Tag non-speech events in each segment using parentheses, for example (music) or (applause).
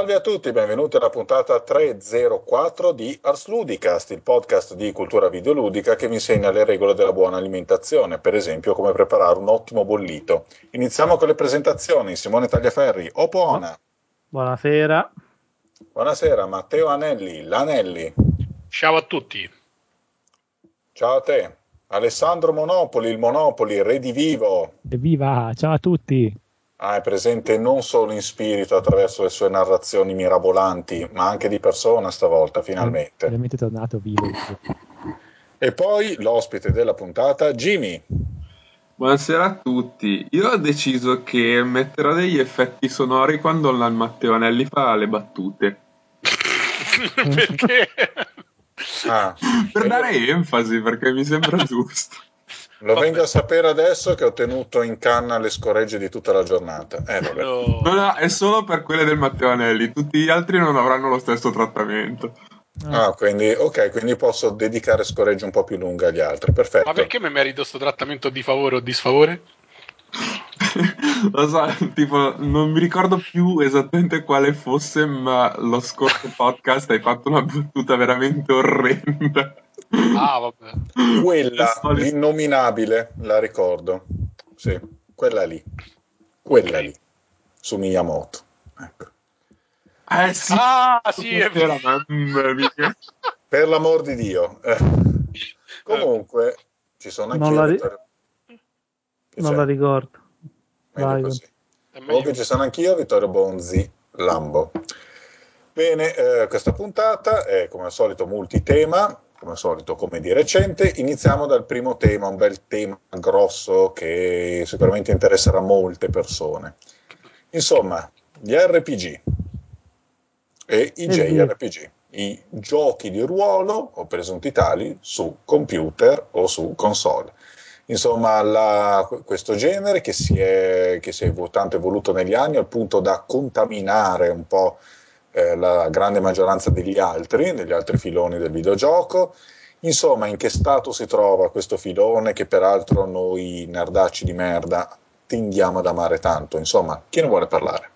Salve a tutti, benvenuti alla puntata 304 di Ars Ludicast, il podcast di cultura videoludica che vi insegna le regole della buona alimentazione, per esempio come preparare un ottimo bollito. Iniziamo con le presentazioni. Simone Tagliaferri, Opona. Buonasera. Buonasera, Matteo Anelli, l'Anelli. Ciao a tutti. Ciao a te. Alessandro Monopoli, il Monopoli, Redivivo. Evviva, ciao a tutti. Ah, è presente non solo in spirito attraverso le sue narrazioni mirabolanti, ma anche di persona stavolta, finalmente. Finalmente è tornato vivo. E poi l'ospite della puntata, Jimmy. Buonasera a tutti. Io ho deciso che metterò degli effetti sonori quando la Matteo Anelli fa le battute. (laughs) Perché? Ah, per dare io enfasi, perché mi sembra giusto. Lo vengo a sapere adesso che ho tenuto in canna le scoregge di tutta la giornata. Eh, vabbè. No. No, no, è solo per quelle del Matteo Anelli, tutti gli altri non avranno lo stesso trattamento. Ah, quindi, ok, quindi posso dedicare scoregge un po' più lunghe agli altri. Perfetto. Ma perché mi merito questo trattamento di favore o di sfavore? (laughs) Lo so, tipo, non mi ricordo più esattamente quale fosse, ma lo scorso podcast hai fatto una battuta veramente orrenda. Ah, vabbè. Quella, Solito. l'innominabile, la ricordo. Sì, quella lì. Quella lì. Su Miyamoto. Ecco. Eh sì, Ah, sì, è vero. Per l'amor di Dio. Eh. Comunque, ci sono anche Non la ri- Non la ricordo. Vai, Comunque ci sono anch'io, Vittorio Bonzi, Lambo. Bene, eh, questa puntata è come al solito multitema, come al solito come di recente. Iniziamo dal primo tema, un bel tema grosso che sicuramente interesserà molte persone. Insomma, gli RPG e i JRPG, i giochi di ruolo o presunti tali su computer o su console. Insomma, la- questo genere che si è, che si è tanto evoluto negli anni al punto da contaminare un po' eh, la grande maggioranza degli altri, degli altri filoni del videogioco. Insomma, in che stato si trova questo filone che peraltro noi nerdacci di merda tendiamo ad amare tanto? Insomma, chi ne vuole parlare?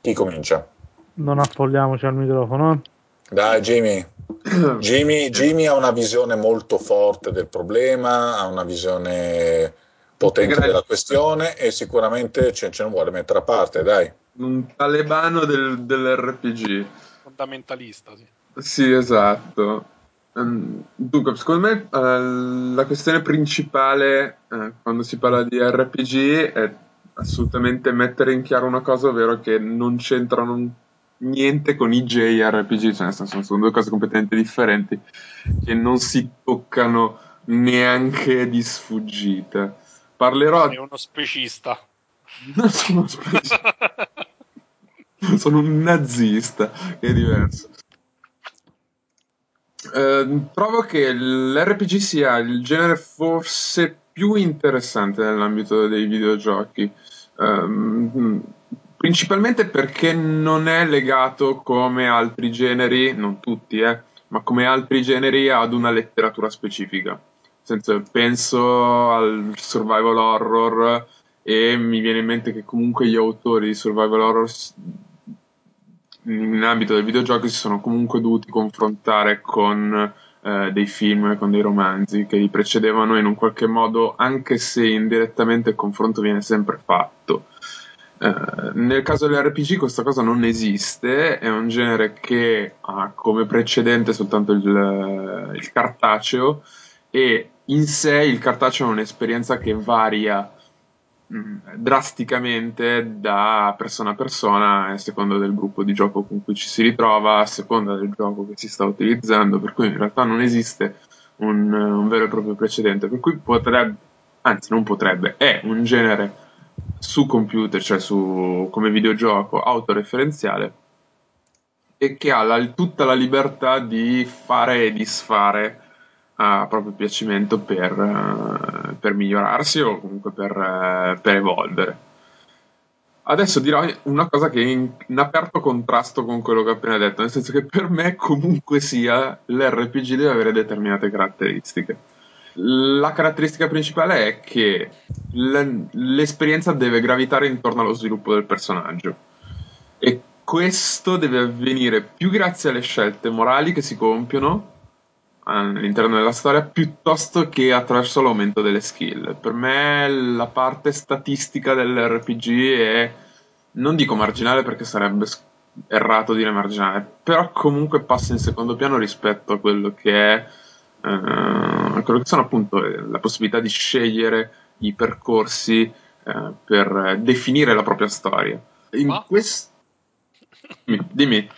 Chi comincia? Non appolliamoci al microfono. eh. Dai, Jimmy. Jimmy, Jimmy ha una visione molto forte del problema, ha una visione potente della questione e sicuramente ce, ce ne vuole mettere a parte, dai. Un talebano del- dell'RPG. fondamentalista, sì. Sì, esatto. Ehm, dunque, secondo me eh, la questione principale eh, quando si parla di RPG è assolutamente mettere in chiaro una cosa, ovvero che non c'entrano niente con i JRPG, cioè nel senso sono due cose completamente differenti che non si toccano neanche di sfuggita. Parlerò È uno specista. non (laughs) sono specie- (laughs) sono un nazista, che è diverso. Eh, trovo che l'RPG sia il genere forse più interessante nell'ambito dei videogiochi. Ehm, principalmente perché non è legato come altri generi, non tutti, eh, ma come altri generi ad una letteratura specifica. Senso, penso al survival horror e mi viene in mente che comunque gli autori di survival horror s- in ambito del videogioco si sono comunque dovuti confrontare con eh, dei film, con dei romanzi che li precedevano in un qualche modo, anche se indirettamente il confronto viene sempre fatto. Eh, nel caso dell'RPG questa cosa non esiste, è un genere che ha come precedente soltanto il, il cartaceo e in sé il cartaceo è un'esperienza che varia mh, drasticamente da persona a persona a seconda del gruppo di gioco con cui ci si ritrova, a seconda del gioco che si sta utilizzando, per cui in realtà non esiste un, un vero e proprio precedente, per cui potrebbe, anzi non potrebbe, è un genere su computer, cioè su, come videogioco autoreferenziale e che ha la- tutta la libertà di fare e disfare a proprio piacimento per, eh, per migliorarsi o comunque per, eh, per evolvere. Adesso dirò una cosa che è in, in aperto contrasto con quello che ho appena detto, nel senso che per me comunque sia l'RPG deve avere determinate caratteristiche. La caratteristica principale è che l'esperienza deve gravitare intorno allo sviluppo del personaggio. E questo deve avvenire più grazie alle scelte morali che si compiono all'interno della storia piuttosto che attraverso l'aumento delle skill. Per me la parte statistica dell'RPG è non dico marginale perché sarebbe errato dire marginale, però comunque passa in secondo piano rispetto a quello che è uh, quello che sono appunto la possibilità di scegliere i percorsi uh, per definire la propria storia. In Ma? questo dimmi.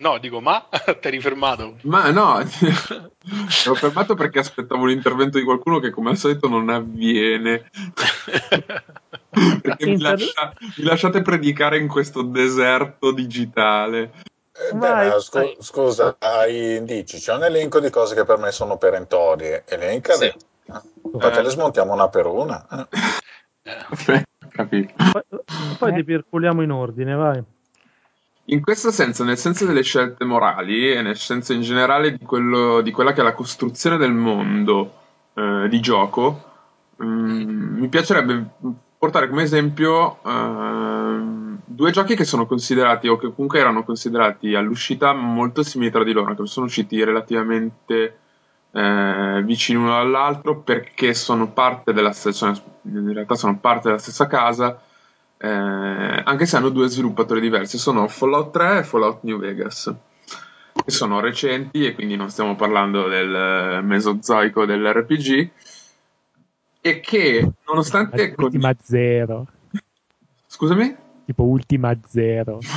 No, dico, ma (laughs) ti eri fermato? Ma no, (laughs) ero fermato perché aspettavo l'intervento di qualcuno che come al solito non avviene. (laughs) perché mi, lascia, mi, lasciate predicare in questo deserto digitale. Eh, beh, ma scu- scusa, hai indici, c'è un elenco di cose che per me sono perentorie. Elencale. Sì. Infatti eh. le smontiamo una per una. Eh. capito. Poi, poi li perculiamo in ordine, vai. In questo senso, nel senso delle scelte morali e nel senso in generale di, quello, di quella che è la costruzione del mondo eh, di gioco, um, mi piacerebbe portare come esempio uh, due giochi che sono considerati o che comunque erano considerati all'uscita molto simili tra di loro, che sono usciti relativamente eh, vicini uno all'altro perché sono parte della stessa, in realtà sono parte della stessa casa eh, anche se hanno due sviluppatori diversi, sono Fallout 3 e Fallout New Vegas, che sono recenti e quindi non stiamo parlando del mesozoico dell'RPG, e che nonostante... Ultima con... zero. Scusami? Tipo Ultima zero. (laughs)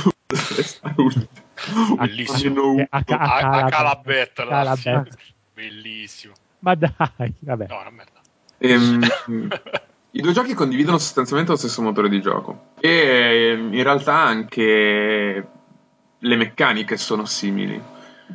Bellissimo. A, a, a, a Calabetta. Calabetta. Bellissimo. Ma dai, vabbè. No, una merda. Ehm, (laughs) I due giochi condividono sostanzialmente lo stesso motore di gioco e in realtà anche le meccaniche sono simili.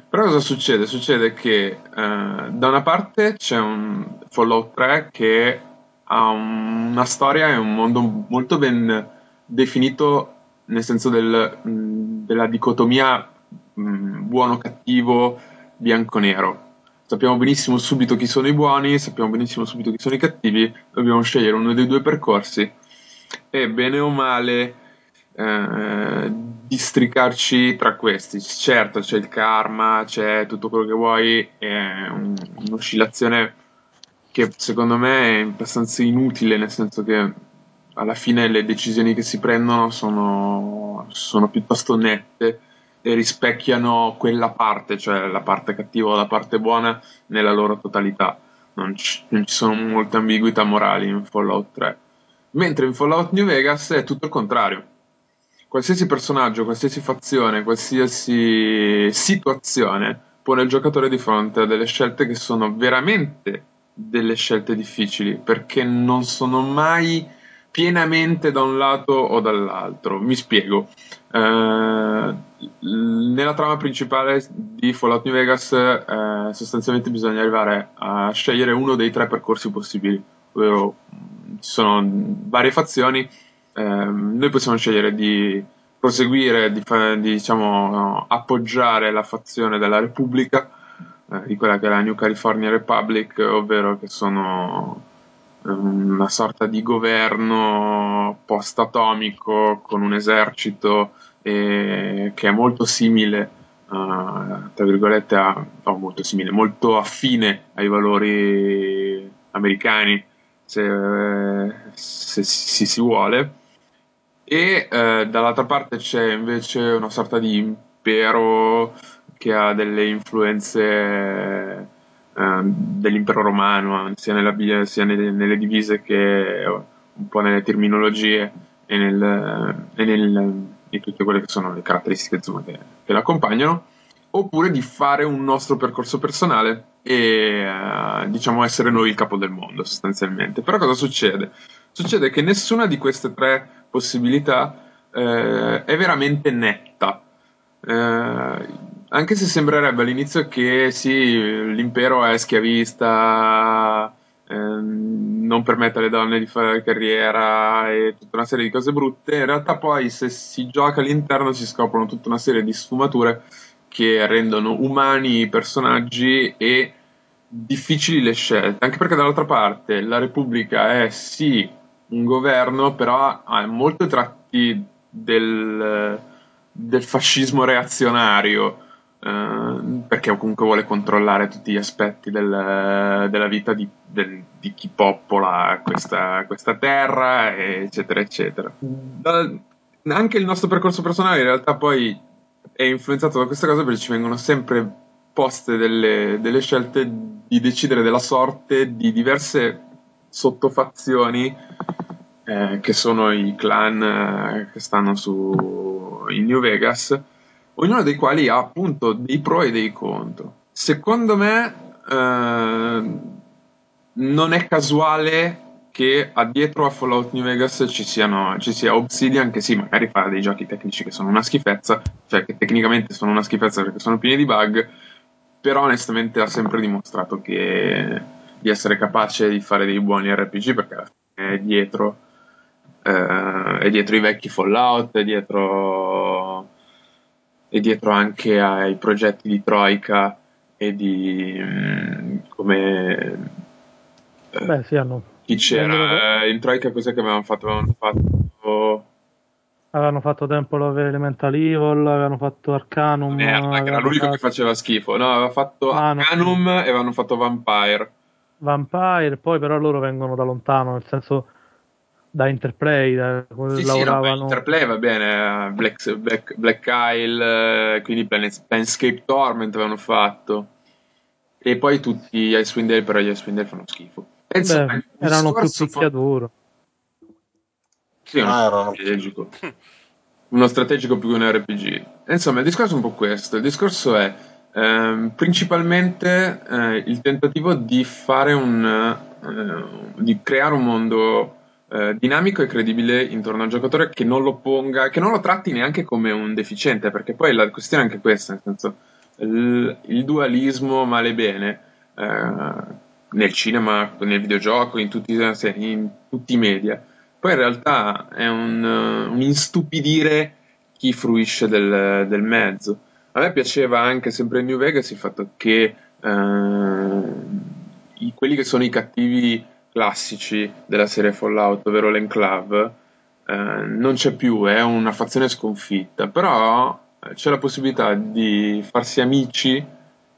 Però cosa succede? Succede che eh, da una parte c'è un Fallout 3 che ha una storia e un mondo molto ben definito nel senso del, della dicotomia buono-cattivo, bianco-nero sappiamo benissimo subito chi sono i buoni, sappiamo benissimo subito chi sono i cattivi, dobbiamo scegliere uno dei due percorsi e bene o male eh, districarci tra questi. Certo, c'è il karma, c'è tutto quello che vuoi, è un, un'oscillazione che secondo me è abbastanza inutile, nel senso che alla fine le decisioni che si prendono sono, sono piuttosto nette rispecchiano quella parte, cioè la parte cattiva o la parte buona, nella loro totalità. Non ci, non ci sono molte ambiguità morali in Fallout 3. Mentre in Fallout New Vegas è tutto il contrario. Qualsiasi personaggio, qualsiasi fazione, qualsiasi situazione pone il giocatore di fronte a delle scelte che sono veramente delle scelte difficili, perché non sono mai pienamente da un lato o dall'altro. Mi spiego. Eh, nella trama principale di Fallout New Vegas eh, sostanzialmente bisogna arrivare a scegliere uno dei tre percorsi possibili, ovvero ci sono varie fazioni, eh, noi possiamo scegliere di proseguire, di, di diciamo, appoggiare la fazione della Repubblica, eh, di quella che è la New California Republic, ovvero che sono una sorta di governo post-atomico con un esercito eh, che è molto simile, uh, tra virgolette, a, oh, molto simile, molto affine ai valori americani, se, se si, si, vuole. E eh, dall'altra parte c'è invece una sorta di impero che ha delle influenze dell'impero romano, sia, nella, sia nelle, nelle, divise che un po' nelle terminologie e nel, e nel di tutte quelle che sono le caratteristiche insomma, che, che l'accompagnano, oppure di fare un nostro percorso personale e uh, diciamo essere noi il capo del mondo sostanzialmente. Però cosa succede? Succede che nessuna di queste tre possibilità eh, è veramente netta. Eh, anche se sembrerebbe all'inizio che sì, l'impero è schiavista, Ehm, non permette alle donne di fare carriera e tutta una serie di cose brutte. In realtà poi se si gioca all'interno si scoprono tutta una serie di sfumature che rendono umani i personaggi e difficili le scelte, anche perché dall'altra parte la Repubblica è sì un governo, però ha molti tratti del, del fascismo reazionario. Uh, perché comunque vuole controllare tutti gli aspetti del, della vita di, del, di, chi popola questa, questa, terra, eccetera, eccetera. Da, anche il nostro percorso personale in realtà poi è influenzato da questa cosa perché ci vengono sempre poste delle, delle scelte di decidere della sorte di diverse sottofazioni eh, che sono i clan eh, che stanno su, in New Vegas, ognuno dei quali ha appunto dei pro e dei contro. Secondo me eh, non è casuale che dietro a Fallout New Vegas ci, siano, ci sia Obsidian che sì, magari fa dei giochi tecnici che sono una schifezza, cioè che tecnicamente sono una schifezza perché sono pieni di bug, però onestamente ha sempre dimostrato che, di essere capace di fare dei buoni RPG perché alla fine è dietro, eh, è dietro i vecchi Fallout, è dietro, è dietro anche ai progetti di Troika e di mm, come... Eh, Beh, sì, hanno chi c'era? Eh, in Troika cos'è che avevano fatto? Avevano fatto... Avevano fatto Temple of Elemental Evil, avevano fatto Arcanum. Merda, era l'unico fatto... che faceva schifo. No, aveva fatto ah, Arcanum no. e avevano fatto Vampire. Vampire, poi però loro vengono da lontano, nel senso da Interplay, da, sì, lavoravano... Sì, no, Interplay va bene, Black, Black, Black Isle, eh, quindi Planescape Torment avevano fatto. E poi tutti gli Icewind Dale, però gli Icewind Dale fanno schifo. Pensa, Beh, erano più picchiaduro. Sì, uno, ah, strategico. uno strategico più che un RPG. Insomma, il discorso è un po' questo. Il discorso è ehm, principalmente eh, il tentativo di fare un eh, di creare un mondo eh, dinamico e credibile intorno al giocatore che non lo ponga, che non lo tratti neanche come un deficiente, perché poi la questione è anche questa, nel senso il, il dualismo male bene eh, nel cinema, nel videogioco, in tutti, in tutti i media. Poi in realtà è un, un instupidire chi fruisce del, del, mezzo. A me piaceva anche sempre in New Vegas il fatto che eh, i, quelli che sono i cattivi classici della serie Fallout, ovvero l'Enclave, eh, non c'è più, è una fazione sconfitta, però eh, c'è la possibilità di farsi amici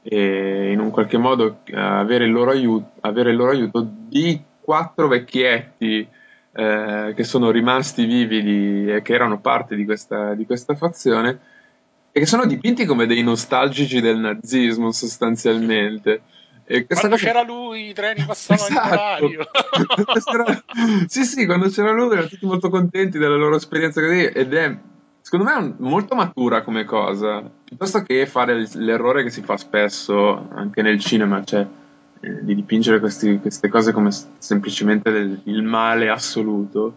e in un qualche modo eh, avere il loro aiuto, il loro aiuto di quattro vecchietti eh, che sono rimasti vividi e che erano parte di questa, di questa fazione e che sono dipinti come dei nostalgici del nazismo sostanzialmente. E quando cosa... c'era lui i treni (laughs) passavano esatto. in orario. (laughs) sì, sì, quando c'era lui erano tutti molto contenti della loro esperienza così ed è secondo me è molto matura come cosa, piuttosto che fare l'errore che si fa spesso anche nel cinema, cioè eh, di dipingere questi, queste cose come semplicemente del, il male assoluto,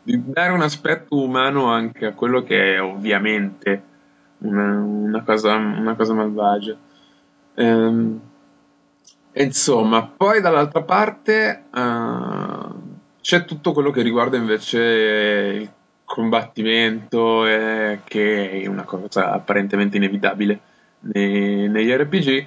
di dare un aspetto umano anche a quello che è ovviamente una, una, cosa, una cosa, malvagia. Ehm, insomma, poi dall'altra parte uh, c'è tutto quello che riguarda invece il combattimento eh, che è una cosa apparentemente inevitabile nei, negli RPG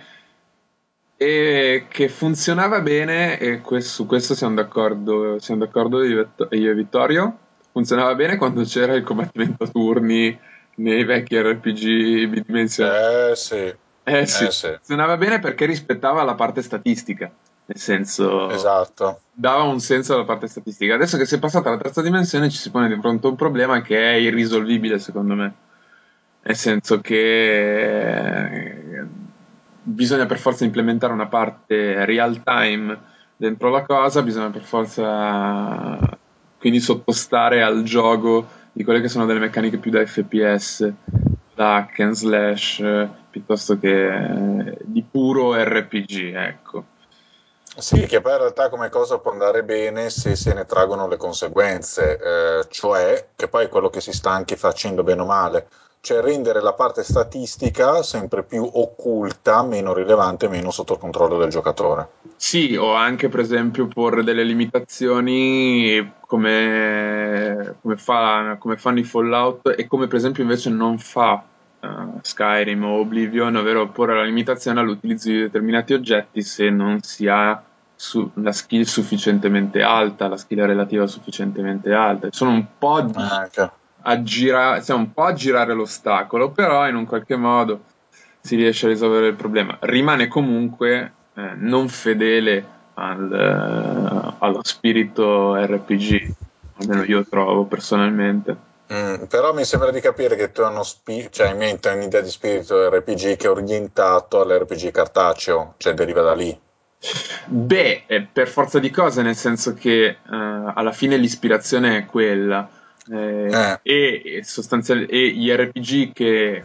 e che funzionava bene e questo, su questo siamo d'accordo, siamo d'accordo io e Vittorio. Funzionava bene quando c'era il combattimento a turni nei vecchi RPG bidimensionali. Eh sì eh sì, eh sì. funzionava bene perché rispettava la parte statistica nel senso esatto. dava un senso alla parte statistica. Adesso che si è passata alla terza dimensione ci si pone di fronte a un problema che è irrisolvibile secondo me, nel senso che eh, bisogna per forza implementare una parte real time dentro la cosa, bisogna per forza quindi sottostare al gioco di quelle che sono delle meccaniche più da FPS, da hack and slash, piuttosto che di puro RPG, ecco. Sì, che poi in realtà come cosa può andare bene se se ne traggono le conseguenze, eh, cioè che poi è quello che si sta anche facendo bene o male, cioè rendere la parte statistica sempre più occulta, meno rilevante, meno sotto il controllo del giocatore. Sì, o anche per esempio porre delle limitazioni come, come, fa, come fanno i Fallout e come per esempio invece non fa Skyrim o Oblivion, ovvero porre la limitazione all'utilizzo di determinati oggetti se non si ha su, la skill sufficientemente alta, la skill relativa sufficientemente alta. Sono un po' di, ah, okay. aggira- insomma, un po' a girare l'ostacolo, però in un qualche modo si riesce a risolvere il problema. Rimane comunque eh, non fedele al, eh, allo spirito RPG, almeno io trovo personalmente. Mm, però mi sembra di capire che tu hanno spi- cioè, in mente un'idea di spirito RPG che è orientato all'RPG cartaceo, cioè deriva da lì. Beh, eh, per forza di cose, nel senso che eh, alla fine l'ispirazione è quella. eh, Eh. E, e sostanzial- e gli RPG che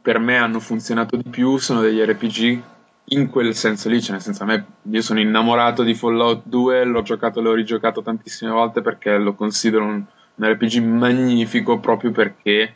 per me hanno funzionato di più sono degli RPG in quel senso lì, cioè nel senso a me io sono innamorato di Fallout 2, l'ho giocato e l'ho rigiocato tantissime volte perché lo considero un, un RPG magnifico proprio perché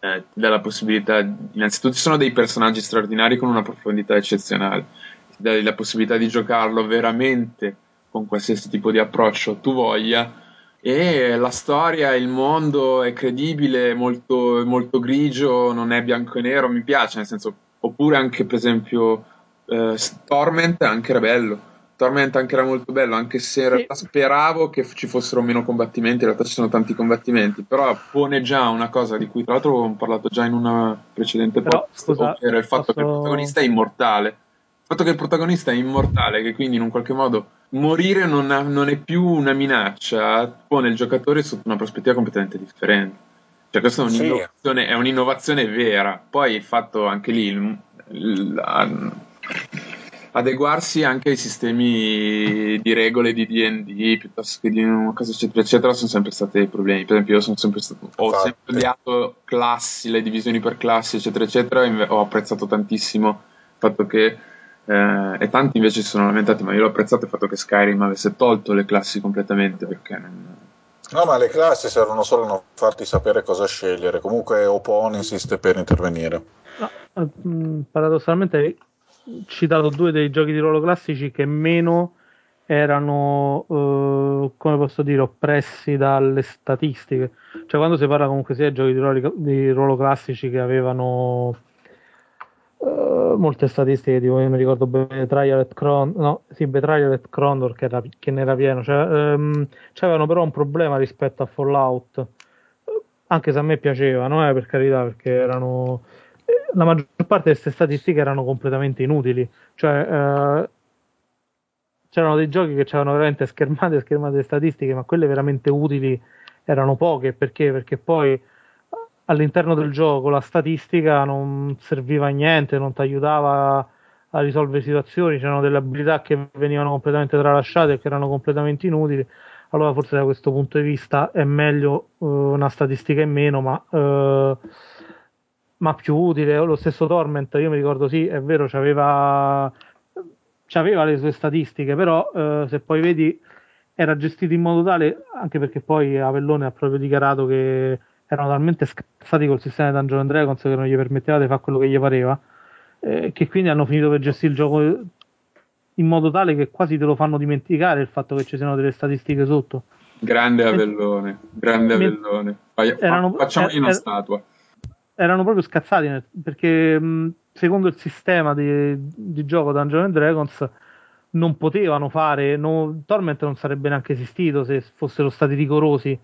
eh, ti dà la possibilità, innanzitutto ci sono dei personaggi straordinari con una profondità eccezionale, ti dà la possibilità di giocarlo veramente con qualsiasi tipo di approccio tu voglia e la storia, il mondo è credibile, molto, molto grigio, non è bianco e nero, mi piace, nel senso, oppure anche per esempio eh, Torment anche era bello. Torment anche era molto bello, anche se in realtà speravo che ci fossero meno combattimenti, in realtà ci sono tanti combattimenti, però pone già una cosa di cui tra l'altro avevamo parlato già in una precedente Però, podcast, scusa, ovvero il fatto che il posso- protagonista è immortale. Il fatto che il protagonista è immortale, che quindi in un qualche modo morire non, ha- non è più una minaccia, pone il giocatore sotto una prospettiva completamente differente. Cioè, questa è Sì. un'innovazione, è un'innovazione vera. Poi il fatto anche lì, il- il- adeguarsi anche ai sistemi di regole di D&D piuttosto che di una cosa eccetera eccetera sono sempre stati dei problemi per esempio io sono sempre stato ho Infatti. sempre odiato classi le divisioni per classi eccetera eccetera ho apprezzato tantissimo il fatto che eh, e tanti invece si sono lamentati ma io l'ho apprezzato il fatto che Skyrim avesse tolto le classi completamente perché non, No, ma le classi servono solo a non farti sapere cosa scegliere. Comunque Opon insiste per intervenire. No, eh, paradossalmente citato due dei giochi di ruolo classici che meno erano, eh, come posso dire, oppressi dalle statistiche. Cioè, quando si parla comunque sia di giochi di ruolo, di ruolo classici che avevano eh, molte statistiche, tipo io mi ricordo Betrayal at Cron, no, sì, Betrayal at Crondor che, era, che ne era pieno, cioè, ehm, c'avevano però un problema rispetto a Fallout, anche se a me piacevano, eh, per carità, perché erano la maggior parte di queste statistiche erano completamente inutili, cioè eh, c'erano dei giochi che c'erano veramente schermate e (laughs) schermate statistiche, ma quelle veramente utili erano poche, perché? Perché poi all'interno del gioco la statistica non serviva a niente, non ti aiutava a risolvere situazioni, c'erano delle abilità che venivano completamente tralasciate e che erano completamente inutili. Allora forse da questo punto di vista è meglio eh, una statistica in meno, ma, eh, ma più utile. Lo stesso Torment, io mi ricordo sì, è vero, c'aveva, c'aveva le sue statistiche, però eh, se poi vedi era gestito in modo tale, anche perché poi Avellone ha proprio dichiarato che erano talmente scazzati col sistema di Dungeons and Dragons che non gli permetteva di fare quello che gli pareva, eh, che quindi hanno finito per gestire il gioco in modo tale che quasi te lo fanno dimenticare il fatto che ci siano delle statistiche sotto. grande Avellone grande Avellone erano- facciamogli er- una er- statua Erano proprio scazzati nel- perché mh, secondo il sistema di, di gioco Dungeons and Dragons non potevano fare, no- Torment non sarebbe neanche esistito se fossero stati rigorosi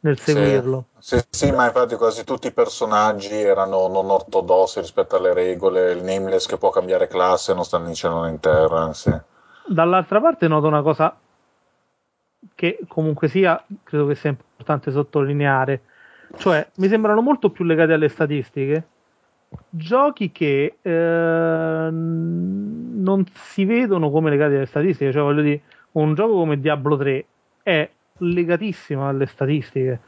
nel seguirlo. Sì, sì, sì, ma infatti quasi tutti i personaggi erano non ortodossi rispetto alle regole. Il Nameless che può cambiare classe non sta né in cielo né in terra. Sì. Dall'altra parte noto una cosa che comunque sia, credo che sia importante sottolineare, cioè mi sembrano molto più legati alle statistiche giochi che eh, non si vedono come legati alle statistiche, cioè voglio dire, un gioco come Diablo 3 è legatissimo alle statistiche,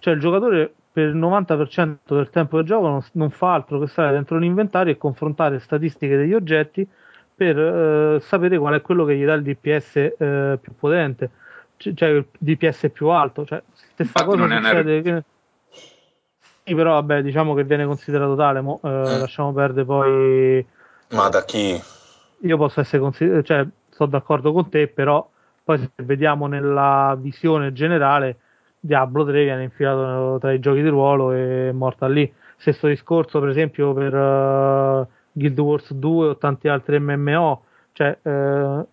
cioè il giocatore per il 90% del tempo del gioco non, non fa altro che stare dentro un inventario e confrontare statistiche degli oggetti per eh, sapere qual è quello che gli dà il DPS eh, più potente, cioè il DPS più alto. Cioè, stessa Infatti cosa non è una- succede. Sì, però vabbè, diciamo che viene considerato tale. Mo, eh, Eh. Lasciamo perdere poi. Ma da chi? Io posso essere considerato, cioè, sono d'accordo con te, però poi se vediamo nella visione generale, Diablo 3 viene infilato tra i giochi di ruolo e è morta lì. Stesso discorso, per esempio, per eh, Guild Wars 2 o tanti altri MMO, cioè eh,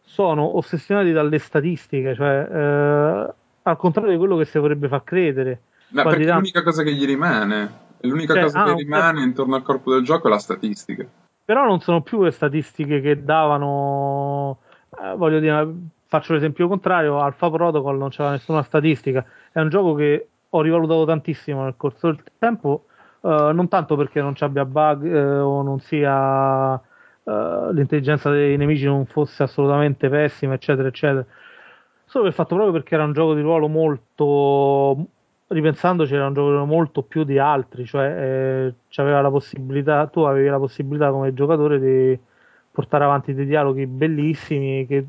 sono ossessionati dalle statistiche, cioè eh, al contrario di quello che si vorrebbe far credere. Ma Poi perché dà- l'unica cosa che gli rimane. L'unica Cioè, cosa ah, che rimane intorno al corpo del gioco è la statistica. Però non sono più le statistiche che davano, eh, voglio dire, faccio l'esempio contrario, Alpha Protocol non c'era nessuna statistica, è un gioco che ho rivalutato tantissimo nel corso del tempo, eh, non tanto perché non ci abbia bug eh, o non sia eh, l'intelligenza dei nemici non fosse assolutamente pessima, eccetera, eccetera, solo per il fatto proprio perché era un gioco di ruolo molto ripensandoci era un gioco molto più di altri, cioè eh, tu avevi la possibilità come giocatore di portare avanti dei dialoghi bellissimi che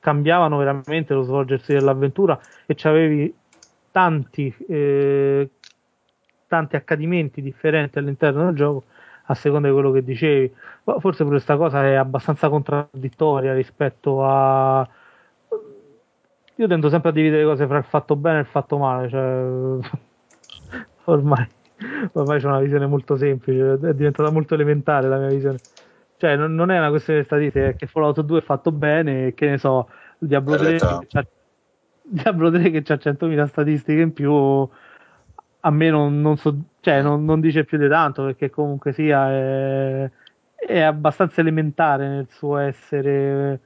cambiavano veramente lo svolgersi dell'avventura e c'avevi tanti, eh, tanti accadimenti differenti all'interno del gioco a seconda di quello che dicevi. Forse questa cosa è abbastanza contraddittoria rispetto a io tendo sempre a dividere le cose fra il fatto bene e il fatto male, cioè (laughs) ormai, ormai c'è una visione molto semplice, è diventata molto elementare la mia visione. Cioè, non, non è una questione di statistica, è che Fallout 2 è fatto bene e che ne so, Diablo 3 Verità. che c'ha, Diablo 3 che ha 100.000 statistiche in più a me non, non so, cioè, non, non dice più di tanto perché comunque sia è, è abbastanza elementare nel suo essere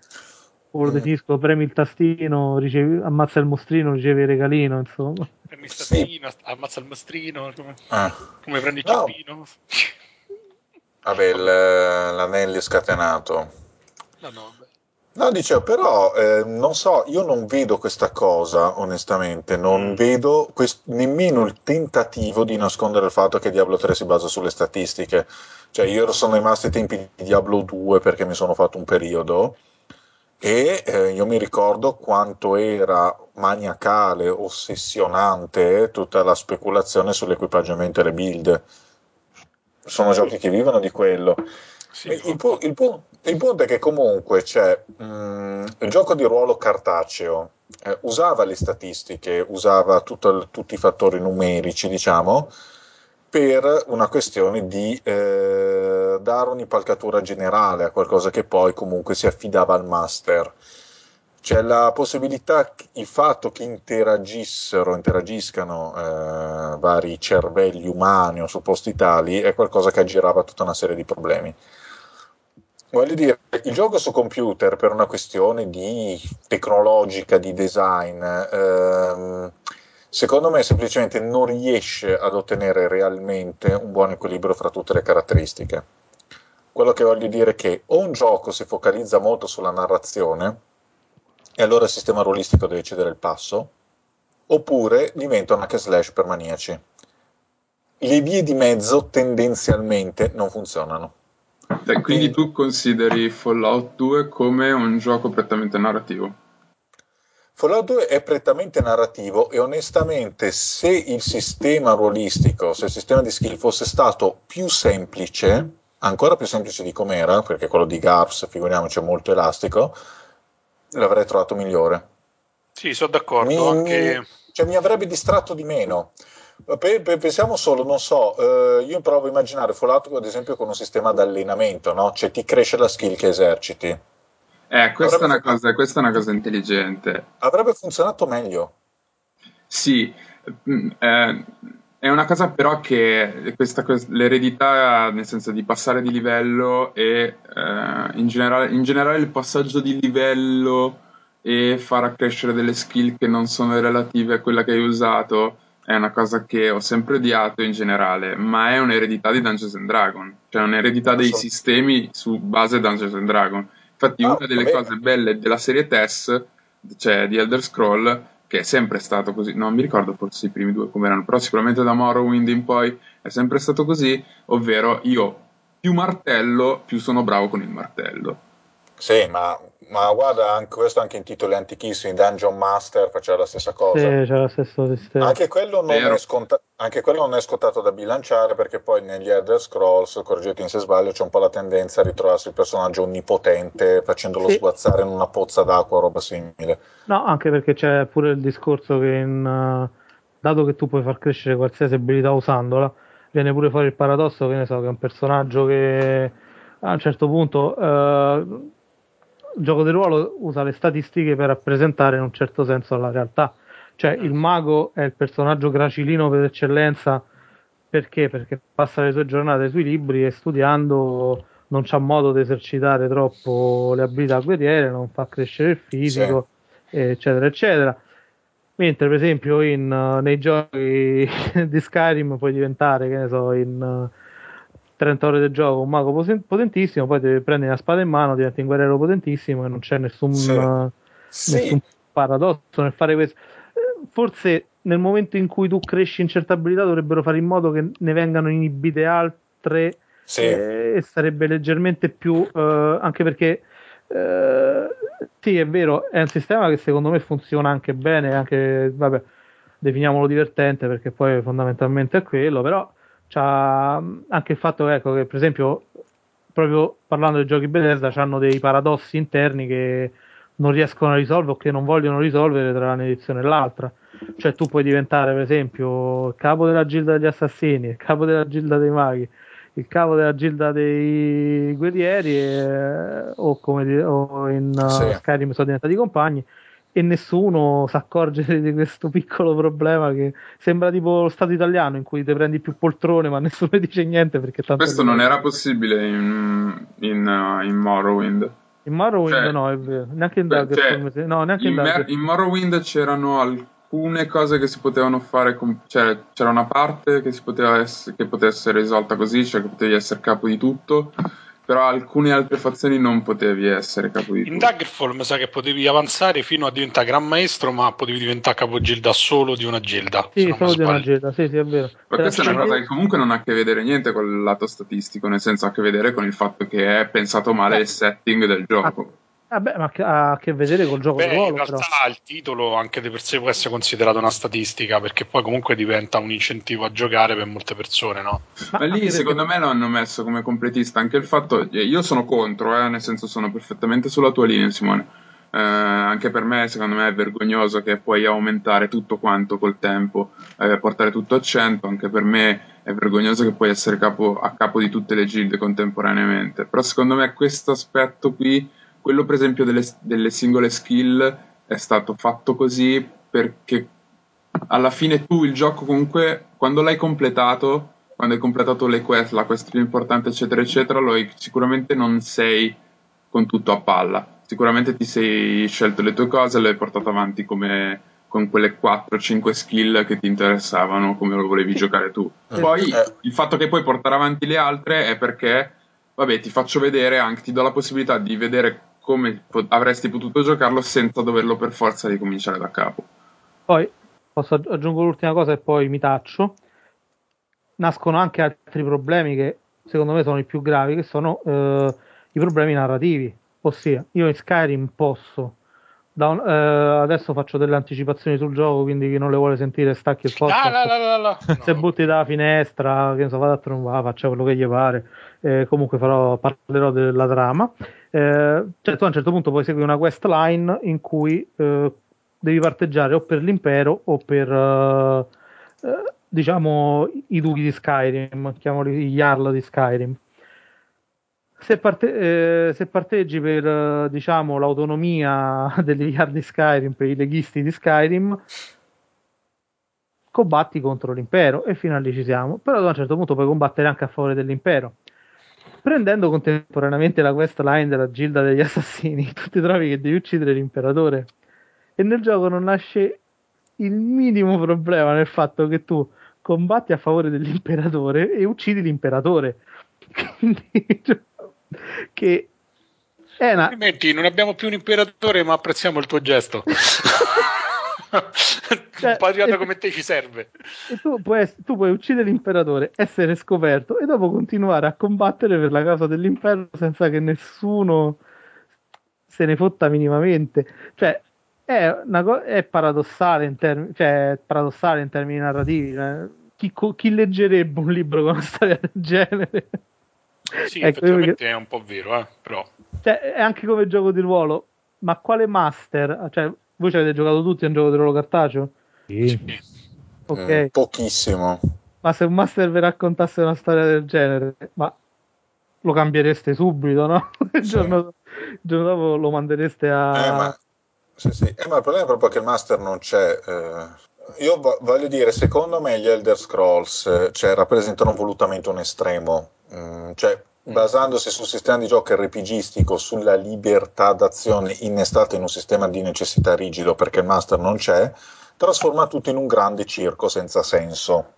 lo Mm. definisco, premi il tastino, ricevi, ammazza il mostrino, ricevi il regalino, insomma. Premi il Sì. tazzino, ammazza il mostrino, come, Ah. come prendi il No. cippino. Vabbè, il- l'anello scatenato. No, no. No, dicevo, però eh, non so, io non vedo questa cosa, onestamente, non Mm. vedo quest- nemmeno il tentativo di nascondere il fatto che Diablo 3 si basa sulle statistiche. Cioè, io sono rimasto ai tempi di Diablo 2 perché mi sono fatto un periodo e eh, io mi ricordo quanto era maniacale, ossessionante tutta la speculazione sull'equipaggiamento e le build. Sono giochi che vivono di quello. Sì, il, pu- il pu- il punto è che comunque c'è mm, il gioco di ruolo cartaceo eh, usava le statistiche, usava tutto il- tutti i fattori numerici, diciamo, per una questione di eh, dare un'impalcatura generale a qualcosa che poi comunque si affidava al master. C'è la possibilità, il fatto che interagissero, interagiscano eh, vari cervelli umani o supposti tali, è qualcosa che aggirava tutta una serie di problemi. Voglio dire, il gioco su computer per una questione di tecnologica, di design, ehm, secondo me semplicemente non riesce ad ottenere realmente un buon equilibrio fra tutte le caratteristiche. Quello che voglio dire è che o un gioco si focalizza molto sulla narrazione, e allora il sistema ruolistico deve cedere il passo, oppure diventa un hack slash per maniaci. Le vie di mezzo tendenzialmente non funzionano. Cioè, quindi tu consideri Fallout 2 come un gioco prettamente narrativo? Fallout 2 è prettamente narrativo e onestamente se il sistema ruolistico, se il sistema di skill fosse stato più semplice, ancora più semplice di com'era, perché quello di GARPS, figuriamoci, è molto elastico, l'avrei trovato migliore. Sì, sono d'accordo. Mi, Anche... mi- cioè, mi avrebbe distratto di meno. Pe- pe- pensiamo solo, non so, eh, io provo a immaginare Fallout ad esempio con un sistema di allenamento, no? Cioè ti cresce la skill che eserciti. Eh, questa è, una Avrebbe- cosa, questa è una cosa intelligente. Avrebbe funzionato meglio. Sì, mm, eh, è una cosa però che questa, quest- l'eredità, nel senso di passare di livello e eh, in generale, in generale il passaggio di livello e far accrescere delle skill che non sono relative a quella che hai usato è una cosa che ho sempre odiato in generale, ma è un'eredità di Dungeons and Dragons, cioè un'eredità dei Assolut- sistemi su base Dungeons and Dragons. Infatti Ah, una delle va bene. cose belle della serie TES, cioè di Elder Scroll, che è sempre stato così, non mi ricordo forse i primi due come erano, però sicuramente da Morrowind in poi è sempre stato così, ovvero io più martello, più sono bravo con il martello. Sì, ma, ma guarda, anche questo anche in titoli antichissimi, Dungeon Master faceva la stessa cosa. Sì, c'è lo stesso sistema. Anche quello, non Vero. è sconta- anche quello non è scontato da bilanciare perché poi negli Elder Scrolls, correggetemi se sbaglio, c'è un po' la tendenza a ritrovarsi il personaggio onnipotente facendolo Sì. sguazzare in una pozza d'acqua o roba simile. No, anche perché c'è pure il discorso che in, eh, dato che tu puoi far crescere qualsiasi abilità usandola, viene pure fuori il paradosso che ne so, che un personaggio che a un certo punto eh, il gioco di ruolo usa le statistiche per rappresentare in un certo senso la realtà. Cioè, il mago è il personaggio gracilino per eccellenza perché? Perché passa le sue giornate sui libri e studiando non c'ha modo di esercitare troppo le abilità guerriere, non fa crescere il fisico, eccetera, eccetera. Mentre, per esempio, in, uh, nei giochi (laughs) di Skyrim puoi diventare, che ne so, in 30 ore del gioco un mago potentissimo, poi ti prendi una spada in mano, diventi un guerriero potentissimo e non c'è nessun, Sì. uh, Sì. nessun paradosso nel fare questo. Eh, Forse nel momento in cui tu cresci in certe abilità dovrebbero fare in modo che ne vengano inibite altre Sì. eh, e sarebbe leggermente più eh, anche perché eh, sì è vero è un sistema che secondo me funziona anche bene anche vabbè definiamolo divertente perché poi fondamentalmente è quello però c'ha anche il fatto ecco, che per esempio proprio parlando dei giochi Bethesda hanno dei paradossi interni che non riescono a risolvere o che non vogliono risolvere tra un'edizione e l'altra cioè tu puoi diventare per esempio il capo della gilda degli assassini il capo della gilda dei maghi il capo della gilda dei guerrieri e- o come o in uh, Sì. Skyrim sono diventati compagni e nessuno si accorge di questo (laughs) piccolo problema che sembra tipo lo stato italiano in cui ti prendi più poltrone ma (laughs) nessuno dice niente perché tanto Questo non era possibile in, in, uh, in Morrowind. in Morrowind cioè- no è vero neanche in Daggerfall cioè, no neanche in, Mer- in Morrowind c'erano alcune cose che si potevano fare, con- cioè c'era una parte che, si poteva ess- che poteva essere risolta così, cioè che potevi essere capo di tutto, però alcune altre fazioni non potevi essere capo di In. Daggerfall mi sa che potevi avanzare fino a diventare gran maestro, ma potevi diventare capogilda solo di una gilda. sì solo di una gilda sì sì è vero Ma Te la questa è una cosa che comunque non ha a che vedere niente con il lato statistico, nel senso ha a che vedere con il fatto che è pensato male il setting del gioco. Vabbè, ma che- ha a che vedere col gioco Beh, di ruolo, in realtà però. il titolo anche di per sé può essere considerato una statistica perché poi comunque diventa un incentivo a giocare per molte persone, no? Ma anche lì perché- secondo me lo hanno messo come completista anche il fatto, io sono contro, eh, nel senso sono perfettamente sulla tua linea Simone, Eh, anche per me secondo me è vergognoso che puoi aumentare tutto quanto col tempo, eh, portare tutto a 100, anche per me è vergognoso che puoi essere capo, a capo di tutte le gilde contemporaneamente, però secondo me questo aspetto qui, quello per esempio delle, delle singole skill è stato fatto così perché alla fine tu il gioco comunque quando l'hai completato quando hai completato le quest la quest più importante eccetera eccetera lo hai- sicuramente non sei con tutto a palla. Sicuramente ti sei scelto le tue cose le hai portate avanti come con quelle 4-5 skill che ti interessavano come lo volevi giocare tu. Poi Eh. il fatto che puoi portare avanti le altre è perché vabbè ti faccio vedere anche ti do la possibilità di vedere come po- avresti potuto giocarlo senza doverlo per forza ricominciare da capo Poi posso aggi- aggiungo l'ultima cosa e poi mi taccio. Nascono anche altri problemi che secondo me sono i più gravi, che sono eh, i problemi narrativi. Ossia, io in Skyrim posso. da un- eh, adesso faccio delle anticipazioni sul gioco, quindi chi non le vuole sentire stacchi il podcast. Ah, la, la, la, (laughs) se butti dalla finestra, che ne so, vado a trombare, faccia quello che gli pare. Eh, comunque farò, parlerò della trama. Eh, cioè, tu a un certo punto puoi seguire una quest line in cui eh, devi parteggiare o per l'impero o per eh, eh, diciamo i duchi di Skyrim, chiamali gli Jarl di Skyrim. Se, parte- eh, se parteggi per eh, diciamo l'autonomia (laughs) degli Jarl di Skyrim, per i leghisti di Skyrim, combatti contro l'impero e fino a lì ci siamo. Però ad un certo punto puoi combattere anche a favore dell'impero. Prendendo contemporaneamente la quest line della gilda degli assassini, (laughs) tu ti trovi che devi uccidere l'imperatore. E nel gioco non nasce il minimo problema nel fatto che tu combatti a favore dell'imperatore e uccidi l'imperatore. (laughs) Quindi, cioè, che è una, Complimenti, non abbiamo più un imperatore, ma apprezziamo il tuo gesto. (laughs) Cioè, un patriota e- come te ci serve. E tu puoi, tu puoi uccidere l'imperatore, essere scoperto e dopo continuare a combattere per la causa dell'impero senza che nessuno se ne fotta minimamente. Cioè, è, una co- è paradossale in termini, cioè, paradossale in termini narrativi. cioè, chi, co- chi leggerebbe un libro con una storia del genere? Sì, Ecco, effettivamente perché- è un po' vero, eh, però. cioè, è anche come gioco di ruolo, ma quale master? Cioè, voi ci avete giocato tutti a un gioco di ruolo cartaceo? Sì. Ok. Mm, pochissimo. Ma se un master vi raccontasse una storia del genere, ma lo cambiereste subito, no? (laughs) Il, Sì. giorno, il giorno dopo lo mandereste a... Eh, ma Sì, sì. Eh, ma il problema è proprio che il master non c'è. Eh, io vo- voglio dire, secondo me gli Elder Scrolls eh, cioè, rappresentano volutamente un estremo, mm, cioè basandosi sul sistema di gioco RPGistico, sulla libertà d'azione innestata in un sistema di necessità rigido perché il master non c'è, trasforma tutto in un grande circo senza senso.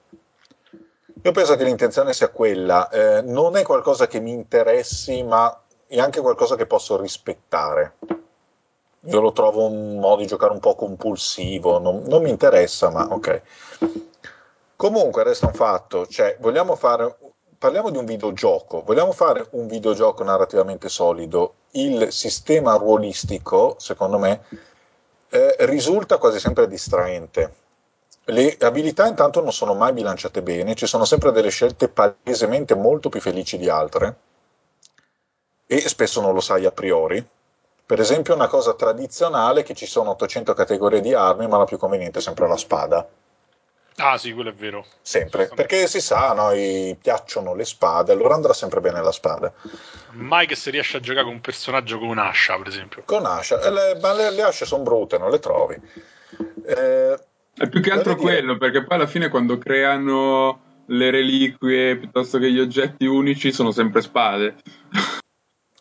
Io penso che l'intenzione sia quella, eh, non è qualcosa che mi interessi, ma è anche qualcosa che posso rispettare. Io lo trovo un modo di giocare un po' compulsivo, non, non mi interessa, ma ok. Comunque resta un fatto, cioè vogliamo fare, parliamo di un videogioco, vogliamo fare un videogioco narrativamente solido, il sistema ruolistico, secondo me, eh, risulta quasi sempre distraente. Le abilità intanto non sono mai bilanciate bene, ci sono sempre delle scelte palesemente molto più felici di altre e spesso non lo sai a priori. Per esempio una cosa tradizionale è che ci sono 800 categorie di armi, ma la più conveniente è sempre la spada. Ah sì, quello è vero. Sempre, perché si sa, a noi piacciono le spade, allora andrà sempre bene la spada. Mai che si riesce a giocare con un personaggio con un'ascia, per esempio. Con ascia, e le, ma le, le asce sono brutte, non le trovi. Eh, È più che altro voglio dire- quello, perché poi alla fine quando creano le reliquie piuttosto che gli oggetti unici sono sempre spade.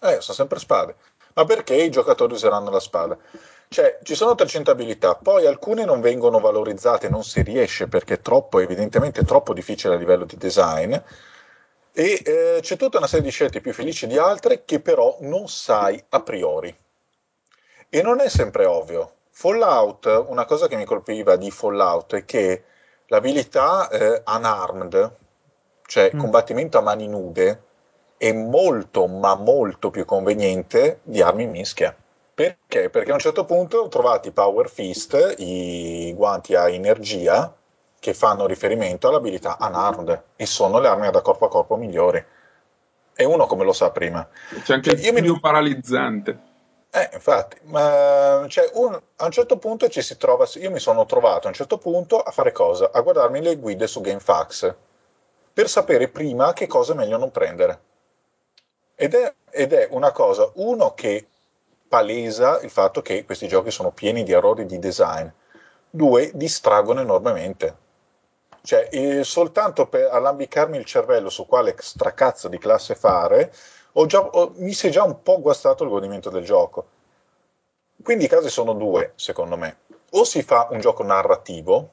Eh, sono sempre spade. Ma perché i giocatori useranno la spada? Cioè, ci sono 300 abilità, poi alcune non vengono valorizzate, non si riesce perché è troppo, evidentemente troppo difficile a livello di design. E eh, c'è tutta una serie di scelte più felici di altre che però non sai a priori. E non è sempre ovvio. Fallout, una cosa che mi colpiva di Fallout è che l'abilità eh, unarmed, cioè Mm. combattimento a mani nude, è molto ma molto più conveniente di armi in mischia. Perché? Perché a un certo punto ho trovato i Power Fist, i guanti a energia, che fanno riferimento all'abilità unarmed e sono le armi da corpo a corpo migliori. E uno come lo sa prima. C'è anche Cioè, io mi- il più paralizzante. Eh, infatti, ma cioè, un- a un certo punto ci si trova, io mi sono trovato a un certo punto a fare cosa? A guardarmi le guide su GameFAQs per sapere prima che cosa è meglio non prendere. Ed è, ed è una cosa, uno che palesa il fatto che questi giochi sono pieni di errori di design, due distraggono enormemente. Cioè, eh, soltanto per allambicarmi il cervello su quale stracazzo di classe fare, ho già- ho- mi si è già un po' guastato il godimento del gioco. Quindi i casi sono due, secondo me. O si fa un gioco narrativo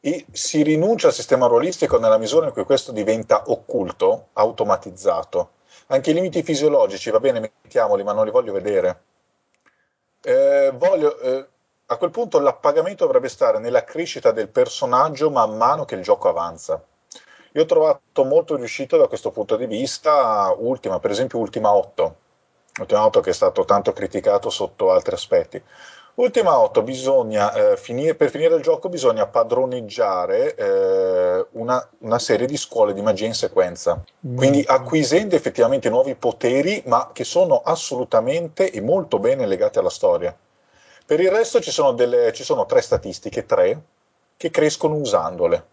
e si rinuncia al sistema ruolistico nella misura in cui questo diventa occulto, automatizzato. Anche i limiti fisiologici, va bene, mettiamoli, ma non li voglio vedere. Eh, voglio, eh, a quel punto l'appagamento dovrebbe stare nella crescita del personaggio man mano che il gioco avanza. Io ho trovato molto riuscito da questo punto di vista Ultima, per esempio Ultima 8. Ultima 8 che è stato tanto criticato sotto altri aspetti. Ultima 8, bisogna, eh, finire, per finire il gioco bisogna padroneggiare eh, una, una serie di scuole di magia in sequenza. Quindi acquisendo effettivamente nuovi poteri, ma che sono assolutamente e molto bene legati alla storia. Per il resto ci sono, delle, ci sono tre statistiche, tre, che crescono usandole.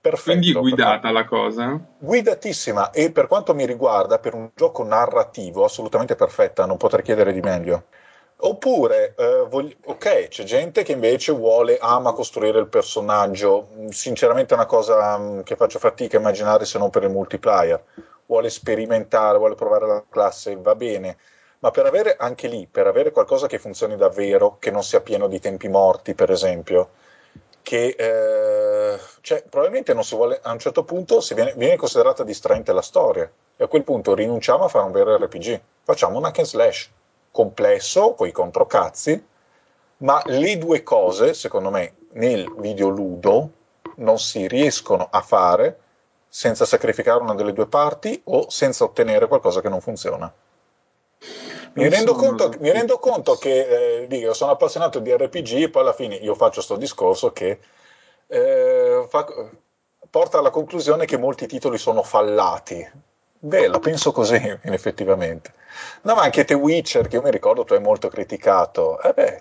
Perfetto. Quindi guidata la cosa. Guidatissima e per quanto mi riguarda, per un gioco narrativo, assolutamente perfetta, non potrei chiedere di meglio. Oppure, eh, vogli- ok, c'è gente che invece vuole, ama costruire il personaggio, sinceramente è una cosa mm, che faccio fatica a immaginare se non per il multiplayer, vuole sperimentare, vuole provare la classe, va bene, ma per avere anche lì, per avere qualcosa che funzioni davvero, che non sia pieno di tempi morti, per esempio, che eh, cioè, probabilmente non si vuole, a un certo punto viene, viene considerata distraente la storia. E a quel punto rinunciamo a fare un vero RPG, facciamo un hack slash complesso, con i controcazzi, ma le due cose, secondo me, nel videoludo non si riescono a fare senza sacrificare una delle due parti o senza ottenere qualcosa che non funziona. Mi rendo, conto, mi rendo conto che eh, dico, sono appassionato di RPG e poi alla fine io faccio questo discorso che eh, fa- porta alla conclusione che molti titoli sono fallati. Beh, la penso così, (laughs) effettivamente. No, ma anche The Witcher, che io mi ricordo tu hai molto criticato. Eh beh,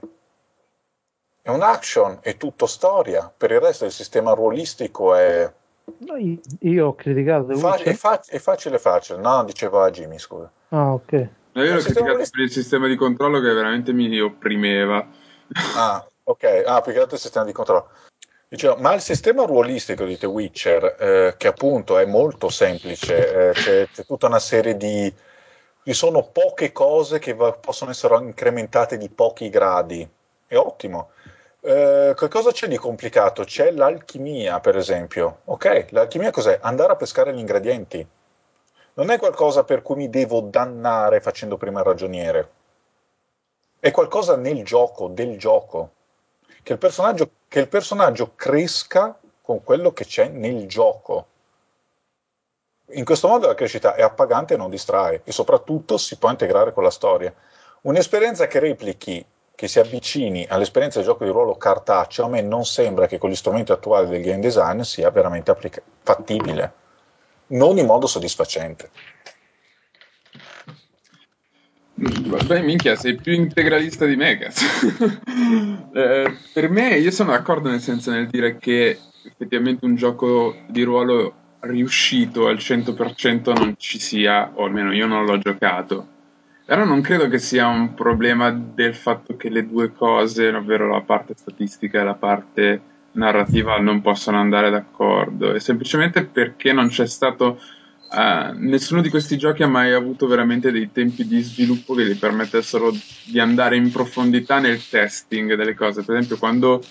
è un action, è tutto storia. Per il resto il sistema ruolistico è, No, io ho criticato The fa- è, Witcher. fa- è facile facile. No, diceva Jimmy, scusa. Ah, ok. No, io l'ho criticato ruolistico- per il sistema di controllo che veramente mi opprimeva. Ah, ok. Ah, più che altro il sistema di controllo. Dicevo, ma il sistema ruolistico di The Witcher, eh, che appunto è molto semplice, eh, c'è, c'è tutta una serie di... ci sono poche cose che va- possono essere incrementate di pochi gradi. È ottimo. Eh, che cosa c'è di complicato? C'è l'alchimia, per esempio. Ok, l'alchimia cos'è? Andare a pescare gli ingredienti. Non è qualcosa per cui mi devo dannare facendo prima il ragioniere. È qualcosa nel gioco, del gioco. Che il personaggio, che il personaggio cresca con quello che c'è nel gioco. In questo modo la crescita è appagante e non distrae, e soprattutto si può integrare con la storia. Un'esperienza che replichi, che si avvicini all'esperienza del gioco di ruolo cartaceo, a me non sembra che con gli strumenti attuali del game design sia veramente applica- fattibile, non in modo soddisfacente. Beh, minchia, sei più integralista di me. (laughs) Eh, per me, io sono d'accordo nel senso nel dire che effettivamente un gioco di ruolo riuscito al 100% non ci sia, o almeno io non l'ho giocato. Però non credo che sia un problema del fatto che le due cose, ovvero la parte statistica e la parte narrativa, non possono andare d'accordo. È semplicemente perché non c'è stato Uh, nessuno di questi giochi ha mai avuto veramente dei tempi di sviluppo che gli permettessero di andare in profondità nel testing delle cose. Per esempio, quando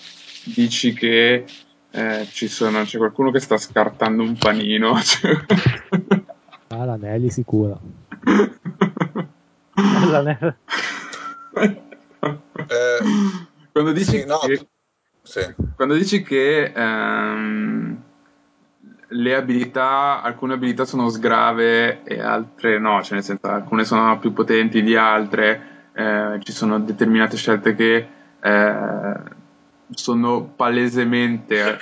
dici che eh, ci sono, c'è qualcuno che sta scartando un panino. (laughs) cioè- Ah, l'Anelli sicuro. (laughs) La neve. Eh, quando dici sì, no, che, sì. quando dici che ehm, le abilità, alcune abilità sono sgrave e altre no, cioè nel senso alcune sono più potenti di altre, eh, ci sono determinate scelte che eh, sono palesemente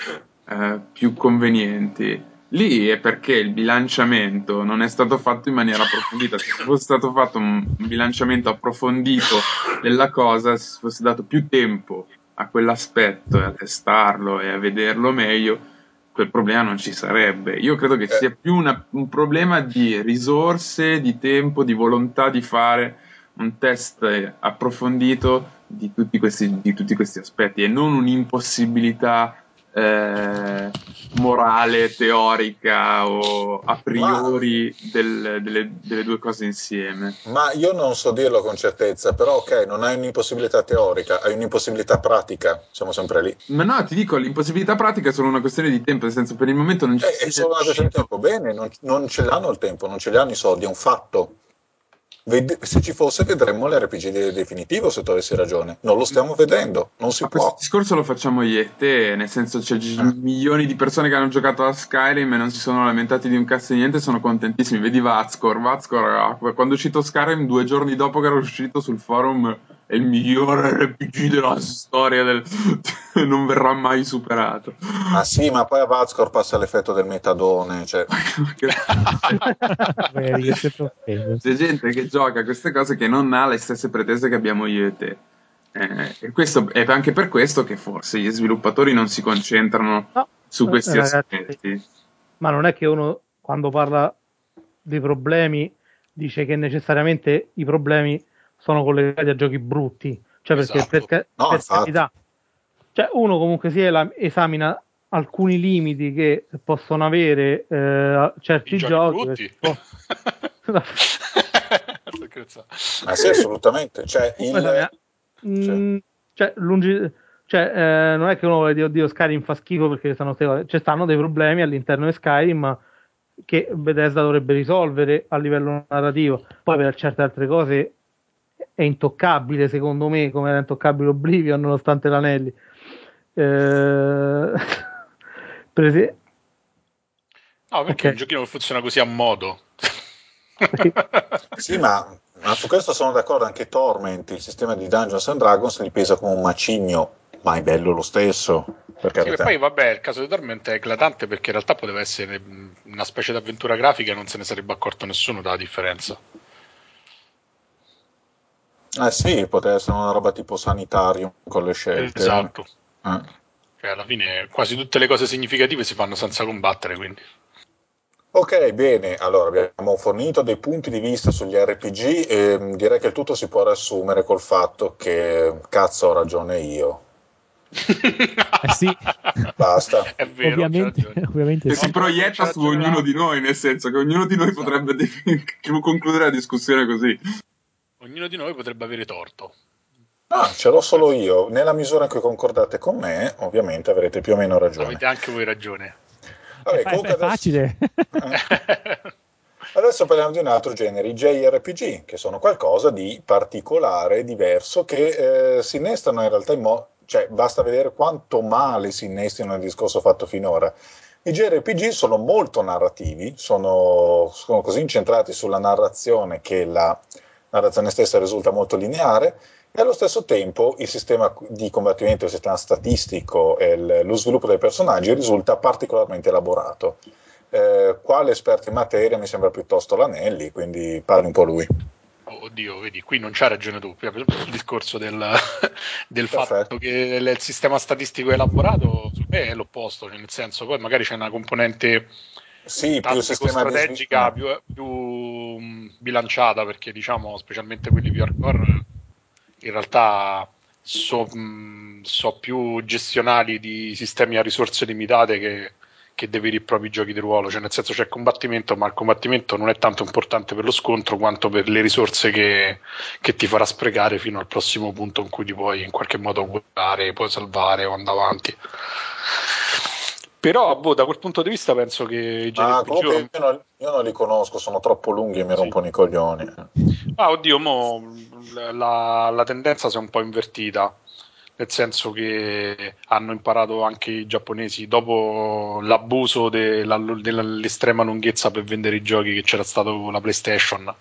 eh, più convenienti. Lì è perché il bilanciamento non è stato fatto in maniera approfondita. Se fosse stato fatto un, bilanciamento approfondito della cosa, se fosse dato più tempo a quell'aspetto e a testarlo e a vederlo meglio, quel problema non ci sarebbe. Io credo che sia più una- un problema di risorse, di tempo, di volontà di fare un test eh, approfondito di tutti questi, di tutti questi aspetti e non un'impossibilità eh, morale, teorica o a priori del- delle, delle due cose insieme. Ma io non so dirlo con certezza, però ok, non hai un'impossibilità teorica, hai un'impossibilità pratica, siamo sempre lì. Ma no, ti dico, l'impossibilità pratica è solo una questione di tempo, nel senso per il momento non ci Eh, è solo una questione di tempo. Bene, non, non ce l'hanno il tempo, non ce li hanno i soldi, è un fatto. Ved- se ci fosse, vedremmo l'RPG de- definitivo se tu avessi ragione. Non lo stiamo vedendo, non si Ma questo può. discorso lo facciamo io e te, nel senso c'è Ah. milioni di persone che hanno giocato a Skyrim e non si sono lamentati di un cazzo di niente, sono contentissimi. Vedi Vazcor, Vazcor ah, quando è uscito Skyrim due giorni dopo che era uscito sul forum è il migliore RPG della storia, del... (laughs) non verrà mai superato. Ma sì, ma poi a Vazcor passa l'effetto del metadone. Cioè. (laughs) (laughs) C'è gente che gioca a queste cose che non ha le stesse pretese che abbiamo io e te. Eh, e questo è anche per questo che forse gli sviluppatori non si concentrano No, su questi ragazzi, aspetti. Ma non è che uno quando parla dei problemi dice che necessariamente i problemi sono collegati a giochi brutti. Cioè perché Esatto. per, No, per carità, cioè uno comunque si esamina alcuni limiti che possono avere eh, certi I giochi. Sto scherzando. (laughs) ma sì, assolutamente. Cioè, il- Esatto, Mm, cioè, lungi- cioè, eh, non è che uno vuole dire oddio Skyrim fa schifo perché stanno ste cose. Ci stanno dei problemi all'interno di Skyrim che Bethesda dovrebbe risolvere a livello narrativo. Poi per certe altre cose è intoccabile secondo me, come era intoccabile Oblivion nonostante l'anelli. Eh, (laughs) per esempio, No, perché Ok. un giochino che funziona così a modo. (laughs) Sì, ma, ma su questo sono d'accordo. Anche Torment, il sistema di Dungeons and Dragons, gli pesa come un macigno, ma è bello lo stesso. Sì, poi vabbè, il caso di Torment è eclatante perché in realtà poteva essere una specie di avventura grafica e non se ne sarebbe accorto nessuno della differenza. Eh sì, poteva essere una roba tipo sanitario con le scelte. Esatto. Eh. Cioè, alla fine quasi tutte le cose significative si fanno senza combattere, quindi. Ok, bene, allora abbiamo fornito dei punti di vista sugli RPG e mh, direi che il tutto si può riassumere col fatto che cazzo ho ragione io. Eh sì, (laughs) Basta. È vero, ovviamente, ragione. ovviamente Che sì. si proietta su ognuno di noi, nel senso che ognuno di noi Esatto. potrebbe (laughs) de- concludere la discussione così. Ognuno di noi potrebbe avere torto. Ah, ce l'ho solo io. Nella misura in cui concordate con me, ovviamente avrete più o meno ragione. Avete anche voi ragione. Vabbè, È comunque è adesso- facile. (laughs) Eh. Adesso parliamo di un altro genere, i JRPG, che sono qualcosa di particolare, diverso, che eh, si innestano in realtà in modo... cioè basta vedere quanto male si innestino nel discorso fatto finora. I JRPG sono molto narrativi, sono, sono così incentrati sulla narrazione che la narrazione stessa risulta molto lineare e allo stesso tempo il sistema di combattimento, il sistema statistico e il- lo sviluppo dei personaggi risulta particolarmente elaborato. Eh, quale esperto in materia mi sembra piuttosto l'Anelli, quindi parli un po' lui. Oh, Oddio, vedi, qui non c'hai ragione tu. Il (laughs) discorso del, del fatto che il sistema statistico elaborato su me è l'opposto, nel senso, poi magari c'è una componente Sì, più sistema di sviluppo. più, più mh, bilanciata, perché diciamo, specialmente quelli più hardcore, in realtà so, mh, so più gestionali di sistemi a risorse limitate che, che dei veri e propri giochi di ruolo, cioè nel senso c'è combattimento, ma il combattimento non è tanto importante per lo scontro quanto per le risorse che, che ti farà sprecare fino al prossimo punto in cui ti puoi in qualche modo curare, puoi salvare o andare avanti. Però boh, da quel punto di vista penso che i Ah, comunque io non, io non li conosco, sono troppo lunghi e mi Sì. rompono i coglioni. Ah, oddio, mo la, la tendenza si è un po' invertita, nel senso che hanno imparato anche i giapponesi dopo l'abuso della- dell'estrema lunghezza per vendere i giochi che c'era stato con la PlayStation,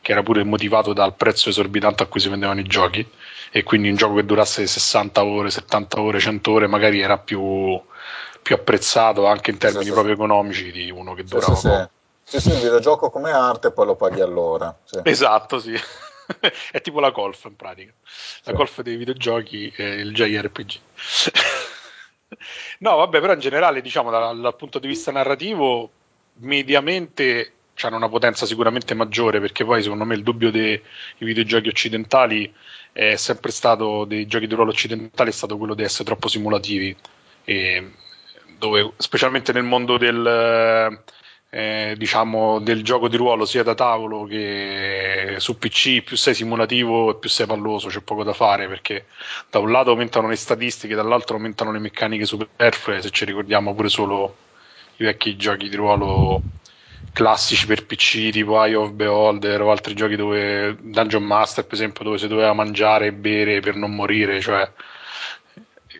che era pure motivato dal prezzo esorbitante a cui si vendevano i giochi, e quindi un gioco che durasse 60 ore, 70 ore, 100 ore magari era più, più apprezzato anche in termini sì, proprio economici di uno che Sì, durava sì, poco. sì. Sì, sì, il videogioco come arte poi lo paghi all'ora. Sì. Esatto, sì. (laughs) è tipo la golf in pratica. La Sì. golf dei videogiochi e il JRPG. (laughs) no, vabbè, però in generale, diciamo, dal, dal punto di vista narrativo, mediamente hanno una potenza sicuramente maggiore, perché poi secondo me il dubbio dei videogiochi occidentali è sempre stato, dei giochi di ruolo occidentali, è stato quello di essere troppo simulativi. E dove, specialmente nel mondo del, eh, diciamo, del gioco di ruolo sia da tavolo che su PC, più sei simulativo e più sei palloso, c'è poco da fare perché da un lato aumentano le statistiche, dall'altro aumentano le meccaniche superflue, se ci ricordiamo pure solo i vecchi giochi di ruolo classici per PC tipo Eye of Beholder o altri giochi dove Dungeon Master per esempio dove si doveva mangiare e bere per non morire cioè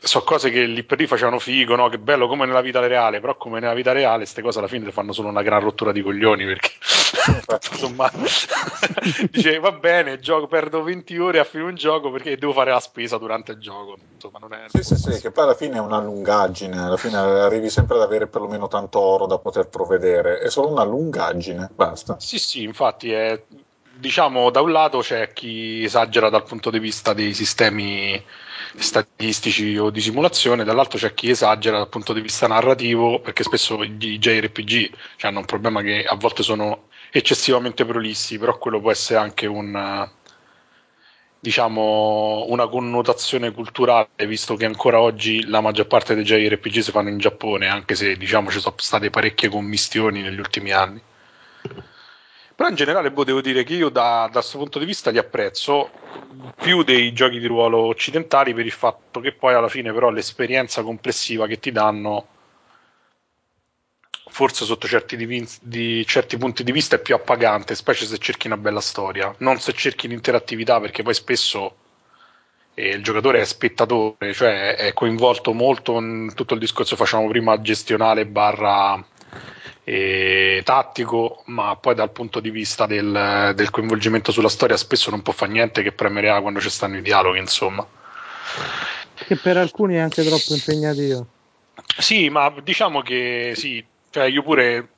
so cose che lì per lì facevano figo, no? Che bello come nella vita reale, però come nella vita reale queste cose alla fine ti fanno solo una gran rottura di coglioni perché (laughs) tutto sommato (laughs) dice va bene, gioco, perdo 20 ore a finire un gioco perché devo fare la spesa durante il gioco. Insomma, non è Sì, sì, sì, che poi alla fine è una lungaggine, alla fine arrivi sempre ad avere perlomeno tanto oro da poter provvedere, è solo una lungaggine, basta. Sì, sì, infatti è diciamo da un lato c'è chi esagera dal punto di vista dei sistemi statistici o di simulazione, dall'altro c'è chi esagera dal punto di vista narrativo, perché spesso i JRPG hanno un problema che a volte sono eccessivamente prolissi, però quello può essere anche un diciamo una connotazione culturale, visto che ancora oggi la maggior parte dei JRPG si fanno in Giappone, anche se diciamo ci sono state parecchie commistioni negli ultimi anni. Però in generale boh, devo dire che io da, questo punto di vista li apprezzo più dei giochi di ruolo occidentali per il fatto che poi alla fine però l'esperienza complessiva che ti danno forse sotto certi, di, di certi punti di vista è più appagante, specie se cerchi una bella storia, non se cerchi l'interattività perché poi spesso eh, il giocatore è spettatore, cioè è coinvolto molto in tutto il discorso facciamo prima gestionale barra eh, tattico, ma poi dal punto di vista del, del, coinvolgimento sulla storia spesso non può fare niente che premere A quando ci stanno i dialoghi, insomma. Che per alcuni è anche troppo impegnativo. Sì, ma diciamo che sì, cioè io pure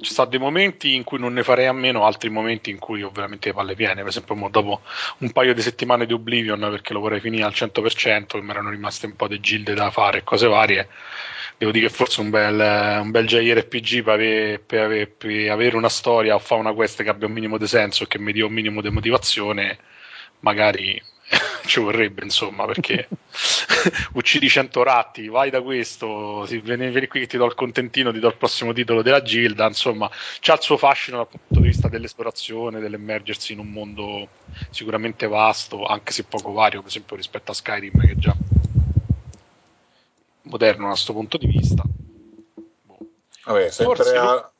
ci sono dei momenti in cui non ne farei a meno, altri momenti in cui ho veramente le palle piene. Per esempio, dopo un paio di settimane di Oblivion, perché lo vorrei finire al 100%, che mi erano rimaste un po' di gilde da fare e cose varie, devo dire che forse un bel, un bel JRPG per avere, per, per avere, una storia o fare una quest che abbia un minimo di senso e che mi dia un minimo di motivazione, magari (laughs) ci vorrebbe, insomma, perché (laughs) uccidi 100 ratti, vai da questo, vieni, vieni, qui che ti do il contentino, ti do il prossimo titolo della Gilda, insomma, c'ha il suo fascino dal punto di vista dell'esplorazione, dell'emergersi in un mondo sicuramente vasto, anche se poco vario, per esempio rispetto a Skyrim, che già moderno da questo punto di vista. Boh. Vabbè, sempre a...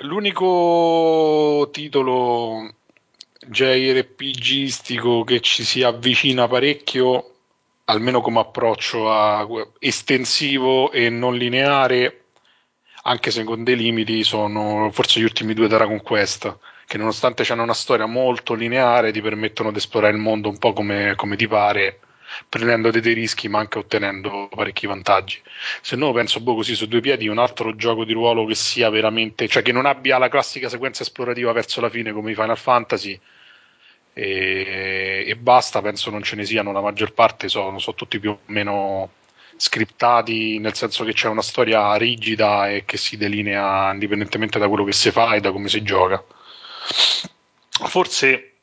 L'unico titolo JRPGistico che ci si avvicina parecchio, almeno come approccio a, estensivo e non lineare, anche se con dei limiti, sono forse gli ultimi due Dragon Quest, che nonostante hanno una storia molto lineare, ti permettono di esplorare il mondo un po' come, come ti pare, prendendo dei, dei rischi ma anche ottenendo parecchi vantaggi. Se no, penso boh, così su due piedi un altro gioco di ruolo che sia veramente, cioè che non abbia la classica sequenza esplorativa verso la fine come i Final Fantasy e, e, basta, penso non ce ne siano, la maggior parte sono, sono tutti più o meno scriptati, nel senso che c'è una storia rigida e che si delinea indipendentemente da quello che si fa e da come si gioca. Forse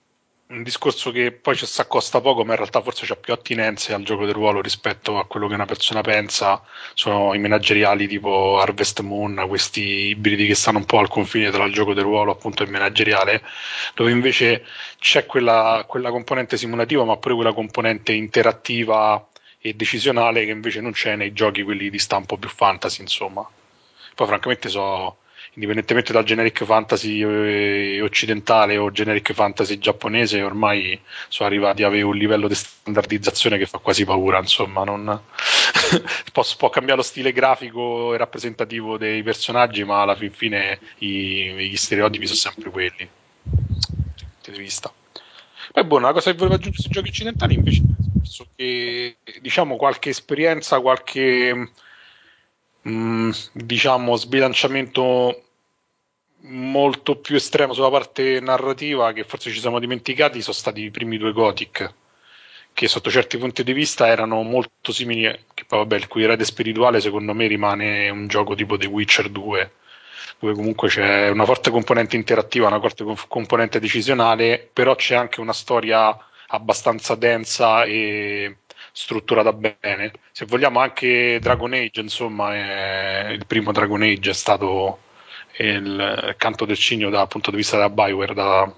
un discorso che poi ci si accosta poco, ma in realtà forse c'ha più attinenze al gioco del ruolo rispetto a quello che una persona pensa. Sono i manageriali tipo Harvest Moon, questi ibridi che stanno un po' al confine tra il gioco del ruolo appunto e il manageriale, dove invece c'è quella, quella componente simulativa, ma pure quella componente interattiva e decisionale che invece non c'è nei giochi quelli di stampo più fantasy, insomma. Poi francamente so indipendentemente dal generic fantasy eh, occidentale o generic fantasy giapponese, ormai sono arrivati a avere un livello di standardizzazione che fa quasi paura. Insomma, non... (laughs) può, può, cambiare lo stile grafico e rappresentativo dei personaggi, ma alla fin fine i, gli stereotipi sono sempre quelli. Di vista. Poi, buono, la cosa che volevo aggiungere sui giochi occidentali invece che diciamo qualche esperienza, qualche Mm, diciamo sbilanciamento molto più estremo sulla parte narrativa che forse ci siamo dimenticati sono stati i primi due Gothic che sotto certi punti di vista erano molto simili che poi vabbè il cui erede spirituale secondo me rimane un gioco tipo The Witcher 2 dove comunque c'è una forte componente interattiva una forte componente decisionale però c'è anche una storia abbastanza densa e strutturata bene. Se vogliamo anche Dragon Age, insomma, è, il primo Dragon Age è stato il canto del cigno dal punto di vista della Bioware, da,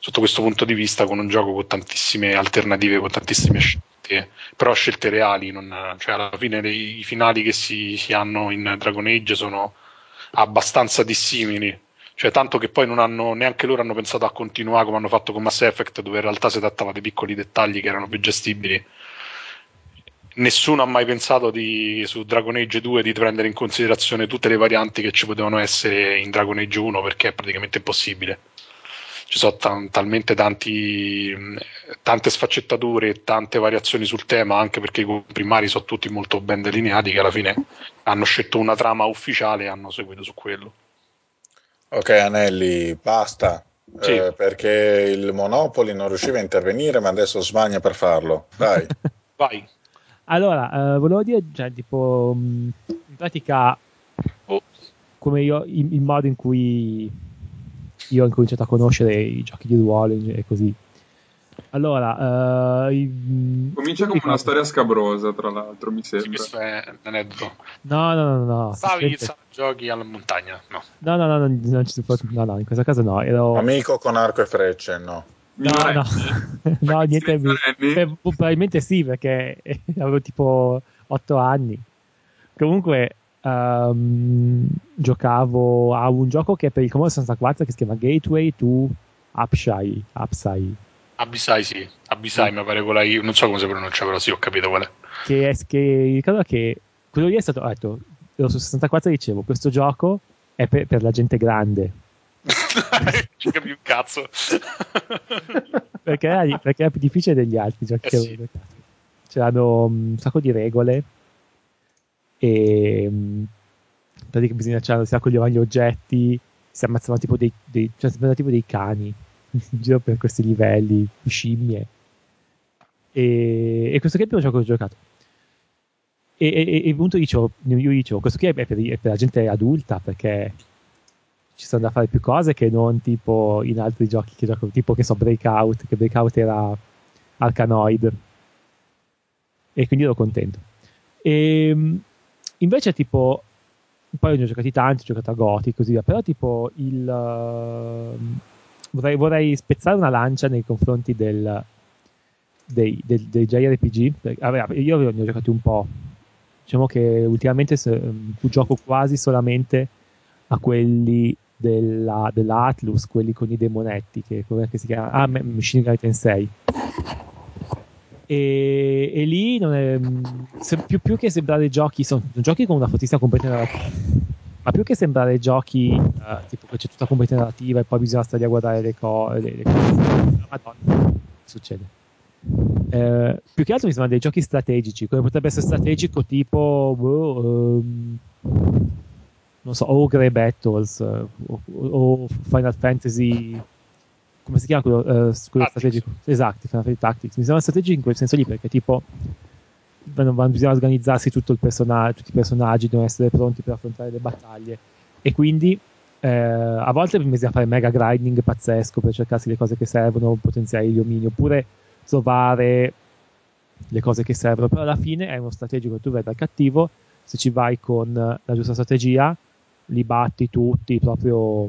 sotto questo punto di vista, con un gioco con tantissime alternative, con tantissime scelte, però scelte reali, non, cioè alla fine i finali che si, si hanno in Dragon Age sono abbastanza dissimili. Cioè tanto che poi non hanno neanche loro hanno pensato a continuare come hanno fatto con Mass Effect dove in realtà si trattava di piccoli dettagli che erano più gestibili nessuno ha mai pensato di, su Dragon Age 2 di prendere in considerazione tutte le varianti che ci potevano essere in Dragon Age 1 perché è praticamente impossibile. Ci sono t- talmente tanti, tante sfaccettature e tante variazioni sul tema, anche perché i primari sono tutti molto ben delineati, che alla fine hanno scelto una trama ufficiale e hanno seguito su quello. Ok, Anelli, basta. Sì. Eh, perché il Monopoli non riusciva a intervenire, ma adesso smania per farlo. Dai. (laughs) Vai. Allora, eh, volevo dire, cioè, tipo, in pratica, come io, il, il, modo in cui io ho incominciato a conoscere i giochi di ruolo e così. Allora, uh, i, comincia come una storia scabrosa, tra l'altro, mi sembra. Sì, questo è aneddoto. No, no, no, no. Stavi iniziando giochi alla montagna? No. No, no, no, non, non ci, no, no, in questo caso no. Ero... Amico con arco e frecce, no. No, no, no, (laughs) niente. Beh, probabilmente sì, perché (laughs) avevo tipo 8 anni. Comunque, um, giocavo a un gioco che è per il Commodore 64 che si chiama Gateway to Upside. Upside. Abisai, sì. Abisai, mi pare quella io. Non so come si pronuncia, però sì, ho capito qual è. Che, è, che ricordo che quello lì è stato. Ho detto, ero su 64 e dicevo, questo gioco è per, per la gente grande ci capi un cazzo. perché, perché, era, più difficile degli altri giochi eh sì. C'erano un sacco di regole e praticamente bisogna c'erano si raccoglievano gli oggetti, si ammazzavano tipo dei, dei, cioè, tipo dei cani (laughs) in giro per questi livelli, scimmie. E, e questo qui è il primo gioco che ho giocato. e, e, e appunto dicevo, io dicevo, questo qui è per, è per la gente adulta perché ci sono da fare più cose che non tipo in altri giochi che gioco, tipo che so Breakout, che Breakout era Arcanoid. E quindi ero contento. E ehm, invece tipo poi ne ho giocati tanti, ho giocato a Gothic e così via, però tipo il uh, vorrei, vorrei, spezzare una lancia nei confronti del, dei, del, dei JRPG. Vabbè, io ne ho giocati un po'. Diciamo che ultimamente se, um, gioco quasi solamente a quelli della, della quelli con i demonetti, che, come si chiama? Ah, Machine Gun Tensei. E, e lì è, se, più, più, che sembrare giochi, sono, giochi con una fortissima componente narrativa, ma più che sembrare giochi uh, tipo che c'è tutta la componente narrativa e poi bisogna stare a guardare le, co- le, le cose, madonna, succede. Eh, più che altro mi sembrano dei giochi strategici, come potrebbe essere strategico tipo boh, um, non so, Ogre Battles uh, o, o, Final Fantasy come si chiama quello, uh, quello strategico? Esatto, Final Fantasy Tactics. Mi sembra strategico in quel senso lì perché tipo bisogna organizzarsi tutto il personaggio, tutti i personaggi devono essere pronti per affrontare le battaglie e quindi eh, a volte bisogna fare mega grinding pazzesco per cercarsi le cose che servono, potenziare gli omini oppure trovare le cose che servono, però alla fine è uno strategico che tu vai dal cattivo, se ci vai con la giusta strategia li batti tutti proprio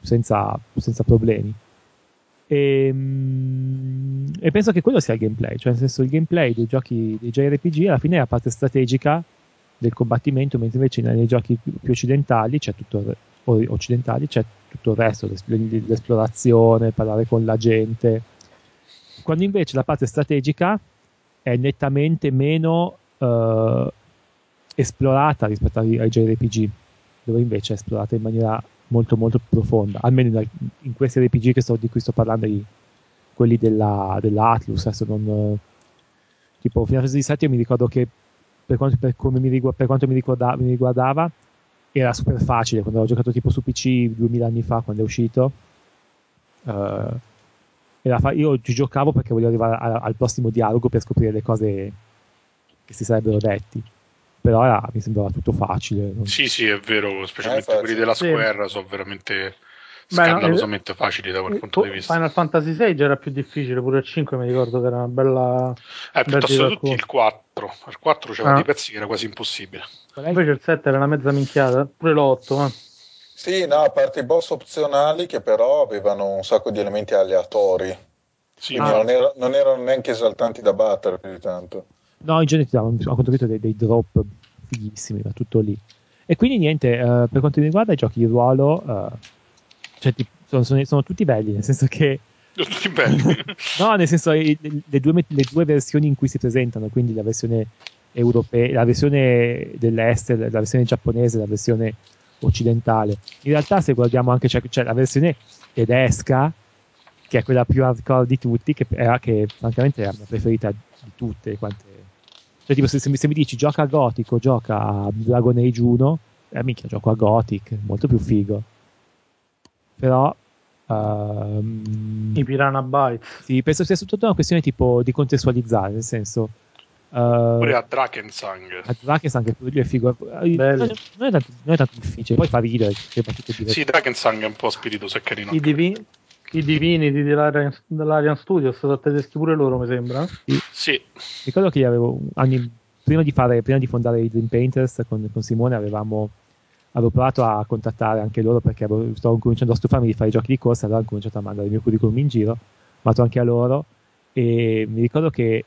senza, senza problemi. E, ehm, e, penso che quello sia il gameplay, cioè nel senso il gameplay dei giochi dei JRPG alla fine è la parte strategica del combattimento, mentre invece nei giochi più, occidentali c'è tutto occidentali c'è tutto il resto, l'esplorazione, parlare con la gente. Quando invece la parte strategica è nettamente meno uh, esplorata rispetto ai, ai JRPG, dove invece è esplorata in maniera molto molto profonda, almeno in, questi RPG sto, di cui sto parlando, quelli della, dell'Atlus, adesso non... tipo Final Fantasy VII mi ricordo che per quanto, per mi, riguarda, per quanto mi, ricorda, mi, riguardava era super facile, quando ho giocato tipo su PC 2000 anni fa, quando è uscito, uh, fa- io ci giocavo perché volevo arrivare a, al prossimo dialogo per scoprire le cose che si sarebbero detti però era, mi sembrava tutto facile. Non... Sì, sì, è vero, specialmente eh, quelli della Square sì. sono veramente scandalosamente Beh, no, facili da quel punto di vista. Final Fantasy VI già era più difficile, pure il 5 mi ricordo che era una bella... Eh, piuttosto tutti il 4, il 4 c'era ah. dei pezzi che era quasi impossibile. Invece il 7 era una mezza minchiata, pure l'8, eh. Sì, no, a parte i boss opzionali che però avevano un sacco di elementi aleatori. Sì, ah. non, era, non erano neanche esaltanti da battere più di tanto. No, in genere ti davano a contributo dei, dei drop fighissimi, ma tutto lì. E quindi niente, uh, per quanto mi riguarda i giochi di ruolo, uh, cioè, ti, sono, sono, sono, tutti belli, nel senso che... Sono tutti belli. (laughs) no, nel senso le, le, due, le due versioni in cui si presentano, quindi la versione europea, la versione dell'est, la versione giapponese, la versione occidentale. In realtà se guardiamo anche cioè, cioè la versione tedesca, che è quella più hardcore di tutti, che, è, che francamente è la mia preferita di tutte quante cioè, tipo, se, se, mi, se mi dici gioca a Gothic o gioca a Dragon Age 1, eh, minchia, gioco a Gothic, molto più figo. Però. Um, I Piranha Bytes. Sì, penso sia tutta una questione tipo di contestualizzare, nel senso. Uh, Pure a Drakensang. A Drakensang lui è figo. Non è, non, è tanto, non è tanto difficile, poi fa ridere. Sì, Drakensang è un po' spiritoso e carino. I, divi- i divini di dell'Arian, dell'Arian Studios sono tedeschi pure loro, mi sembra. Sì. Ricordo che avevo anni prima di, fare, prima di fondare i Dream Painters con, con Simone avevamo avevo provato a contattare anche loro perché avevo, stavo cominciando a stufarmi di fare i giochi di corsa, allora ho cominciato a mandare il mio curriculum in giro, ho fatto anche a loro e mi ricordo che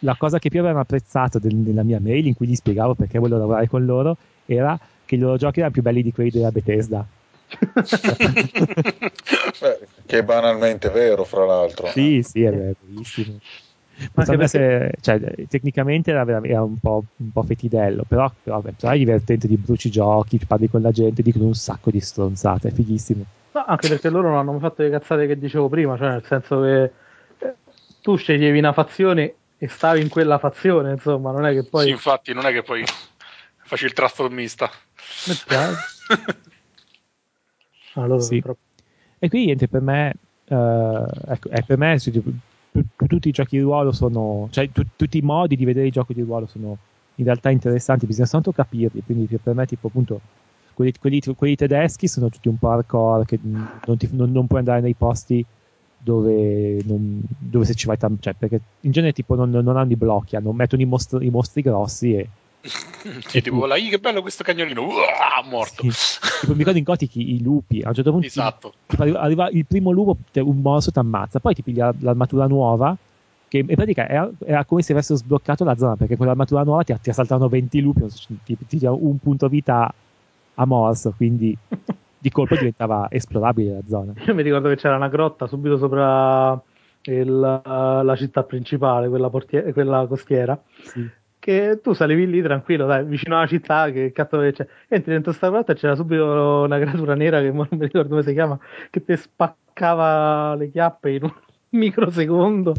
la cosa che più avevano apprezzato del, nella mia mail in cui gli spiegavo perché volevo lavorare con loro era che i loro giochi erano più belli di quelli della Bethesda Beh, (laughs) che è banalmente vero, fra l'altro. Sì, sì, è bellissimo. Perché... Se, cioè, tecnicamente era, era un, po', un, po', fetidello, però, però beh, è divertente di bruci giochi, parli con la gente, dicono un sacco di stronzate, è fighissimo. No, anche perché loro non hanno fatto le cazzate che dicevo prima, cioè nel senso che eh, tu sceglievi una fazione e stavi in quella fazione, insomma, non è che poi... Sì, infatti, non è che poi (laughs) faci il trasformista. (laughs) Allora, sì. Proprio... E qui niente, per me, uh, ecco, è per me tutti i giochi di ruolo sono, cioè tu, tutti i modi di vedere i giochi di ruolo sono in realtà interessanti, bisogna soltanto capirli, quindi per me tipo appunto quelli, quelli, quelli tedeschi sono tutti un po' hardcore che non, ti, non, non puoi andare nei posti dove, non, dove se ci vai tanto, cioè perché in genere tipo non, non hanno i blocchi, hanno, mettono i mostri, i mostri grossi e sì, tipo là, che bello questo cagnolino, Uah, morto. Sì. tipo, mi ricordo in Gothic i lupi, a un certo punto esatto. tipo, arriva il primo lupo, un morso ti ammazza, poi ti piglia l'armatura nuova, che in pratica era, era, come se avessero sbloccato la zona, perché con l'armatura nuova ti, ti assaltano 20 lupi, ti, ti, ti un punto vita a morso, quindi di colpo diventava esplorabile la zona. Io mi ricordo che c'era una grotta subito sopra il, la città principale, quella, portiere, quella costiera. Sì che tu salivi lì tranquillo, dai, vicino alla città, che cazzo c'è? Entri dentro sta grotta e c'era subito una creatura nera che (laughs) non mi ricordo come si chiama, che ti spaccava le chiappe in un (laughs) microsecondo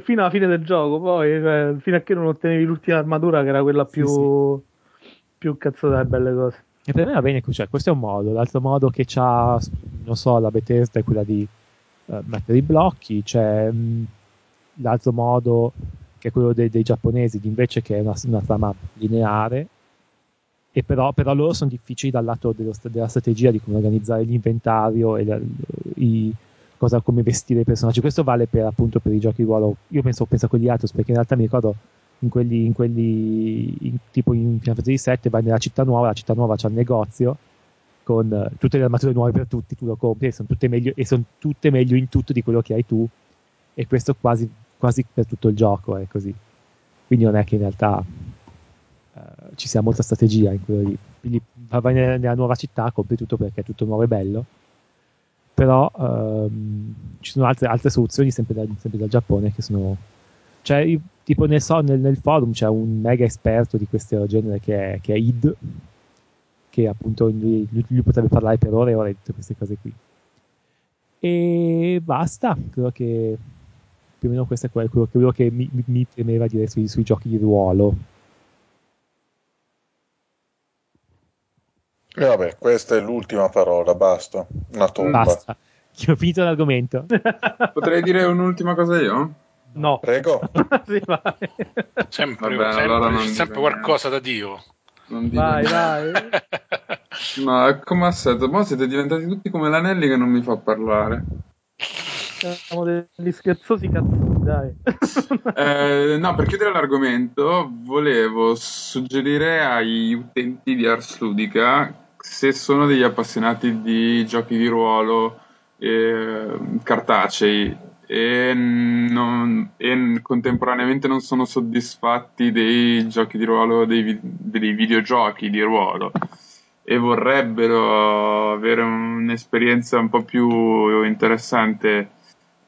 fino alla fine del gioco, poi cioè, fino a che non ottenevi l'ultima armatura che era quella più, sì, sì. più cazzo delle belle cose. E per me va bene, cioè, questo è un modo, l'altro modo che c'ha, non so, la Bethesda è quella di uh, mettere i blocchi, c'è mh, l'altro modo che è quello dei, dei giapponesi, invece che è una, una trama lineare, e però, però, loro sono difficili dal lato dello, della strategia di come organizzare l'inventario e la, i, cosa, come vestire i personaggi. Questo vale per, appunto per i giochi di ruolo. Io penso, penso a quelli Atos perché in realtà mi ricordo in quelli, in quelli in, tipo in Final Fantasy VII vai nella città nuova, la città nuova c'è un negozio con tutte le armature nuove per tutti, tu lo compri e sono tutte meglio, e sono tutte meglio in tutto di quello che hai tu. E questo quasi quasi per tutto il gioco è così. Quindi non è che in realtà uh, ci sia molta strategia in quello lì. Quindi vai nella, nuova città, compri tutto perché è tutto nuovo e bello. Però um, ci sono altre, altre soluzioni sempre, da, sempre, dal Giappone che sono... Cioè, io, tipo nel, nel, nel, forum c'è un mega esperto di questo genere che è, che è id, che appunto lui, lui, lui potrebbe parlare per ore e ore di tutte queste cose qui. E basta, credo che più o meno questo è quello, quello che mi, mi temeva dire sui, sui, giochi di ruolo. E vabbè, questa è l'ultima parola, basta. Una tomba. Basta. Ho finito l'argomento. (laughs) Potrei dire un'ultima cosa io? No. Prego. (laughs) sì, vai. Sempre, Vabbè, sempre, allora sempre qualcosa da Dio. Non vai, vai. (laughs) no, è come assetto. Ma siete diventati tutti come l'Anelli che non mi fa parlare. Siamo degli scherzosi cazzosi, dai. (laughs) eh, no, per chiudere l'argomento, volevo suggerire ai utenti di Ars Ludica, se sono degli appassionati di giochi di ruolo eh, cartacei e, non, e, contemporaneamente non sono soddisfatti dei giochi di ruolo, dei, dei videogiochi di ruolo e vorrebbero avere un'esperienza un po' più interessante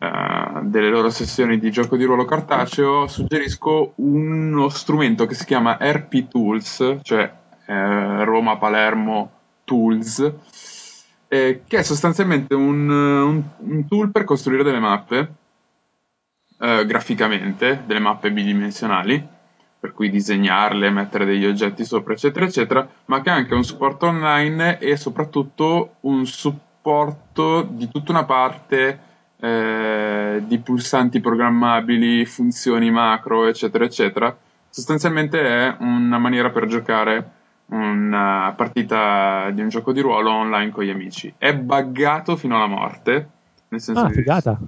uh, delle loro sessioni di gioco di ruolo cartaceo, suggerisco uno strumento che si chiama RP Tools, cioè eh, Roma Palermo Tools, eh, che è sostanzialmente un, un, un, tool per costruire delle mappe eh, graficamente, delle mappe bidimensionali per cui disegnarle, mettere degli oggetti sopra, eccetera, eccetera, ma che ha anche un supporto online e soprattutto un supporto di tutta una parte eh, di pulsanti programmabili, funzioni macro, eccetera, eccetera. Sostanzialmente è una maniera per giocare una partita di un gioco di ruolo online con gli amici. È buggato fino alla morte. Nel senso ah, di... figata.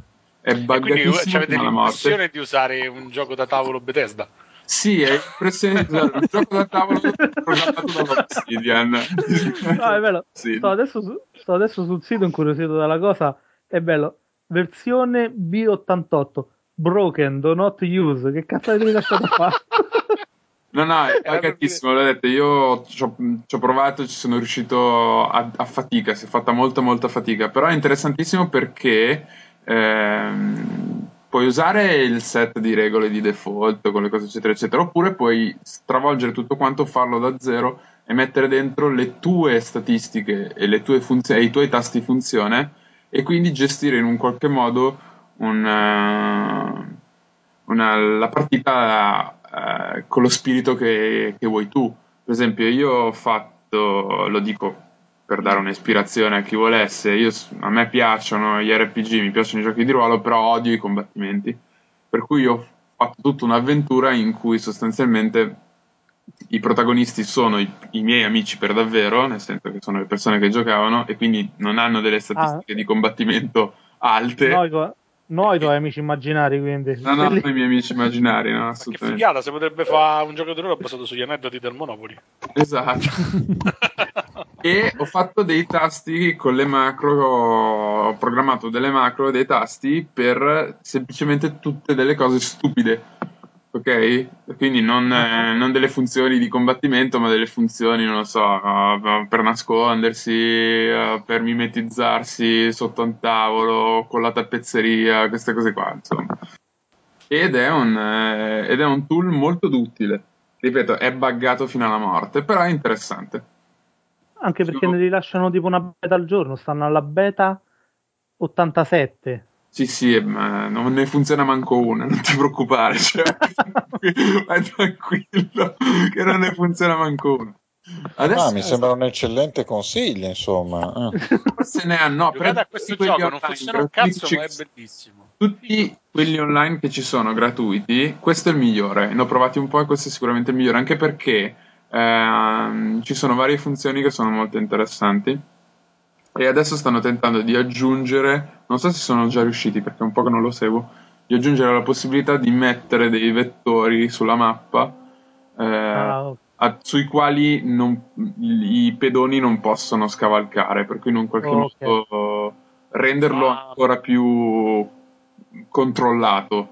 È buggatissimo quindi avete l'impressione di usare un gioco da tavolo Bethesda? Sì, è l'impressione di usare un gioco da tavolo programmato da Obsidian. No, è bello. Sto adesso, su, sto adesso sul sito incuriosito dalla cosa. È bello versione B88 broken, do not use. Che cazzo avete lasciato fare? (laughs) No, no, è pagatissimo, l'ho detto, io ci ho, provato, ci sono riuscito a, a, fatica, si è fatta molta molta fatica, però è interessantissimo perché ehm, puoi usare il set di regole di default con le cose eccetera eccetera, oppure puoi stravolgere tutto quanto, farlo da zero e mettere dentro le tue statistiche e, le tue funzioni, e i tuoi tasti funzione e quindi gestire in un qualche modo una, eh, una, la partita uh, con lo spirito che, che, vuoi tu. Per esempio, io ho fatto, lo dico per dare un'ispirazione a chi volesse, io, a me piacciono gli RPG, mi piacciono i giochi di ruolo, però odio i combattimenti. Per cui ho fatto tutta un'avventura in cui sostanzialmente i protagonisti sono i, i, miei amici per davvero, nel senso che sono le persone che giocavano e quindi non hanno delle statistiche ah. di combattimento alte. Noi, noi tuoi amici immaginari, quindi. No, no, i miei amici immaginari, no, assolutamente. Che figata, si potrebbe fare un gioco di ruolo basato sugli aneddoti del Monopoli. Esatto. (laughs) e ho fatto dei tasti con le macro, ho programmato delle macro, dei tasti per semplicemente tutte delle cose stupide ok? Quindi non, eh, non, delle funzioni di combattimento, ma delle funzioni, non lo so, uh, per nascondersi, uh, per mimetizzarsi sotto un tavolo, con la tappezzeria, queste cose qua, insomma. Ed è un, eh, ed è un tool molto utile. Ripeto, è buggato fino alla morte, però è interessante. Anche perché ne rilasciano tipo una beta al giorno, stanno alla beta 87 sì, sì, ma non ne funziona manco una, non ti preoccupare, cioè, (laughs) vai tranquillo che non ne funziona manco una. Adesso, ah, mi sembra un eccellente consiglio, insomma. Eh. Forse ne hanno, no, però a questo gioco non funziona un cazzo, ma è bellissimo. Tutti quelli online che ci sono gratuiti, questo è il migliore. Ne ho provati un po' e questo è sicuramente il migliore, anche perché ehm, ci sono varie funzioni che sono molto interessanti e adesso stanno tentando di aggiungere, non so se sono già riusciti perché è un po' che non lo seguo, di aggiungere la possibilità di mettere dei vettori sulla mappa eh, ah, a, sui quali non, i pedoni non possono scavalcare, per cui in un qualche oh, modo okay. renderlo ah. ancora più controllato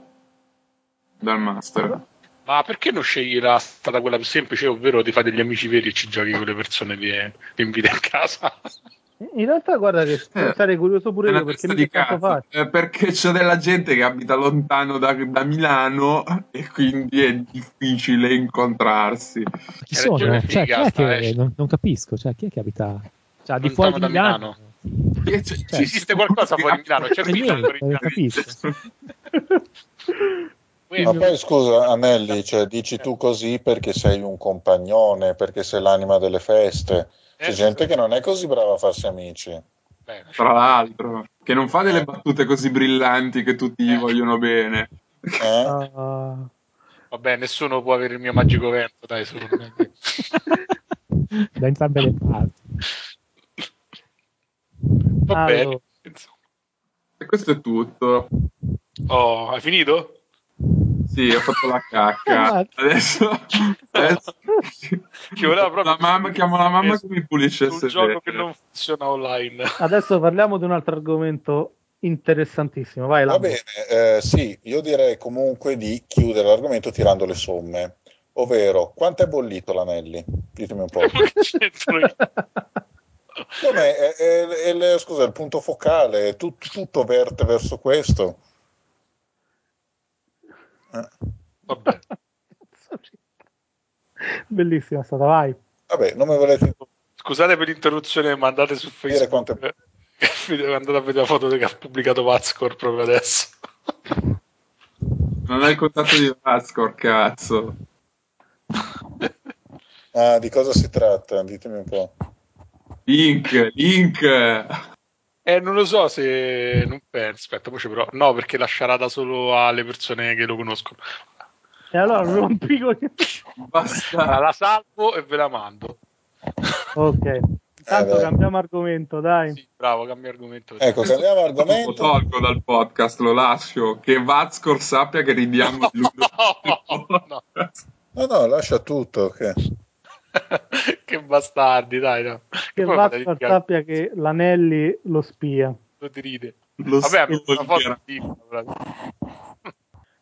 dal master. Ma perché non scegli la strada quella più semplice, ovvero ti fai degli amici veri e ci giochi con le persone che ti inviti a casa? (laughs) In realtà, guarda che eh, sarei curioso pure io perché mi fa eh, perché c'è della gente che abita lontano da, da, Milano e quindi è difficile incontrarsi. Chi sono? Cioè, chi è che, eh. non, non, capisco, cioè, chi è che abita cioè, di fuori da Milano? Milano. Cioè, cioè, esiste qualcosa fuori di Milano? C'è niente, non capisco. Ma poi scusa Anelli, cioè, dici tu così perché sei un compagnone, perché sei l'anima delle feste c'è gente che non è così brava a farsi amici. Beh, Tra l'altro, che non fa delle battute così brillanti che tutti gli eh. vogliono bene. Eh? Uh... Vabbè, nessuno può avere il mio magico vento, dai, da entrambe le parti. Va allora. bene. E questo è tutto. Oh, hai finito? Sì, ho fatto la cacca. Adesso, (laughs) adesso la mamma, chiamo la mamma che mi pulisce il gioco che non funziona online. Adesso parliamo di un altro argomento interessantissimo. Vai, Va bene, eh, sì, io direi comunque di chiudere l'argomento tirando le somme. Ovvero, quanto è bollito l'anelli? Ditemi un po'. (laughs) Com'è? È, è, è, scusa, il punto focale, tutto, tutto verte verso questo. Vabbè. (laughs) Bellissima stata, vai. Vabbè, non mi volete... Scusate per l'interruzione, ma andate su Facebook. Quanto... (laughs) andate a vedere la foto che ha pubblicato Vazcor proprio adesso. Non hai il contatto di Vazcor, cazzo. Ah, di cosa si tratta? Ditemi un po'. Link, link. Eh, non lo so se. Non penso. Aspetta, poi ci provo. No, perché la sciarata solo alle persone che lo conoscono. E allora rompi con. Basta. La salvo e ve la mando. Ok. Intanto eh cambiamo argomento, dai. Sì, bravo, cambia argomento. Ecco, cambiamo argomento. Lo tolgo dal podcast, lo lascio. Che Vazcor sappia che ridiamo di lui. (laughs) no, no. no, no, lascia tutto. Okay. (laughs) che bastardi, dai. No. Che Vazcor sappia che l'Anelli lo spia. Lo ride. Lo Vabbè, una foto di...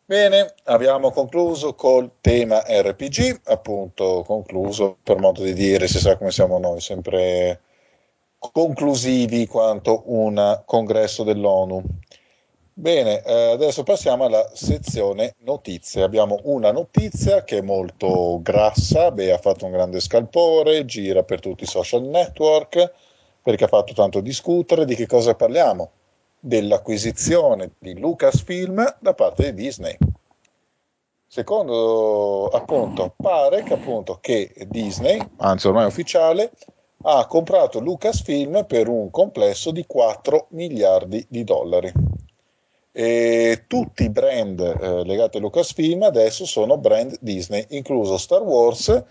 Bene, abbiamo concluso col tema RPG, appunto concluso per modo di dire, si sa come siamo noi, sempre conclusivi quanto un congresso dell'ONU. Bene, eh, adesso passiamo alla sezione notizie. Abbiamo una notizia che è molto grassa, beh, ha fatto un grande scalpore, gira per tutti i social network perché ha fatto tanto discutere. Di che cosa parliamo? Dell'acquisizione di Lucasfilm da parte di Disney. Secondo appunto, pare che, appunto, che Disney, anzi ormai ufficiale, ha comprato Lucasfilm per un complesso di 4 miliardi di dollari e tutti i brand eh, legati a Lucasfilm adesso sono brand Disney, incluso Star Wars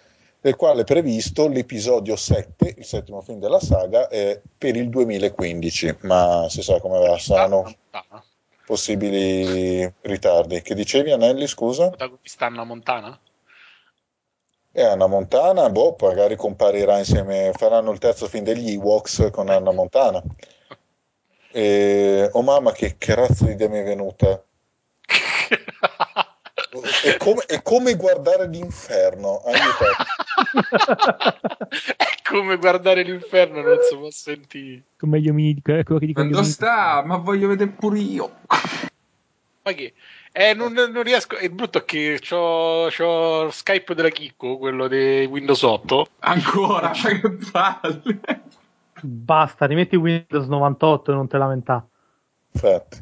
del quale è previsto l'episodio 7, il settimo film della saga, eh, per il 2015, ma si sa come saranno possibili ritardi. Che dicevi Anelli, scusa? Protagonista Anna Montana? E Anna Montana, boh, magari comparirà insieme, faranno il terzo film degli Ewoks con Anna Montana. E, oh mamma, che, razza di idea mi è venuta. (laughs) è, come, è come guardare l'inferno. (laughs) è come guardare l'inferno, non si può sentire. Come gli omini, quello che dicono. Dove sta? Ma voglio vedere pure io. Ma che? Eh, non, non, riesco. È brutto che c'ho, c'ho Skype della Chicco, quello di Windows 8. Ancora, (laughs) che palle. Basta, rimetti Windows 98 e non te lamentare. Infatti.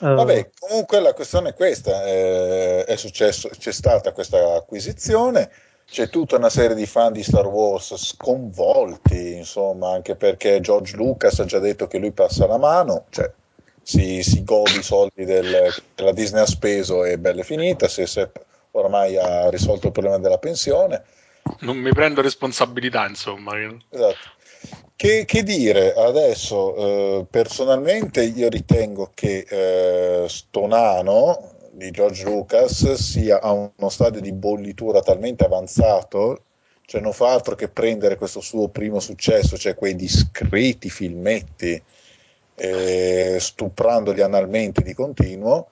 Uh. Vabbè, comunque la questione è questa: eh, è successo, c'è stata questa acquisizione. C'è tutta una serie di fan di Star Wars sconvolti, insomma, anche perché George Lucas ha già detto che lui passa la mano, cioè si, si gode i soldi del, che la Disney ha speso e bella finita, se, se ormai ha risolto il problema della pensione. Non mi prendo responsabilità, insomma. Esatto. Che, che, dire adesso? Eh, personalmente io ritengo che eh, Stonano di George Lucas sia a uno stadio di bollitura talmente avanzato, cioè non fa altro che prendere questo suo primo successo, cioè quei discreti filmetti eh, stuprandoli analmente di continuo.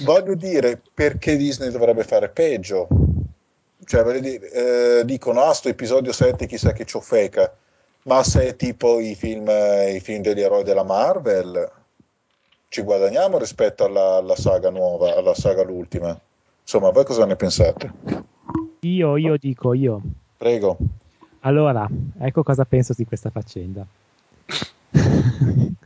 Voglio dire, perché Disney dovrebbe fare peggio? Cioè, dire, eh, dicono, ah, sto episodio 7 chissà che ciofeca, ma se è tipo i film, i film degli eroi della Marvel, ci guadagniamo rispetto alla, alla saga nuova, alla saga l'ultima. Insomma, voi cosa ne pensate? Io, io dico, io. Prego. Allora, ecco cosa penso di questa faccenda. (laughs)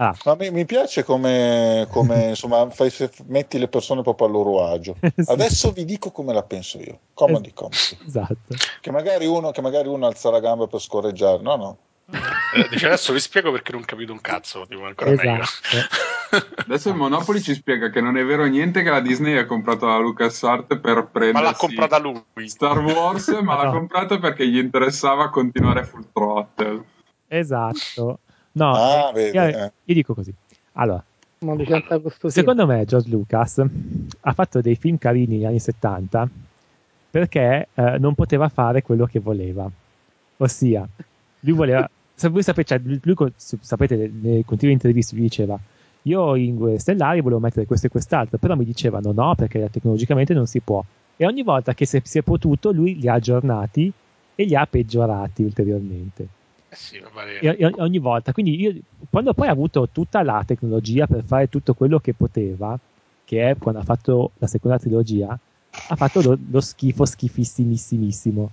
Ah. Ma mi, mi, piace come, come (laughs) insomma, fai, metti le persone proprio a loro agio. (laughs) sì. Adesso vi dico come la penso io, comodi, comodi. Esatto. Che magari, uno, che magari uno alza la gamba per scorreggiare, no, no. Eh, dice adesso vi spiego perché non ho capito un cazzo, tipo ancora esatto. meglio. (laughs) Adesso il Monopoli ci spiega che non è vero niente che la Disney ha comprato la LucasArts per prendere. Ma l'ha comprata lui. Star Wars, ma no. l'ha comprata perché gli interessava continuare full throttle. Esatto. No, ah, vedi, io, eh. io, dico così. Allora, secondo me George Lucas ha fatto dei film carini negli anni 70 perché eh, non poteva fare quello che voleva. Ossia, lui voleva... se voi sapete, cioè, lui, sapete, nelle continue interviste lui diceva io in Stellari volevo mettere questo e quest'altro, però mi dicevano no perché tecnologicamente non si può. E ogni volta che si è potuto lui li ha aggiornati e li ha peggiorati ulteriormente. Sì, e, ogni volta. Quindi io, quando poi ha avuto tutta la tecnologia per fare tutto quello che poteva, che è quando ha fatto la seconda trilogia, ha fatto lo, lo schifo schifissimissimo.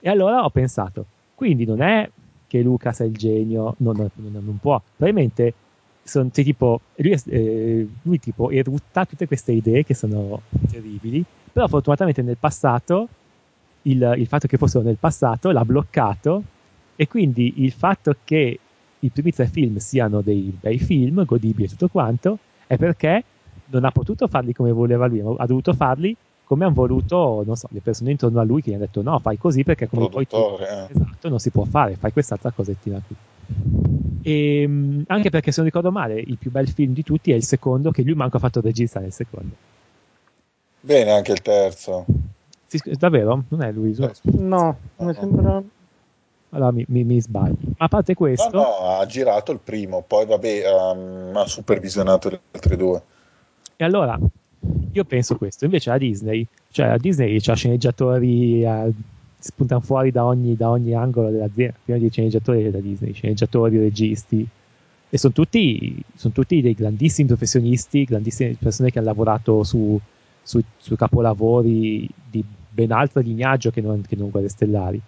E allora ho pensato, quindi non è che Lucas è il genio, non, non, non può. Probabilmente sono cioè, tipo, lui, eh, lui tipo erutta tutte queste idee che sono terribili, però fortunatamente nel passato, il, il fatto che fossero nel passato l'ha bloccato e quindi il fatto che i primi tre film siano dei bei film, godibili e tutto quanto, è perché non ha potuto farli come voleva lui, ha dovuto farli come hanno voluto, non so, le persone intorno a lui che gli hanno detto no, fai così perché come poi tu... Eh. Esatto, non si può fare, fai quest'altra cosettina qui. E, ehm, anche perché se non ricordo male, il più bel film di tutti è il secondo, che lui manco ha fatto regista nel secondo. Bene, anche il terzo. Sì, davvero? Non è lui? No, no, mi sembra allora mi, mi, mi sbaglio. A parte questo, no, no, ha girato il primo, poi vabbè, um, ha supervisionato le altre due. E allora io penso questo: invece la Disney, cioè la Disney c'ha sceneggiatori, eh, spuntano fuori da ogni, da ogni angolo dell'azienda. Prima di sceneggiatori della Disney, sceneggiatori, registi. E sono tutti, son tutti dei grandissimi professionisti, grandissime persone che hanno lavorato su, su, su capolavori di ben altro lignaggio che non, che non Guerre Stellari.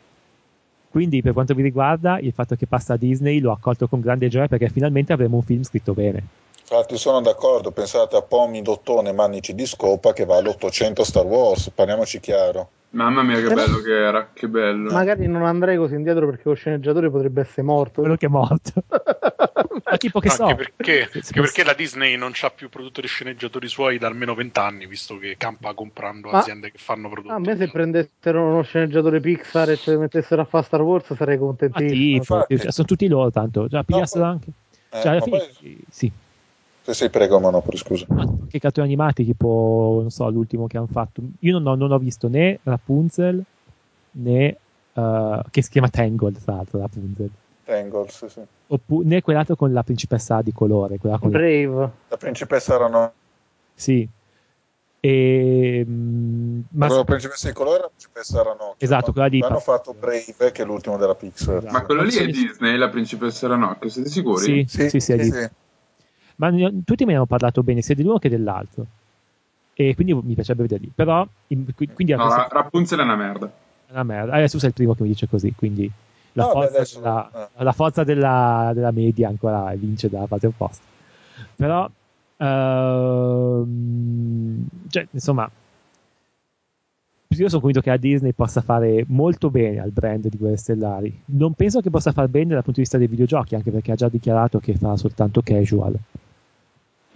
Quindi, per quanto mi riguarda, il fatto che passa a Disney l'ho accolto con grande gioia perché finalmente avremo un film scritto bene. Infatti sono d'accordo, pensate a Pomi, Dottone, Manici di Scopa che va all'800 Star Wars, parliamoci chiaro. Mamma mia che bello che era, che bello. Magari non andrei così indietro perché lo sceneggiatore potrebbe essere morto. Quello che è morto. (laughs) Ma tipo che No, so. anche perché, anche perché la Disney non c'ha più produttori sceneggiatori suoi da almeno vent'anni, visto che campa comprando Ma- aziende che fanno prodotti. A me se prendessero uno sceneggiatore Pixar e ci mettessero a fare Star Wars sarei contentissimo. infatti. cioè, sono tutti loro tanto. Già, pigliassero poi- anche. Eh, Cioè, alla fine, poi- sì. Sì, sì, prego, Monopoli, scusa. Ma Anche cartoni animati, tipo, non so, l'ultimo che hanno fatto. Io non ho, non ho visto né Rapunzel né. eh, che si chiama Tangled, tra l'altro, Rapunzel. Tangle, sì, sì. Oppu- né quell'altro con la principessa di colore. Quella con Brave. La principessa erano... Sì. E, mm, ma La principessa di colore e la principessa erano... Esatto, quella di- Hanno fatto Brave, che è l'ultimo della Pixar. Esatto. Ma quello lì è Sì, sì. Disney, la principessa Ranocchio, siete sicuri? Sì, sì, sì, è lì. Ma ne- tutti me ne hanno parlato bene sia dell'uno che dell'altro. E quindi mi piacerebbe vederli. Però, in- qui- quindi No, Ra- Rapunzel è una merda. è una merda. Adesso sei il primo che mi dice così. Quindi la No, beh, forza, adesso- della, eh. la forza della, della media ancora vince dalla parte opposta. Però, ehm, cioè, insomma, io sono convinto che la Disney possa fare molto bene al brand di Guerre Stellari. Non penso che possa far bene dal punto di vista dei videogiochi, anche perché ha già dichiarato che fa soltanto casual.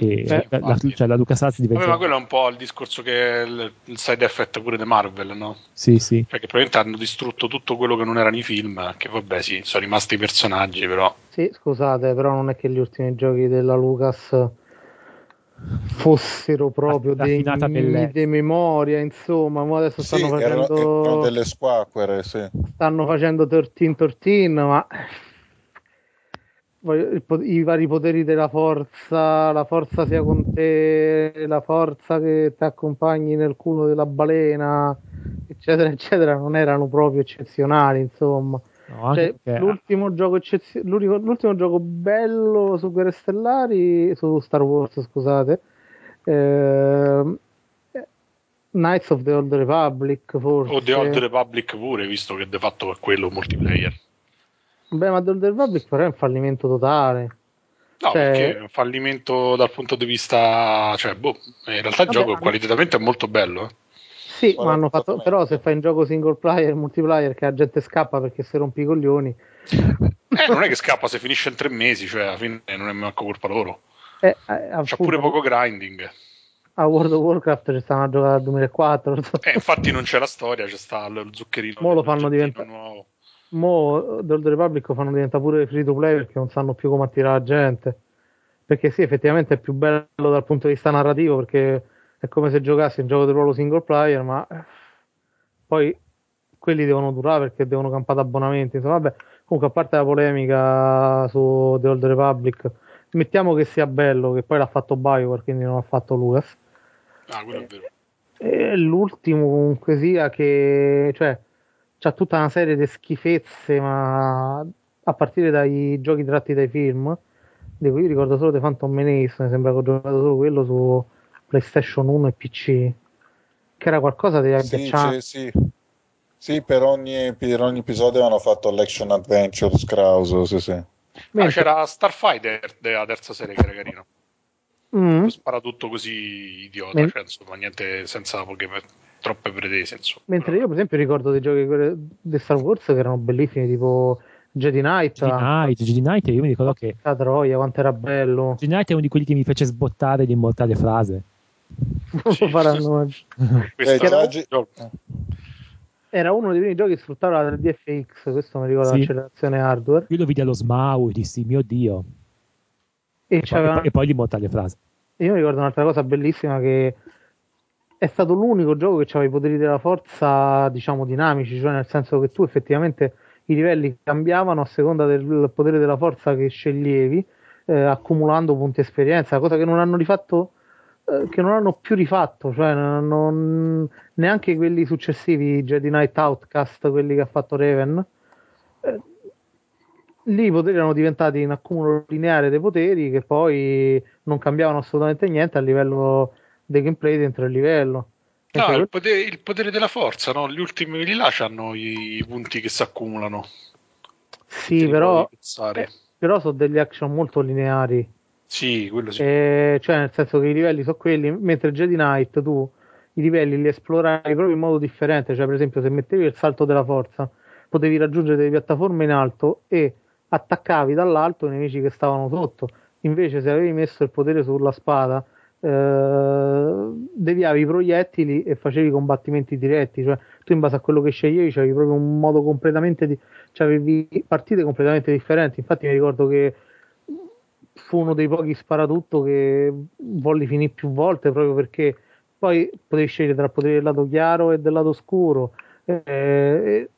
E Sì, la, cioè, la LucasArts diventa. Vabbè, ma quello è un po' il discorso che il, il side effect pure di Marvel, no? Sì, sì. Perché probabilmente hanno distrutto tutto quello che non erano i film, che vabbè sì, sono rimasti i personaggi, però... Sì, scusate, però non è che gli ultimi giochi della Lucas fossero proprio dei di memoria, insomma, mo adesso Sì, stanno erano, facendo erano delle squacquere, sì. stanno facendo 13-13, ma i vari poteri della forza, la forza sia con te, la forza che ti accompagni nel culo della balena, eccetera, eccetera, non erano proprio eccezionali, insomma. No, Cioè, perché- l'ultimo, gioco eccezio- l'unico- l'ultimo gioco bello su Guerre Stellari, su Star Wars, scusate, ehm, Knights of the Old Republic, forse. O The Old Republic pure, visto che de fatto è quello multiplayer. Beh, ma The Old Republic però è un fallimento totale. No, Cioè- perché è un fallimento dal punto di vista... Cioè, boh, in realtà il Vabbè, gioco ma- qualitativamente è molto bello, eh. Sì, ma hanno fatto, però se fai un gioco single player, multiplayer, che la gente scappa perché si rompi i coglioni, Eh, non è che scappa se finisce in tre mesi, cioè alla fine non è manco colpa loro. eh, eh, appunto, pure poco grinding. a World of Warcraft ci stanno a giocare dal 2004. Eh, infatti non c'è la storia, c'è sta lo zuccherino. Mo lo fanno diventare- nuovo. Mo The Old Republic fanno diventare pure free to play perché non sanno più come attirare la gente. Perché sì, effettivamente è più bello dal punto di vista narrativo perché è come se giocassi un gioco di ruolo single player, ma eh, poi quelli devono durare perché devono campare abbonamenti. Insomma, vabbè, comunque a parte la polemica su The Old Republic, mettiamo che sia bello, che poi l'ha fatto Bioware, quindi non l'ha fatto Lucas. Ah, quello è vero. E l'ultimo comunque sia che cioè c'ha tutta una serie di schifezze, ma a partire dai giochi tratti dai film, di cui io ricordo solo The Phantom Menace, mi sembra che ho giocato solo quello su PlayStation 1 e PC, che era qualcosa di Sì, agghiacciante. c'è- sì. Sì, per ogni, per ogni episodio hanno fatto l'action adventure Scrauso, sì, sì. Ah, Mentre- c'era Starfighter della terza serie che era carino. Mm. Spara tutto così idiota, Men- cioè, insomma, niente senza poche, troppe pretese. Insomma. Mentre io, per esempio, ricordo dei giochi di Star Wars che erano bellissimi, tipo Jedi Knight, Jedi Knight, Jedi Knight, io mi ricordo che la troia, quanto era bello. Jedi Knight è uno di quelli che mi fece sbottare l'immortale frase. Non lo faranno era- Era uno dei primi giochi che sfruttava la 3DFX, questo mi ricorda Sì. l'accelerazione hardware. Io lo vidi allo Smau e dissi, mio Dio. E, E poi, e poi- e poi l'immortale frase. e io mi ricordo un'altra cosa bellissima che è stato l'unico gioco che aveva i poteri della forza, diciamo, dinamici, cioè nel senso che tu effettivamente i livelli cambiavano a seconda del potere della forza che sceglievi, eh, accumulando punti esperienza, cosa che non hanno rifatto, eh, che non hanno più rifatto, cioè non- neanche quelli successivi, Jedi Knight Outcast, quelli che ha fatto Raven. eh, lì i poteri erano diventati un accumulo lineare dei poteri che poi non cambiavano assolutamente niente a livello dei gameplay dentro il livello. No, il potere, il potere della forza, no? Gli ultimi di là hanno i punti che si accumulano. sì, però, eh, però sono degli action molto lineari. Sì, quello sì. Eh, cioè, nel senso che i livelli sono quelli, mentre Jedi Knight tu i livelli li esploravi proprio in modo differente. Cioè, per esempio, se mettevi il salto della forza, potevi raggiungere delle piattaforme in alto e attaccavi dall'alto i nemici che stavano sotto. Invece, se avevi messo il potere sulla spada, deviavi i proiettili e facevi combattimenti diretti. Cioè, tu in base a quello che sceglievi, avevi proprio un modo completamente di, avevi partite completamente differenti. Infatti, mi ricordo che fu uno dei pochi sparatutto che volli finire più volte proprio perché poi potevi scegliere tra potere del lato chiaro e del lato scuro. Eh,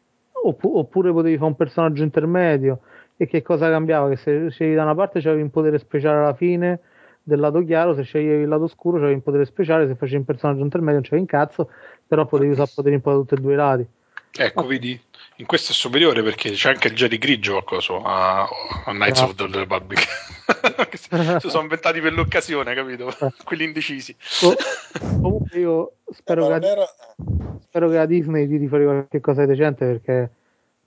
oppure potevi fare un personaggio intermedio e che cosa cambiava? Che se scegli da una parte c'avevi un potere speciale alla fine del lato chiaro, se sceglievi il lato scuro c'avevi un potere speciale, se facevi un personaggio intermedio non c'avevi un cazzo, però potevi usare poteri un po' da tutti e due i lati. Ecco, vedi, in questo è superiore perché c'è anche il Jedi grigio a, coso, a, a Knights no. of the Republic. (laughs) si sono inventati per l'occasione, capito? Quelli indecisi. Oh, comunque io spero, eh, che era... spero che la Disney tiri fuori qualche cosa di decente perché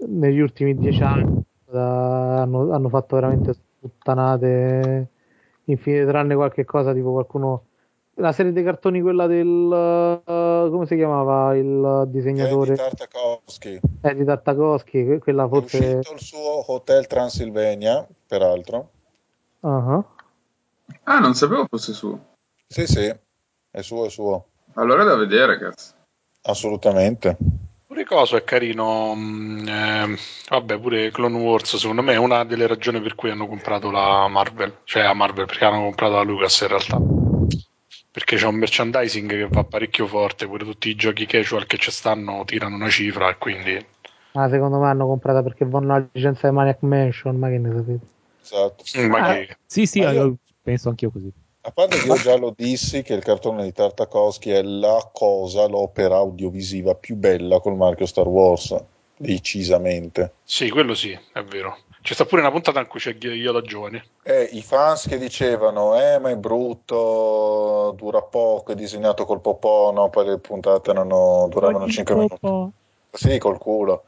negli ultimi dieci anni da, hanno, hanno, fatto veramente sputtanate infinite, tranne qualche cosa tipo qualcuno la serie dei cartoni quella del uh, come si chiamava il disegnatore? Di Tartakovsky. Eh, di Tartakovsky quella forse è uscito il suo Hotel Transilvania peraltro. Uh-huh. ah non sapevo fosse suo. Sì sì è suo è suo. Allora è da vedere cazzo. Assolutamente Pure Coso è carino, eh, vabbè, pure Clone Wars secondo me è una delle ragioni per cui hanno comprato la Marvel, cioè la Marvel perché hanno comprato la Lucas in realtà. Perché c'è un merchandising che va parecchio forte, pure tutti i giochi casual che ci stanno tirano una cifra e quindi... Ah, secondo me hanno comprata perché vanno la licenza di Maniac Mansion, ma che ne sapete? Esatto. Mm, ma ah, che... Sì, sì, io... penso anch'io così. A parte che io già lo dissi che il cartone di Tartakovsky è la cosa, l'opera audiovisiva più bella col marchio Star Wars, decisamente. Sì, quello sì, è vero. C'è sta pure una puntata in cui c'è io da giovane. Eh, I fans che dicevano, eh, ma è brutto, dura poco, è disegnato col popò, no, poi le puntate erano, duravano 5 minuti. Sì, col culo.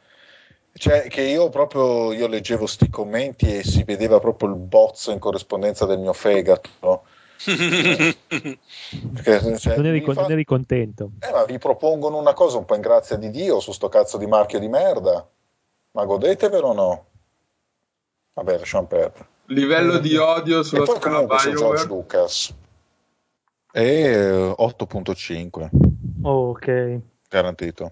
Cioè, che io proprio, io leggevo sti commenti e si vedeva proprio il bozzo in corrispondenza del mio fegato perché, cioè, non, eri, fa... non, eri, contento. Eh, ma vi propongono una cosa un po' in grazia di Dio su sto cazzo di marchio di merda. Ma godetevelo o no? Vabbè, lasciamo perdere. Livello di odio sulla e poi su George Lucas. E 8.5. Oh, ok. Garantito.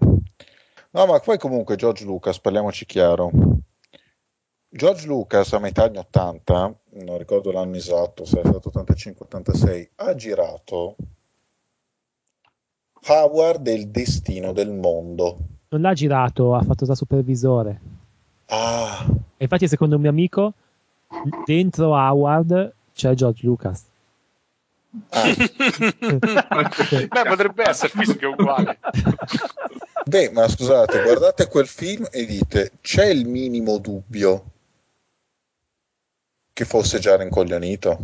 No, ma poi comunque George Lucas, parliamoci chiaro. George Lucas a metà anni 80, non ricordo l'anno esatto, se è stato 85-86, ha girato Howard e il destino del mondo. Non l'ha girato, ha fatto da supervisore. Ah. E infatti, secondo un mio amico, dentro Howard c'è George Lucas. Ah. (laughs) Beh, potrebbe essere, è uguale. Beh, ma scusate, guardate quel film e dite, c'è il minimo dubbio che fosse già rincoglionito.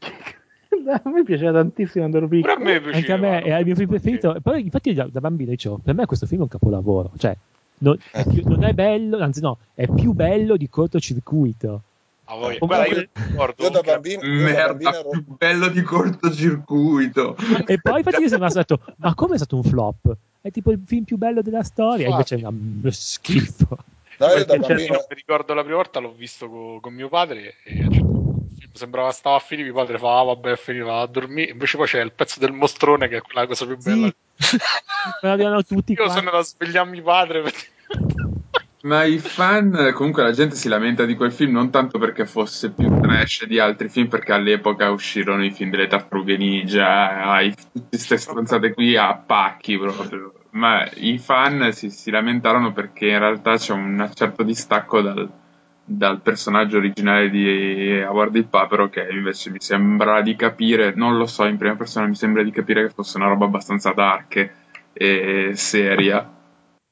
(laughs) a me piaceva tantissimo quando ero piccolo. A me piaceva, Anche a me è il mio film preferito. Poi, infatti, da, da bambino dicevo: Per me questo film è un capolavoro. Cioè, non è, più, non è bello, anzi, no, è più bello di cortocircuito. Ah, voi, guarda, io, ricordo, io da bambino, merda, ero... più bello di cortocircuito. E poi infatti io sono detto: Ma come è stato un flop? È tipo il film più bello della storia. Infatti. Invece è una schifo. No, da bambino... mi ricordo la prima volta l'ho visto con, con mio padre e a certo sembrava stava a finire, mio padre fa ah, vabbè finiva a dormire, invece poi c'è il pezzo del mostrone che è quella cosa più bella. Sì. (laughs) tutti Io sono andato a svegliare mio padre perché... (laughs) Ma i fan, comunque la gente si lamenta di quel film non tanto perché fosse più trash di altri film, perché all'epoca uscirono i film delle tartarughe ninja, tutte queste stronzate qui a pacchi proprio. Ma i fan si, si lamentarono perché in realtà c'è un certo distacco dal, dal personaggio originale di Howard il Papero che invece mi sembra di capire, non lo so in prima persona, mi sembra di capire che fosse una roba abbastanza dark e seria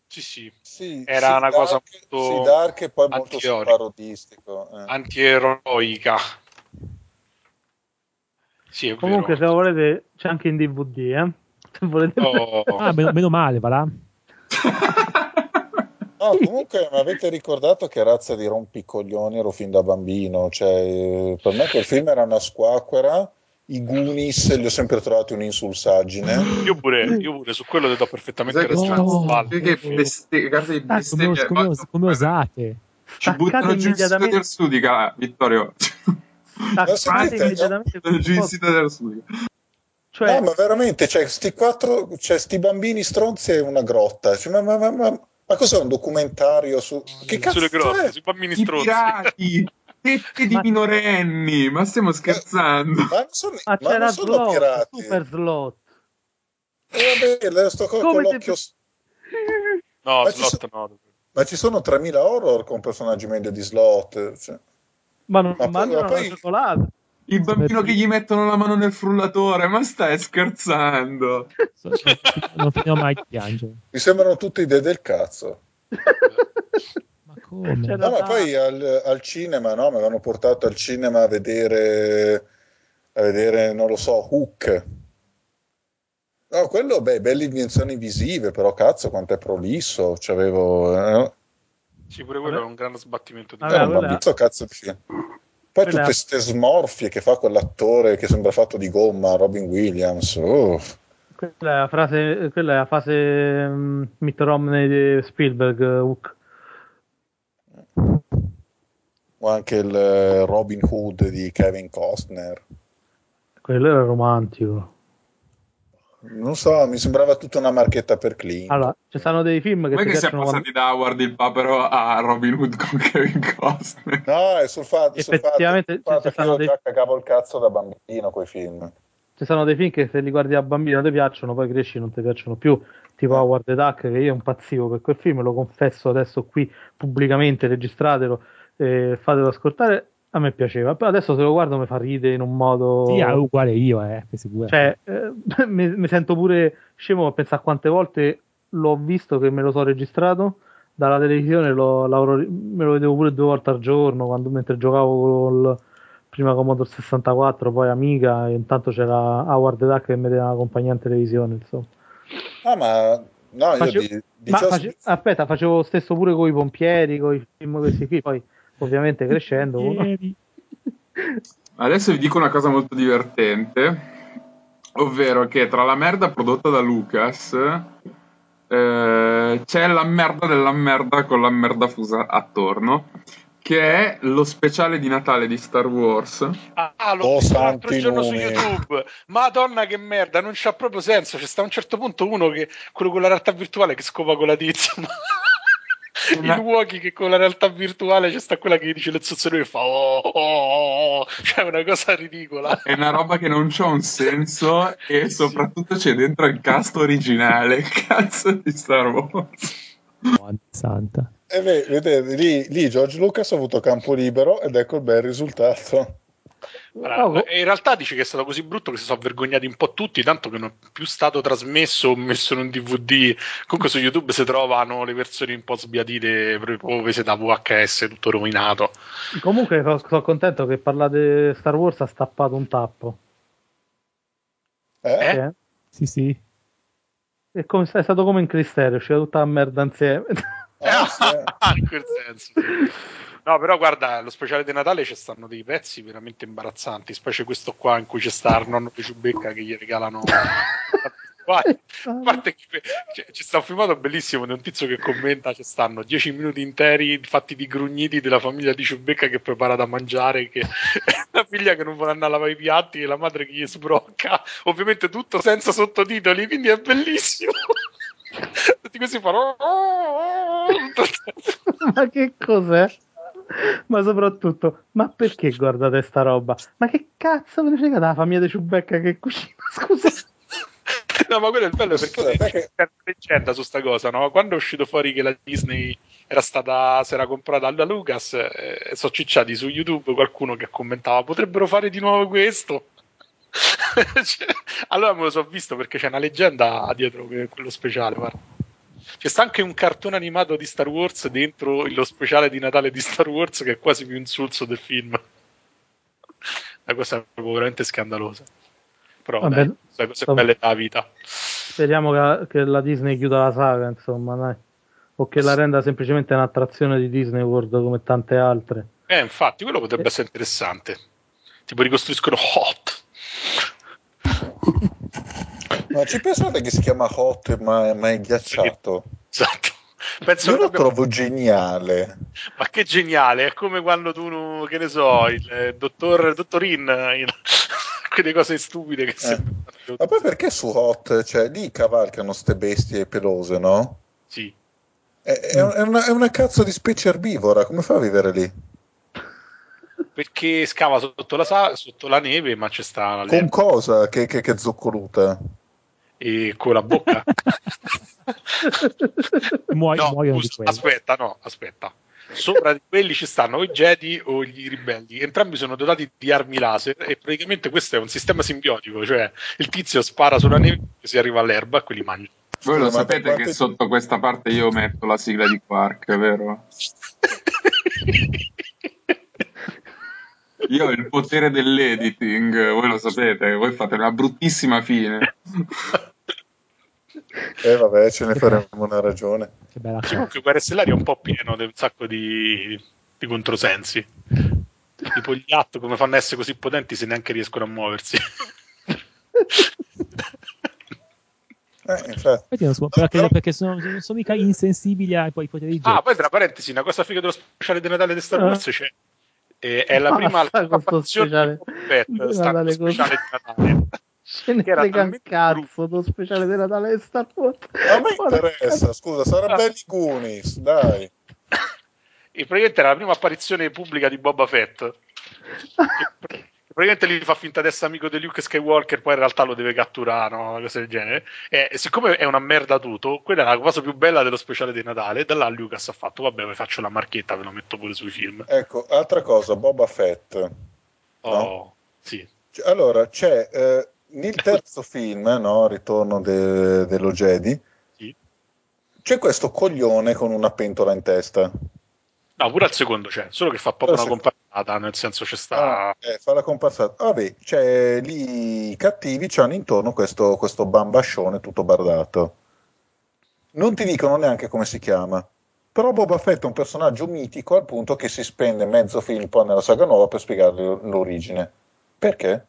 sì, sì. sì Era sì, una dark, cosa molto. Sì, dark e poi molto parodistico. Eh. Antieroica. Sì, Comunque, vero. se volete, c'è anche in DVD, eh? Se (laughs) volete... Oh. (laughs) ah, meno, meno male, va là. (laughs) No, comunque mi avete ricordato che razza di rompicoglioni ero fin da bambino. Cioè, per me quel film era una squacquera i Goonies li ho sempre trovati un'insulsaggine. Io pure, io pure su quello ti do perfettamente ragione. Oh, che beste- ah, come, come, come, osate? Ci buttano giù in sito del Sudica, Vittorio. Staccate immediatamente giù in sito del Sudica. Cioè... No, ma veramente, cioè, sti quattro, cioè, sti bambini stronzi è una grotta. Cioè, ma, ma, ma, ma, ma cos'è un documentario su... Che cazzo Sulle grotte, è? sui bambini I stronzi. pirati, tette di Ma- minorenni, ma stiamo scherzando? Ma non sono, Ma ma c'era non sono slot, pirati. super slot. Eh, vabbè, sto co- con l'occhio... te- No, Ma slot no. Ma ci sono 3.000 horror con personaggi meglio di slot. Cioè. Ma non Ma poi- mangiano ma la poi- cioccolata. Il bambino che gli mettono la mano nel frullatore, ma stai scherzando? Non finiamo mai di piangere. Mi sembrano tutti idee del cazzo. Ma come? No, ma da- poi al, al cinema, no? Mi avevano portato al cinema a vedere, a vedere, non lo so, Hook. No, quello, beh, belle invenzioni visive, però cazzo, quanto è prolisso. C'avevo... Eh, Sì, pure quello è un grande sbattimento di era un bambino, cazzo di film. Poi quella- tutte queste smorfie che fa quell'attore che sembra fatto di gomma, Robin Williams. oh. Quella è la frase, quella è la fase um, Mitt Romney di Spielberg, uh, Hook. O anche il eh, Robin Hood di Kevin Costner. Quello era romantico. Non so, mi sembrava tutta una marchetta per Clint. Allora, ci sono dei film che Come ti che siamo passati da Howard il Papero a Robin Hood con (laughs) Kevin Costner? No, è sul fatto, Effettivamente, sul fatto ci che sono io dei- già cagavo il cazzo da bambino quei film. Ci sono dei film che se li guardi da bambino ti piacciono, poi cresci e non ti piacciono più. Tipo Howard the Duck, che io impazzivo per quel film, lo confesso adesso qui pubblicamente, registratelo, eh, fatelo ascoltare. A me piaceva, però adesso se lo guardo mi fa ridere in un modo. Sì, è uguale io, eh, sicuro. Cioè, eh, (laughs) mi, mi sento pure scemo a pensare quante volte l'ho visto che me lo so registrato dalla televisione, lo, l'avrò- me lo vedevo pure due volte al giorno quando, mentre giocavo col prima Commodore 64, poi Amiga, e intanto c'era Howard the Duck che mi dava compagnia in televisione. Insomma. Ah, ma no, io Facevo- di, di Ma face- aspetta, facevo lo stesso pure con i pompieri, con i film questi qui, poi ovviamente crescendo. uno-. (laughs) Adesso vi dico una cosa molto divertente, ovvero che tra la merda prodotta da Lucas eh, c'è la merda della merda con la merda fusa attorno, che è lo speciale di Natale di Star Wars. Ah, l'ho Oh, visto l'altro giorno su. YouTube. Madonna che merda, non c'ha proprio senso. C'è sta a un certo punto uno che quello con la realtà virtuale che scopa con la tizia. (laughs) Una- Il Wookie che con la realtà virtuale c'è sta quella che dice le zuzzone e fa oh, oh, oh, oh. cioè è una cosa ridicola. È una roba che non c'ha un senso e soprattutto c'è dentro il cast originale, (laughs) cazzo di Star Wars. Madonna santa. E ve- vedete, lì, lì George Lucas ha avuto campo libero ed ecco il bel risultato. Oh, in realtà dice che è stato così brutto che si sono vergognati un po' tutti, tanto che non è più stato trasmesso o messo in un DVD. Comunque su YouTube si trovano le versioni un po' sbiadite, proprio prese da VHS, tutto rovinato. Comunque sono, sono contento che parlate di Star Wars ha stappato un tappo. Eh? Eh? Sì, sì. È, come, è stato come in Cristerio, è uscita tutta la merda insieme. Ah, sì, eh. (laughs) in quel senso. No, però guarda, lo speciale di Natale ci stanno dei pezzi veramente imbarazzanti, specie questo qua in cui c'è sta il nonno di Ciubecca che gli regalano... (laughs) Guarda, parte che c'è, c'è sta un filmato bellissimo di un tizio che commenta ci stanno 10 minuti interi fatti di grugniti della famiglia di Ciubecca che prepara da mangiare che (laughs) la figlia che non vuole andare a lavare i piatti e la madre che gli sbrocca ovviamente tutto senza sottotitoli quindi è bellissimo (laughs) tutti questi fanno ma che cos'è? (laughs) Ma soprattutto, ma perché guardate sta roba? Ma che cazzo me ne frega dalla famiglia di Ciubecca che cucina? (laughs) Scusa. No, ma quello è il bello perché c'è una leggenda su sta cosa, no? Quando è uscito fuori che la Disney era stata, si era comprata da Lucas, eh, sono cicciati su YouTube qualcuno che commentava potrebbero fare di nuovo questo. (laughs) Cioè, allora me lo so visto perché c'è una leggenda dietro que- quello speciale, guarda. C'è sta anche un cartone animato di Star Wars dentro lo speciale di Natale di Star Wars che è quasi più insulso del film. La cosa veramente scandalosa. Però Vabbè, dai, sai cose insomma. belle della vita. Speriamo che, che la Disney chiuda la saga, insomma, dai. O che la renda semplicemente un'attrazione di Disney World come tante altre. Eh, infatti, quello potrebbe essere interessante. Tipo ricostruiscono Hot. Ma ci pensate che si chiama Hot ma, ma è ghiacciato? Esatto. Penso Io lo abbiamo... trovo geniale. Ma che geniale, è come quando tu, che ne so, il eh, dottor, dottorin, in... (laughs) quelle cose stupide che eh. sembrano. Ma poi perché su Hot, cioè lì cavalcano ste bestie pelose, no? Sì. È, è, una, è una cazzo di specie erbivora, come fa a vivere lì? Perché scava sotto la, sotto la neve, ma c'è sta Con cosa? Che, che, che zoccoluta? E con la bocca. (laughs) Muoio, no, muoiono scusa, aspetta, no, aspetta. Sopra di quelli ci stanno o i Jedi o gli ribelli. Entrambi sono dotati di armi laser e praticamente questo è un sistema simbiotico, cioè il tizio spara sulla neve e si arriva all'erba e quelli mangiano. Voi lo sapete che sotto questa parte io metto la sigla di Quark, vero? (laughs) Io ho il potere dell'editing, voi lo sapete, voi fate una bruttissima fine. E eh vabbè, ce ne faremo una ragione. Che bella cosa. Comunque Guerre Stellari è un po' pieno di un sacco di, di controsensi. Tipo gli At come fanno a essere così potenti se neanche riescono a muoversi. Eh, infatti. Non so, perché, però... perché sono, non sono mica insensibili ai poteri di gioco. Ah, poi tra parentesi, una cosa figa dello speciale di Natale di Star Wars ah. c'è. Eh, è la prima, prima speciale. Speciale di Natale. Ce ne frega un cazzo lo speciale di Natale di Star Wars. A me interessa, scusa, sarà belli Goonies, dai. E praticamente era la prima apparizione pubblica di Boba Fett. (laughs) praticamente lì fa finta di essere amico di Luke Skywalker, poi in realtà lo deve catturare, no? una cosa del genere. E siccome è una merda tutto, quella è la cosa più bella dello speciale di Natale. Da là Lucas ha fatto, vabbè, vi faccio la marchetta, ve lo metto pure sui film. Ecco, altra cosa, Boba Fett. Oh, no? sì. Allora, c'è eh, nel (laughs) terzo film, no? Ritorno de- dello Jedi, sì. c'è questo coglione con una pentola in testa. No, pure al secondo c'è, solo che fa proprio una comparsata, nel senso c'è sta... Ah, eh, fa la comparsata. Vabbè, c'è lì i cattivi c'hanno intorno questo, questo bambascione tutto bardato. Non ti dicono neanche come si chiama. Però Boba Fett è un personaggio mitico al punto che si spende mezzo film poi nella saga nuova per spiegargli l'origine. Perché?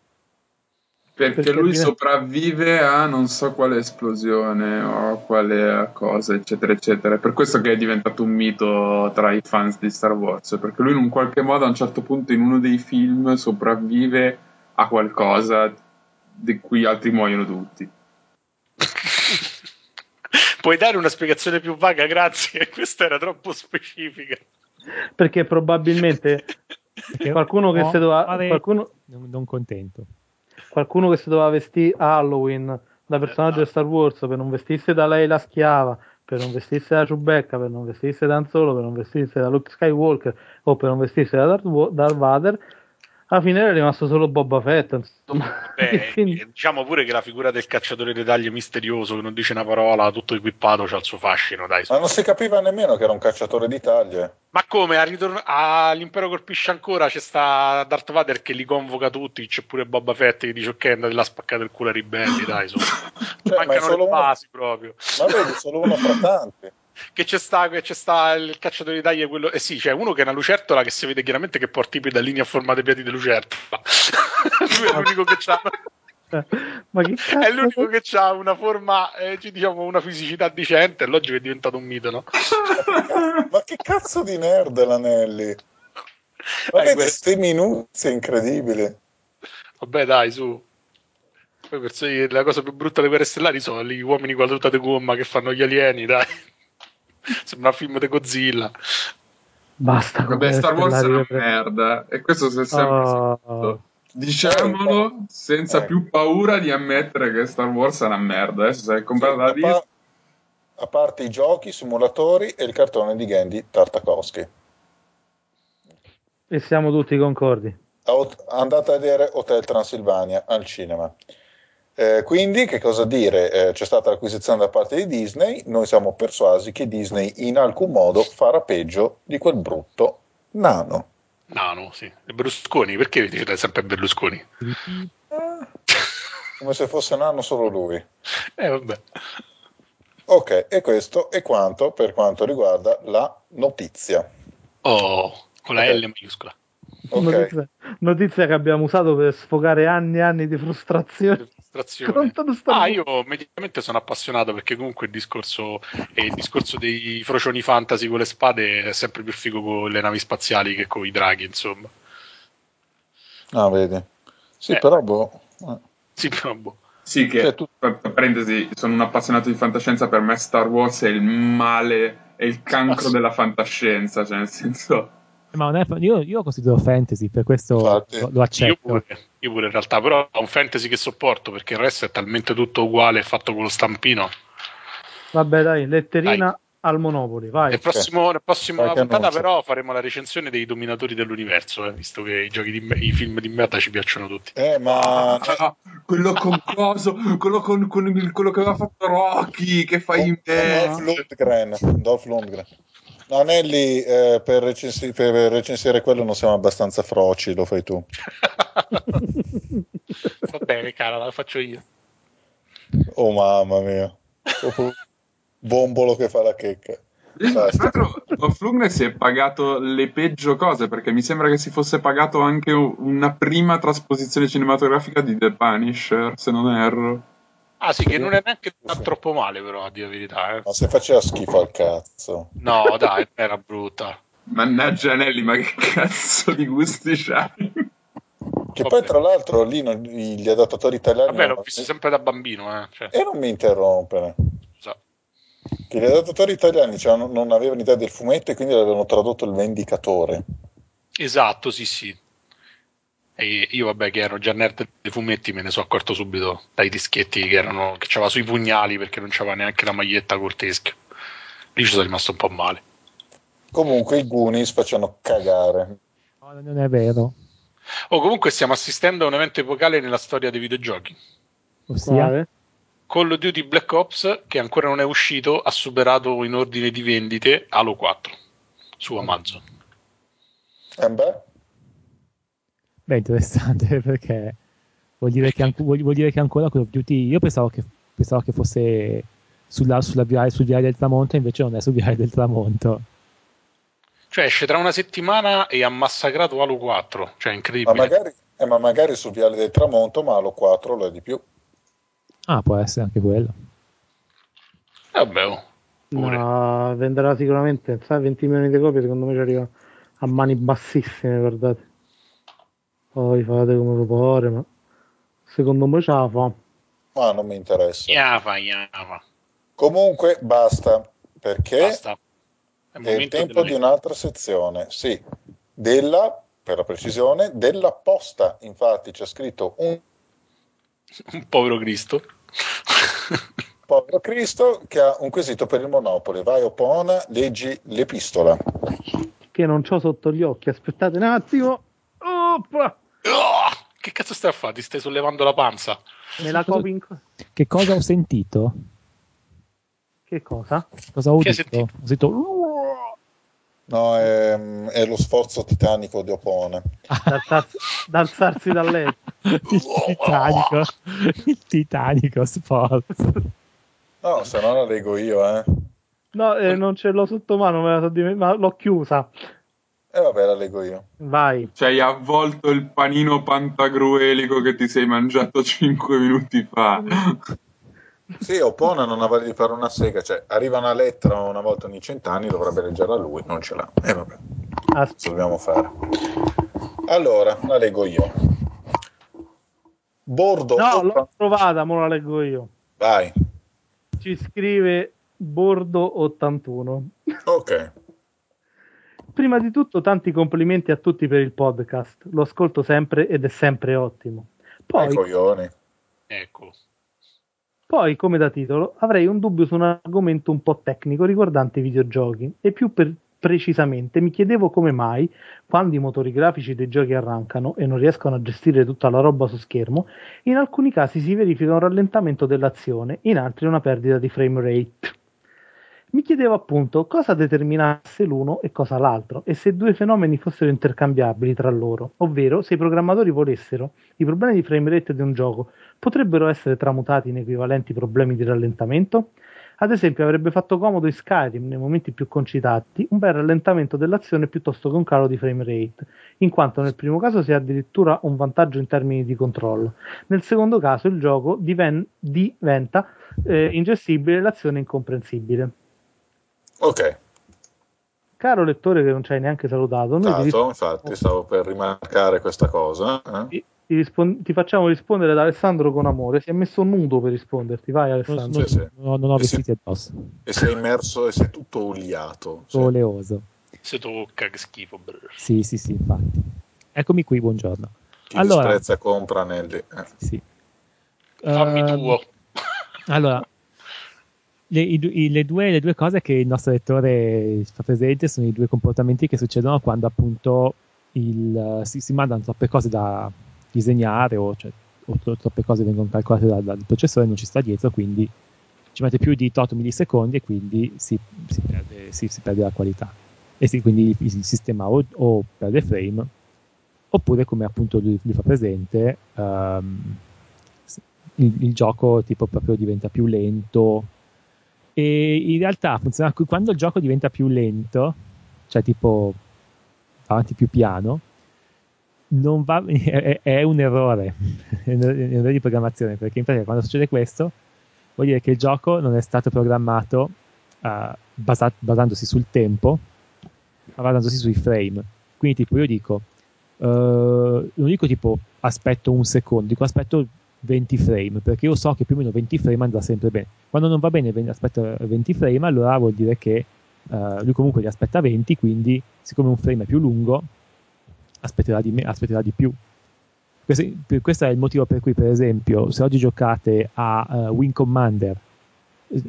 Perché, perché lui sopravvive a non so quale esplosione o quale cosa, eccetera, eccetera. È per questo che è diventato un mito tra i fans di Star Wars, perché lui in un qualche modo a un certo punto in uno dei film sopravvive a qualcosa di cui altri muoiono tutti. (laughs) Puoi dare una spiegazione più vaga, grazie. (laughs) Questa era troppo specifica. Perché probabilmente perché (laughs) qualcuno che no, se doveva. Qualcuno... Non contento qualcuno che si doveva vestire Halloween da personaggio di Star Wars per non vestirsi da lei la schiava, per non vestirsi da Chewbacca, per non vestirsi da Han Solo, per non vestirsi da Luke Skywalker o per non vestirsi da Darth, Darth Vader alla fine era rimasto solo Boba Fett. Insomma. Beh, (laughs) diciamo pure che la figura del cacciatore di taglie misterioso che non dice una parola, tutto equipato, c'ha il suo fascino. Dai, Ma non si capiva nemmeno che era un cacciatore di taglie. Ma come? A ritorno... All'impero colpisce ancora, c'è sta Darth Vader che li convoca tutti, c'è pure Boba Fett che dice ok andate là a spaccare il culo ai ribelli, dai, insomma. (laughs) cioè, mancano le basi uno... proprio. Ma vedi, solo uno fra tanti che c'è sta, che c'è sta il cacciatore di taglie quello eh sì c'è uno che è una lucertola che si vede chiaramente che porta i pedalini a forma dei piedi di lucertola. (laughs) Lui è l'unico che c'ha (laughs) ma che cazzo? è l'unico che ha una forma eh, diciamo una fisicità decente e logico è diventato un mito no? (laughs) ma che cazzo di nerd l'anelli? Ma eh, queste minuzie incredibili. Vabbè dai su. Poi per la cosa più brutta delle guerre stellari sono gli uomini con la tuta di gomma che fanno gli alieni dai (laughs) Sembra un film di Godzilla. Basta. Vabbè, Star Wars è una merda. E questo si è sempre oh. Diciamolo senza eh. più paura di ammettere che Star Wars è una merda. Adesso sei comprato sì, da Disney. A parte i giochi, i simulatori e il cartone di Gandhi Tartakovsky. E siamo tutti concordi. Andate a vedere Hotel Transilvania al cinema. Eh, quindi, che cosa dire? Eh, c'è stata l'acquisizione da parte di Disney, noi siamo persuasi che Disney in alcun modo farà peggio di quel brutto nano. Nano, sì. E Berlusconi, perché dite sempre Berlusconi? Eh, come se fosse nano solo lui. Eh, vabbè. Ok, e questo è quanto per quanto riguarda la notizia. Oh, con la okay. L maiuscola. Ok. Notizia, notizia che abbiamo usato per sfogare anni e anni di frustrazione. Frustrazione. Ah, io mediamente sono appassionato perché comunque il discorso, eh, il discorso dei frocioni fantasy con le spade è sempre più figo con le navi spaziali che con i draghi, insomma. Ah, vedi. Sì, Eh. però, boh. eh. Sì, però boh. Sì, che Cioè, tu- parentesi, sono un appassionato di fantascienza. Per me, Star Wars è il male, è il cancro Ah, sì. della fantascienza. Cioè, nel senso, Ma non è, io, io lo considero fantasy, per questo Infatti. lo, lo Io accetto. pure, io pure in realtà, però è un fantasy che sopporto perché il resto è talmente tutto uguale, fatto con lo stampino. Vabbè, dai, letterina al Monopoli, vai. Nel prossimo, nella prossima Qualche puntata, però, faremo la recensione dei dominatori dell'universo, eh, visto che i, giochi di i film di merda ci piacciono tutti. Eh, ma... Ah, (laughs) quello con coso, quello con, con il- quello che aveva fatto Rocky, che fai in Dolph Lundgren. Dolph Lundgren. No, Nelly, eh, per, recensi- per recensire quello non siamo abbastanza froci, lo fai tu. (laughs) Va bene, cara, la faccio io. Oh mamma mia. Bombolo che fa la checca. Tra l'altro, Lundgren si è pagato le peggio cose perché mi sembra che si fosse pagato anche una prima trasposizione cinematografica di The Punisher, se non erro. Ah, sì, che non è neanche troppo male, però, a dire la verità. Eh. Ma se faceva schifo al cazzo. No, dai, era brutta. Mannaggia Nelly, ma che cazzo di gusti c'hai? Che Vabbè. poi tra l'altro lì non- gli adattatori italiani... Vabbè, l'ho visto sempre da bambino, eh. Cioè, E non mi interrompere. scusa. Che gli adattatori italiani cioè, non, non avevano idea del fumetto e quindi l'avevano tradotto il vendicatore. Esatto, sì, sì. E io, vabbè, che ero già nerd dei fumetti, me ne sono accorto subito dai dischetti che erano che c'aveva sui pugnali perché non c'aveva neanche la maglietta col teschio. Lì ci sono rimasto un po' male. Comunque i Goonies facciano cagare. No, non è vero. Oh, comunque stiamo assistendo a un evento epocale nella storia dei videogiochi. Ossia? Call of Duty Black Ops, che ancora non è uscito, ha superato in ordine di vendite Halo 4 su Amazon. Eh beh, beh, interessante (laughs) perché vuol dire, che, anco- vuol, vuol dire che ancora Call of Duty. Io pensavo che, pensavo che fosse sulla, sulla viale, sul viale del tramonto, invece non è sul viale del tramonto. Cioè esce tra una settimana e ha massacrato Halo 4, cioè ma incredibile. magari, eh, ma magari su Viale del Tramonto, ma Halo 4 lo è di più. Ah, può essere anche quello. Vabbè, oh. No, venderà sicuramente sai, 20 milioni di copie, secondo me ci arriva a mani bassissime, guardate. Poi fate come vi pare, ma secondo me ce la fa. Ma non mi interessa. Iava, iava. Comunque basta, perché Basta. È il è il tempo di un'altra sezione. Sì, della, per la precisione, della posta. Infatti c'è scritto un (laughs) un povero Cristo. (laughs) povero Cristo che ha un quesito per il Monopoli. Vai Opona, leggi l'epistola. Che non c'ho sotto gli occhi, aspettate un attimo. Oppa! Oh, che cazzo stai a fare? Ti stai sollevando la panza? Me la copio in... Che cosa ho sentito? Che cosa? Cosa ho Che sentito? Ho sentito... No, è, è lo sforzo titanico di Opona. D'alzarsi, d'alzarsi dal letto. (laughs) il Titanico. Il Titanico sforzo. No, se no la leggo io, eh. No, eh, non ce l'ho sotto mano, me la so diment- ma l'ho chiusa. E vabbè, la leggo io. Vai. Ci hai avvolto il panino pantagruelico che ti sei mangiato (laughs) 5 minuti fa. Sì, Opona non ha voglia di fare una sega, cioè arriva una lettera una volta ogni cent'anni, dovrebbe leggerla lui, non ce l'ha. E vabbè, cosa Aspetta. dobbiamo fare? Allora, la leggo io. Bordo. No, l'ho trovata, mo la leggo io. Vai. Ci scrive Bordo81. Ok. Prima di tutto, tanti complimenti a tutti per il podcast. Lo ascolto sempre ed è sempre ottimo. Poi, coglioni. Ecco. poi, come da titolo, avrei un dubbio su un argomento un po' tecnico riguardante i videogiochi e più per- precisamente mi chiedevo come mai, quando i motori grafici dei giochi arrancano e non riescono a gestire tutta la roba su schermo, in alcuni casi si verifica un rallentamento dell'azione, in altri una perdita di frame rate. Mi chiedevo appunto cosa determinasse l'uno e cosa l'altro e se due fenomeni fossero intercambiabili tra loro, ovvero se i programmatori volessero, i problemi di frame rate di un gioco potrebbero essere tramutati in equivalenti problemi di rallentamento? Ad esempio, avrebbe fatto comodo in Skyrim, nei momenti più concitati, un bel rallentamento dell'azione piuttosto che un calo di frame rate, in quanto nel primo caso si ha addirittura un vantaggio in termini di controllo. Nel secondo caso il gioco diven- diventa eh, ingestibile e l'azione incomprensibile. Ok. Caro lettore che non ci hai neanche salutato, noi Stato, ti, risp- infatti, stavo per rimarcare questa cosa. eh. ti- ti rispon- ti facciamo rispondere da Alessandro con amore. Si è messo nudo per risponderti. Vai, Alessandro. non- Sì, sì. non- non ho sì. vestiti addosso. E è immerso e è tutto oliato. sì. Oleoso. Se tocca, che schifo. brr. Sì, sì, sì, infatti. Eccomi qui, buongiorno. Chi Allora- disprezza compra anelli. eh. Sì. Fammi Ehm, tuo. Allora, le, i le due, le due cose che il nostro lettore fa presente sono i due comportamenti che succedono quando appunto il, si, si mandano troppe cose da disegnare o, cioè, o tro- troppe cose vengono calcolate da- dal processore non ci sta dietro, quindi ci mette più di 8 millisecondi e quindi si, si perde, si- si perde la qualità. E quindi il, sistema o, o perde frame oppure come appunto lui, lui fa presente ehm, il, il gioco tipo proprio diventa più lento e in realtà funziona quando il gioco diventa più lento cioè tipo va avanti più piano va, (laughs) è, è un errore (laughs) è di programmazione perché in pratica quando succede questo vuol dire che il gioco non è stato programmato eh, basa- basandosi sul tempo ma basandosi sui frame. Quindi tipo io dico eh, non dico tipo aspetto un secondo dico aspetto 20 frame perché io so che più o meno 20 frame andrà sempre bene. Quando non va bene aspetta 20 frame allora vuol dire che eh, lui comunque li aspetta 20 quindi siccome un frame è più lungo aspetterà di, me- aspetterà di più. Questo, questo è il motivo per cui per esempio se oggi giocate a eh, Wing Commander eh,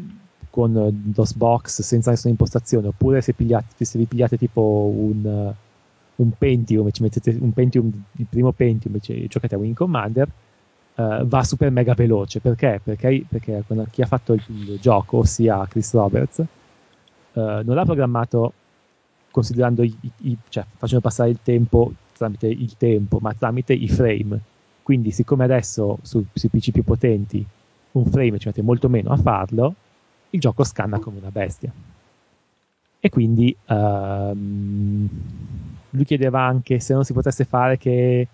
con eh, DOSBox senza nessuna impostazione oppure se, pigliate, se vi pigliate tipo un, eh, un Pentium ci mettete un Pentium il primo Pentium e giocate a Wing Commander eh, va super mega veloce perché? Perché, perché chi ha fatto il, il gioco, ossia Chris Roberts, eh, non l'ha programmato considerando i, i- cioè facendo passare il tempo tramite il tempo, ma tramite i frame. Quindi, siccome adesso su, sui PC più potenti un frame ci mette molto meno a farlo, il gioco scanna come una bestia. E quindi ehm, lui chiedeva anche se non si potesse fare che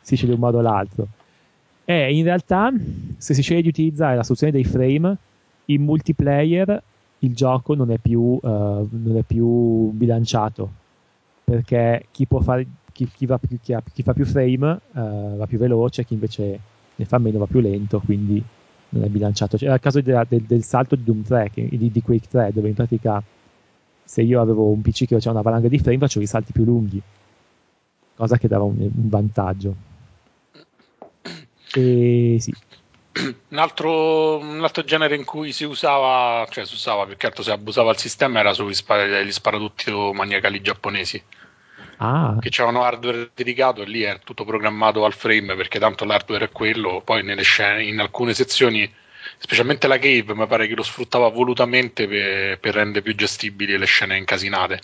si sceglie un modo o l'altro. E in realtà, se si sceglie di utilizzare la soluzione dei frame, in multiplayer il gioco non è più, eh, non è più bilanciato perché chi, fare, chi, chi va chi, ha- fa più frame eh, va più veloce, chi invece ne fa meno va più lento, quindi non è bilanciato. C'era il caso della- del, del salto di Doom 3, che- di, di Quake 3, dove in pratica se io avevo un PC che faceva una valanga di frame facevo i salti più lunghi, cosa che dava un, un vantaggio. E sì, Un altro, un altro genere in cui si usava, cioè si usava più che altro si abusava il sistema era sugli spar- gli sparatutto maniacali giapponesi ah, che c'erano hardware dedicato e lì è tutto programmato al frame perché tanto l'hardware è quello. Poi nelle scene, in alcune sezioni, specialmente la cave, mi pare che lo sfruttava volutamente per, per rendere più gestibili le scene incasinate.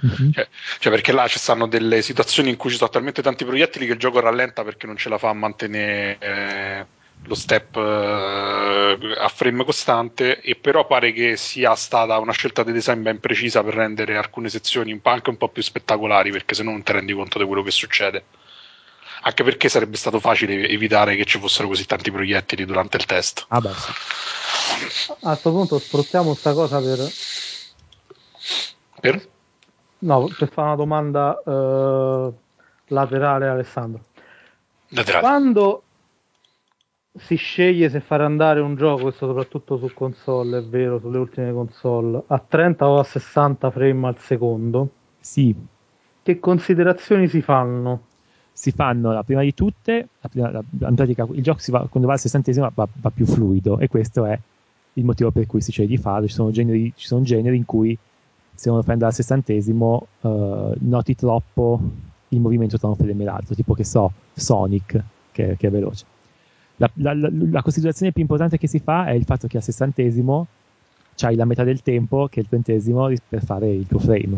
Mhm. Cioè, cioè, perché là ci stanno delle situazioni in cui ci sono talmente tanti proiettili che il gioco rallenta perché non ce la fa a mantenere eh, lo step eh, a frame costante e però pare che sia stata una scelta di design ben precisa per rendere alcune sezioni un po' anche un po' più spettacolari perché se no non ti rendi conto di quello che succede anche perché sarebbe stato facile evitare che ci fossero così tanti proiettili durante il test Ah, beh, sì. A questo punto sfruttiamo questa cosa per, per? No, per fare una domanda eh, laterale Alessandro. Laterale. Quando si sceglie se fare andare un gioco, questo soprattutto su console, è vero, sulle ultime console, a 30 o a 60 frame al secondo, Sì, che considerazioni si fanno? si fanno la prima di tutte, la prima- la- in pratica il gioco si va, quando va al sessantesimo va, va più fluido e questo è il motivo per cui si sceglie di farlo. Ci sono generi, ci sono generi in cui se uno prende al sessantesimo eh, noti troppo il movimento tra un frame e l'altro, tipo che so, Sonic che, che è veloce. La, la- la- considerazione più importante che si fa è il fatto che al sessantesimo c'hai la metà del tempo che è il trentesimo per fare il tuo frame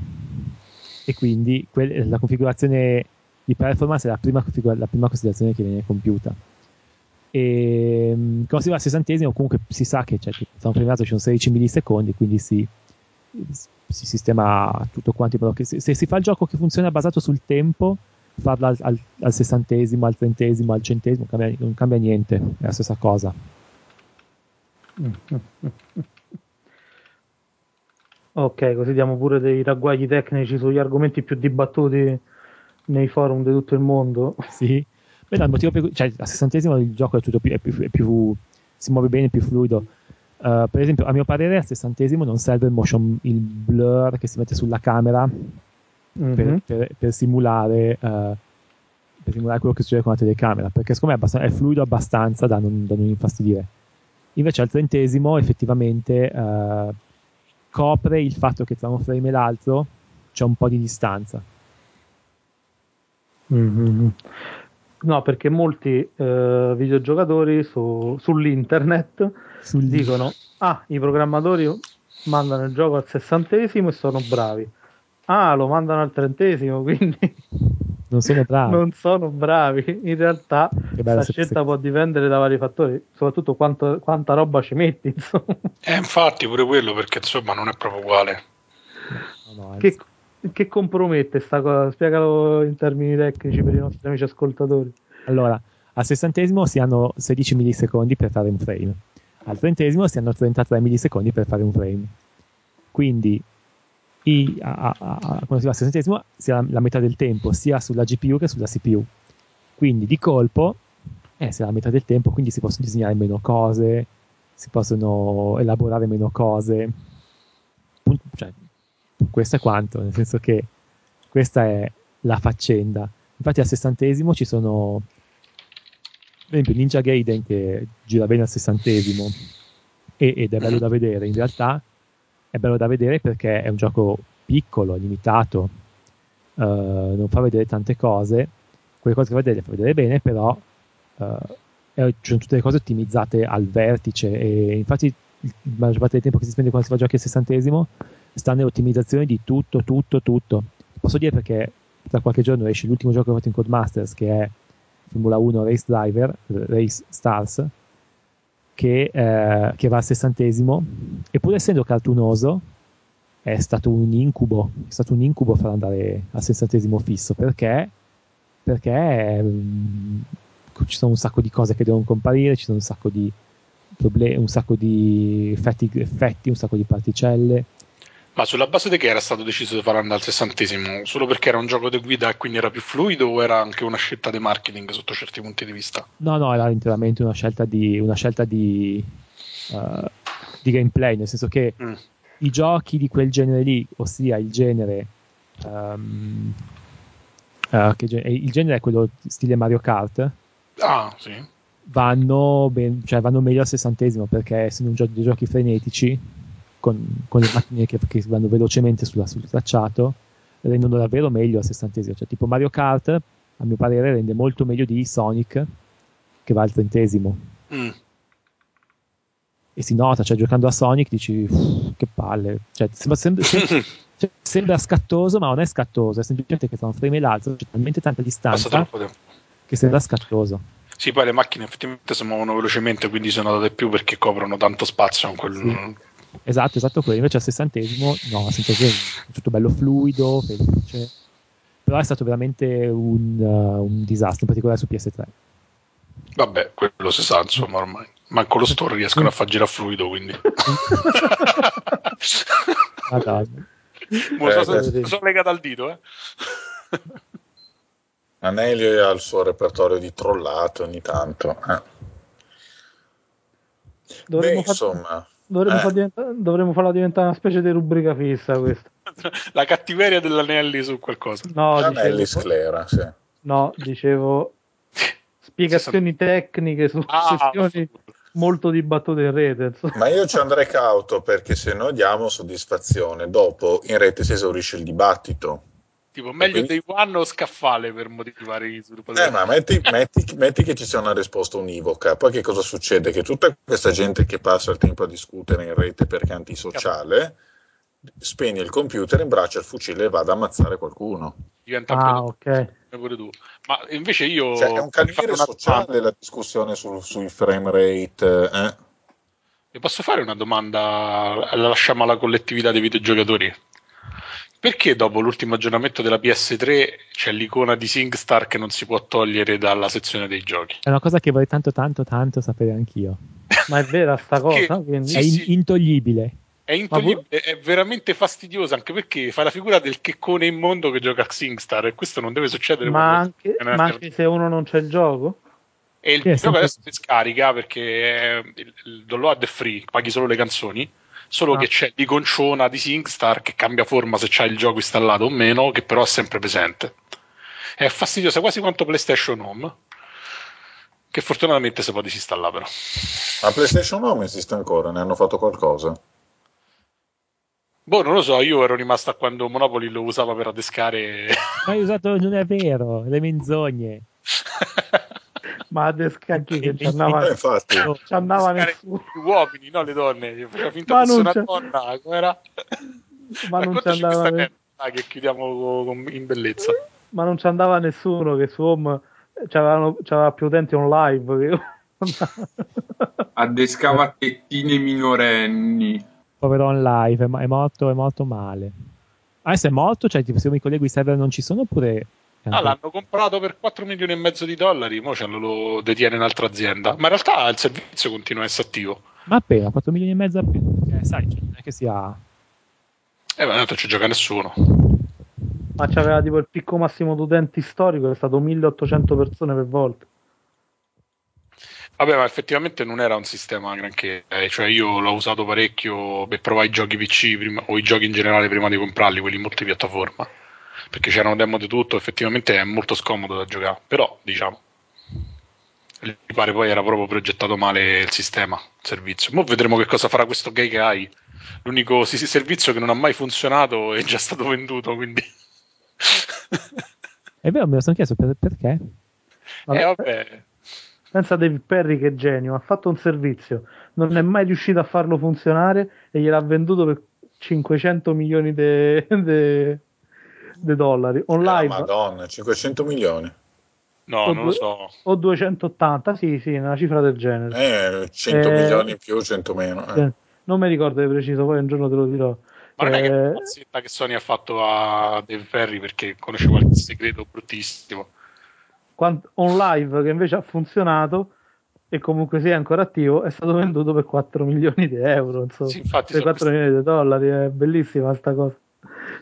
e quindi quel- la configurazione di performance è la prima, configura- la prima considerazione che viene compiuta. E quando si va al sessantesimo, comunque si sa che cioè, sono premiato ci sono 16 millisecondi, quindi si, si sistema tutto quanto. Che se, se, si fa il gioco che funziona basato sul tempo, farlo al, al, al sessantesimo, al trentesimo, al centesimo, cambia, non cambia niente, è la stessa cosa. (laughs) Ok, così diamo pure dei ragguagli tecnici sugli argomenti più dibattuti nei forum di tutto il mondo. Sì, Beh, no, il motivo per cui, cioè, a sessantesimo il gioco è tutto più, è più, è più si muove bene, è più fluido. Uh, per esempio, a mio parere, al sessantesimo non serve il motion, il blur che si mette sulla camera mm-hmm. per, per, per, simulare, uh, per, simulare, quello che succede con la telecamera, perché secondo me è, è fluido abbastanza da non, da non, infastidire. Invece al trentesimo, effettivamente, uh, copre il fatto che tra un frame e l'altro c'è un po' di distanza. Mm-hmm. No, perché molti videogiocatori su, sull'internet Sul... dicono: Ah, i programmatori mandano il gioco al sessantesimo e sono bravi. Ah, lo mandano al trentesimo, (laughs) quindi non sono bravi. non sono bravi. In realtà la scelta può dipendere da vari fattori, soprattutto quanto, quanta roba ci metti. (laughs) Insomma. Eh, infatti, pure quello, perché insomma non è proprio uguale. No, no, che, che compromette sta cosa? Spiegalo in termini tecnici per i nostri amici ascoltatori. Allora, al sessantesimo si hanno 16 millisecondi per fare un frame, al trentesimo si hanno 33 millisecondi per fare un frame. Quindi, i, a, a, a, quando si va al sessantesimo si ha la metà del tempo sia sulla GPU che sulla CPU. Quindi di colpo eh, si ha la metà del tempo, quindi si possono disegnare meno cose, si possono elaborare meno cose. Cioè, questo è quanto, nel senso che questa è la faccenda. Infatti al sessantesimo ci sono, per esempio, Ninja Gaiden che gira bene al sessantesimo e, ed è bello da vedere. In realtà è bello da vedere perché è un gioco piccolo, limitato, uh, non fa vedere tante cose. Quelle cose che fa vedere le fa vedere bene, però uh, sono tutte le cose ottimizzate al vertice e infatti la maggior parte del tempo che si spende quando si fa giochi al sessantesimo sta nell'ottimizzazione di tutto, tutto, tutto. Posso dire perché tra qualche giorno esce l'ultimo gioco che ho fatto in Codemasters che è Formula 1 Race Driver, Race Stars, che, eh, che va al sessantesimo. E pur essendo cartunoso è stato un incubo, è stato un incubo far andare al sessantesimo fisso. Perché, perché um, ci sono un sacco di cose che devono comparire, ci sono un sacco di problemi, un sacco di effetti, effetti, un sacco di particelle ma sulla base di che era stato deciso di farlo andare al sessantesimo? Solo perché era un gioco di guida e quindi era più fluido o era anche una scelta di marketing sotto certi punti di vista? No, no, era interamente una scelta di, una scelta di, uh, di gameplay, nel senso che mm. i giochi di quel genere lì, ossia il genere... Um, uh, che, il genere è quello stile Mario Kart. Ah, sì. Vanno, ben, cioè vanno meglio al sessantesimo perché un gioco di giochi frenetici con, con le macchine che, che, vanno velocemente sulla, sul tracciato rendono davvero meglio al sessantesimo cioè tipo Mario Kart a mio parere rende molto meglio di Sonic che va al trentesimo mm. e si nota cioè giocando a Sonic dici che palle cioè, sembra, sembra, (laughs) cioè, sembra, scattoso ma non è scattoso è semplicemente che tra un frame e l'altro c'è talmente tanta distanza che sembra scattoso sì, poi le macchine effettivamente si muovono velocemente, quindi sono date più perché coprono tanto spazio. Quel... Sì. Esatto, esatto quello. Invece al sessantesimo, no, al sessantesimo è tutto bello fluido, felice. Però è stato veramente un, uh, un disastro, in particolare su PS3. Vabbè, quello si sa, insomma, ormai. Manco lo store riescono a far girare fluido, quindi. (laughs) Madonna. Eh, sono, sono legato al dito, eh. Anelio ha il suo repertorio di trollate ogni tanto. Eh. Beh, insomma, Dovremmo, eh. far diventare, dovremmo farla diventare una specie di rubrica fissa questa. (laughs) La cattiveria dell'Anelli su qualcosa. No, Anelli dicevo, sclera, sì. No, dicevo spiegazioni tecniche su ah, questioni molto dibattute in rete. Insomma. Ma io ci andrei cauto perché se no diamo soddisfazione, dopo in rete si esaurisce il dibattito. Tipo, meglio quindi... dei One o scaffale per motivare gli sviluppatori. Eh, ma metti, metti, metti, che ci sia una risposta univoca, poi che cosa succede? Che tutta questa gente che passa il tempo a discutere in rete perché è antisociale spegne il computer, imbraccia il fucile e va ad ammazzare qualcuno. Diventa Ah, ok. pure tu. Ma invece io... Cioè, è un una sociale domanda- la discussione sul- sui frame rate. eh? Posso fare una domanda? La lasciamo alla collettività dei videogiocatori. Perché dopo l'ultimo aggiornamento della PS3 c'è l'icona di SingStar che non si può togliere dalla sezione dei giochi? È una cosa che vorrei tanto, tanto, tanto sapere anch'io. Ma è vera sta Che- cosa? Quindi... Sì, è in- sì. intoglibile. È intogliibile, è veramente fastidiosa anche perché fa la figura del checcone immondo che gioca a SingStar e questo non deve succedere. Ma anche, ma anche se uno non c'è il gioco? E il Che gioco sempre- adesso si scarica perché il, il download è free, paghi solo le canzoni. Solo Ah. che c'è l'iconciona di SingStar che cambia forma se c'hai il gioco installato o meno, che però è sempre presente. È fastidiosa quasi quanto PlayStation Home, che fortunatamente si può disinstallare però. Ma PlayStation Home esiste ancora, ne hanno fatto qualcosa. Boh, non lo so, io ero rimasto a quando Monopoly lo usava per adescare. Ma hai usato, non è vero, le menzogne. (laughs) Ma adesso anche che ci Eh, andava, infatti, ci andava nessuno. Gli uomini, no le donne. Faceva finta Ma fosse una donna. Com'era? Ma non ci andava questa ne- merda, dai, che chiudiamo con- in bellezza. ma non ci andava nessuno che su Home c'avevano, c'aveva più utenti on live che Addescava tettine minorenni. Povero on live, è, mo- è morto, è morto male. Adesso è morto, cioè tipo se io mi collego i server non ci sono oppure... Ah, l'hanno comprato per 4 milioni e mezzo di dollari, mo ce lo, lo detiene un'altra azienda. Ma in realtà il servizio continua a essere attivo. Ma appena, 4 milioni e mezzo a più. Perché, sai, cioè, non è che sia... Eh, ma tanto ci gioca nessuno. ma c'aveva tipo il picco massimo d'utenti storico è stato 1800 persone per volta Vabbè, ma effettivamente non era un sistema granché. eh, cioè, io l'ho usato parecchio per provare i giochi PC prima- o i giochi in generale prima di comprarli, quelli multipiattaforma. Perché c'erano demo di tutto, effettivamente è molto scomodo da giocare. Però, diciamo, mi pare poi era proprio progettato male il sistema, il servizio. Mo vedremo che cosa farà questo Gaikai. L'unico servizio che non ha mai funzionato è già stato venduto, quindi... (laughs) È vero, me lo sono chiesto per- perché? Vabbè, eh, vabbè. pensa a David Perry che genio ha fatto un servizio non è mai riuscito a farlo funzionare e gliel'ha venduto per 500 milioni di dollari on Eh, live Madonna, 500 milioni. No, O non lo so. o 280 sì sì una cifra del genere Eh, 100 Eh, milioni in più, 100 meno. eh. Eh, non mi ricordo di preciso poi un giorno te lo dirò Ma non è che è Eh, una che Sony ha fatto a Dave Ferry perché conosce qualche segreto bruttissimo. quant- on live che invece ha funzionato e comunque sia ancora attivo è stato venduto per 4 milioni di euro insomma. Sì, infatti per sono 4 milioni di dollari è bellissima sta cosa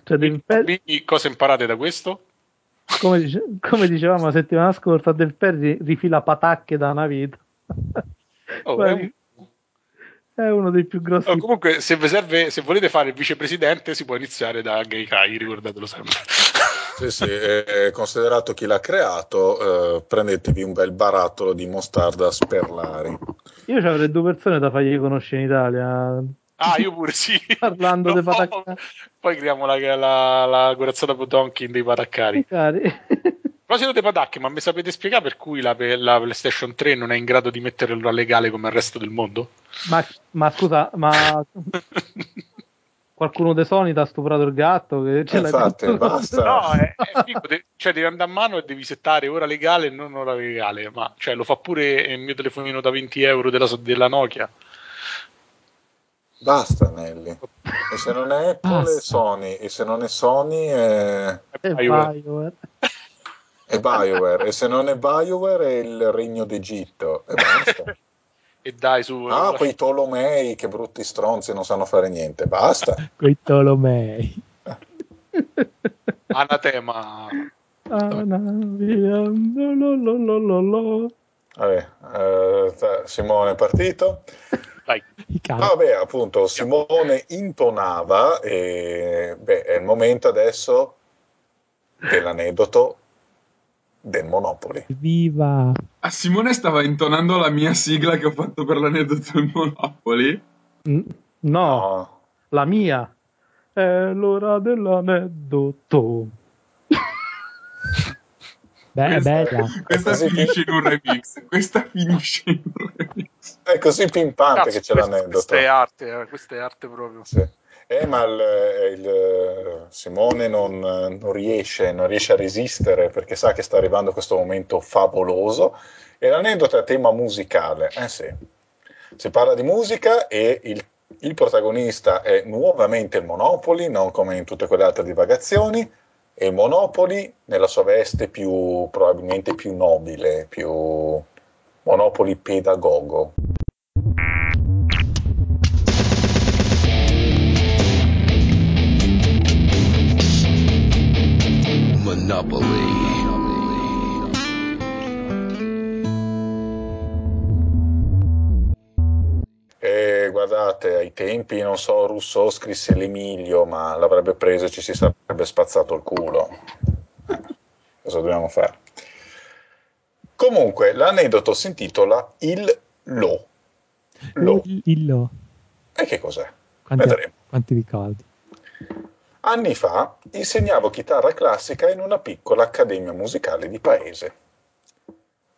cioè, David Perry- Quindi cosa imparate da questo? come, dice- come dicevamo la settimana scorsa Del Perry rifila patacche da una vita Oh, è un- è uno dei più grossi oh, comunque, se, vi serve, se volete fare il vicepresidente, si può iniziare da Gay Kai, ricordatelo sempre. (laughs) Sì, sì, eh, considerato chi l'ha creato, eh, prendetevi un bel barattolo di mostarda sperlari. io ci avrei due persone da fargli conoscere in Italia Ah, io pure sì. (laughs) Parlando No, di patacca- Poi creiamo la, la, la corazzata Potonkin dei pataccari. Cari. A (laughs) proposito dei patacchi, ma mi sapete spiegare per cui la, la PlayStation 3 non è in grado di metterlo legale come il resto del mondo? ma, ma scusa ma (laughs) qualcuno di Sony ti ha stuprato il gatto che ce l'hai infatti, detto? basta. No, è, è figo, de- cioè devi andare a mano e devi settare ora legale e non ora legale, ma cioè, lo fa pure il mio telefonino da 20 euro della, della Nokia. Basta, Nelly. E se non è Apple Basta. è Sony, e se non è Sony è, E BioWare. BioWare. è (laughs) BioWare, e se non è BioWare è il Regno d'Egitto. E basta. E dai su, Ah, eh, quei Tolomei, che brutti stronzi, non sanno fare niente. Basta. Quei Tolomei. (laughs) anatema. Vabbè, eh, Simone è partito. (laughs) Dai, cani. Ah, Vabbè, appunto, Simone intonava e beh, è il momento adesso dell'aneddoto del Monopoli. Viva! Ah, Simone stava intonando la mia sigla che ho fatto per l'aneddoto del Monopoli. Mm, no, No, la mia è l'ora dell'aneddoto Beh, questa, bella. questa finisce in un remix. Questa finisce in un remix. È così pimpante Cazzo, che c'è questa, l'aneddoto. questa è arte, eh, questa è arte proprio. Sì. Eh, ma il, il- Simone non, non riesce, non riesce a resistere perché sa che sta arrivando questo momento favoloso e l'aneddoto è a tema musicale. Eh sì. Si parla di musica e il, il protagonista è nuovamente il Monopoli, non come in tutte quelle altre divagazioni, e Monopoli nella sua veste più probabilmente più nobile, più Monopoli pedagogo. E guardate, ai tempi, non so, Rousseau scrisse l'Emilio, ma l'avrebbe preso e ci si sarebbe spazzato il culo. Eh, Cosa dobbiamo fare? Comunque, l'aneddoto si intitola Il Lo. Lo. Il, il lo. E che cos'è? Quanti, Vedremo. quanti ricordi? Anni fa insegnavo chitarra classica in una piccola accademia musicale di paese.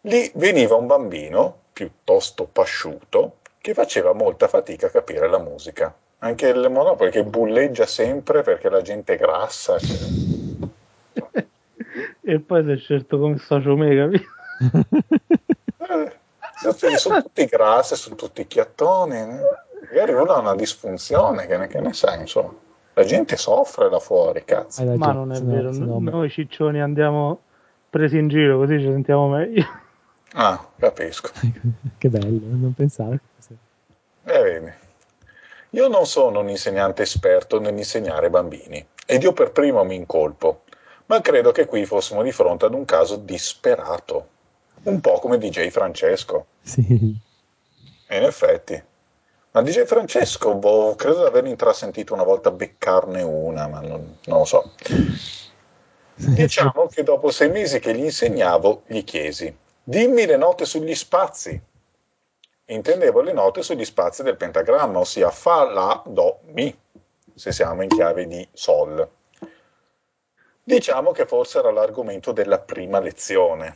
Lì veniva un bambino, piuttosto pasciuto, che faceva molta fatica a capire la musica. Anche il Monopoli che bulleggia sempre perché la gente è grassa. cioè. (laughs) e poi si è scelto come socio me, capito? Eh, sono, sono tutti grassi, sono tutti chiattoni. eh. Magari uno ha una disfunzione, che ne, che ne sai, insomma. La gente soffre là fuori, cazzo. Ma non è vero, no- noi ciccioni andiamo presi in giro così ci sentiamo meglio. Ah, capisco. (laughs) che bello, non fosse- Eh, vedi. Io non sono un insegnante esperto nell'insegnare bambini ed io per primo mi incolpo, ma credo che qui fossimo di fronte ad un caso disperato, un po' come DJ Francesco. Sì. E in effetti. Ma DJ Francesco, boh, credo di aver intrasentito una volta beccarne una, ma non, non lo so. Diciamo che dopo sei mesi che gli insegnavo, gli chiesi, dimmi le note sugli spazi. Intendevo le note sugli spazi del pentagramma, ossia Fa, La, Do, Mi, se siamo in chiave di Sol. Diciamo che forse era l'argomento della prima lezione,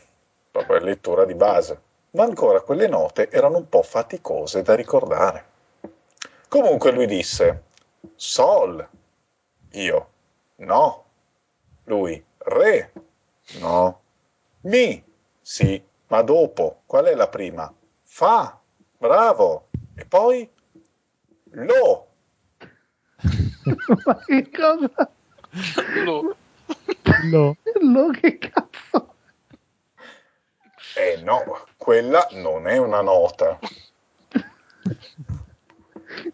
proprio lettura di base, ma ancora quelle note erano un po' faticose da ricordare. Comunque lui disse Sol, io no, lui Re, no, Mi, sì, ma dopo, qual è la prima? Fa, bravo, e poi Lo, Ma (laughs) che cosa? Lo- Lo- Lo che cazzo? eh no, quella non è una nota.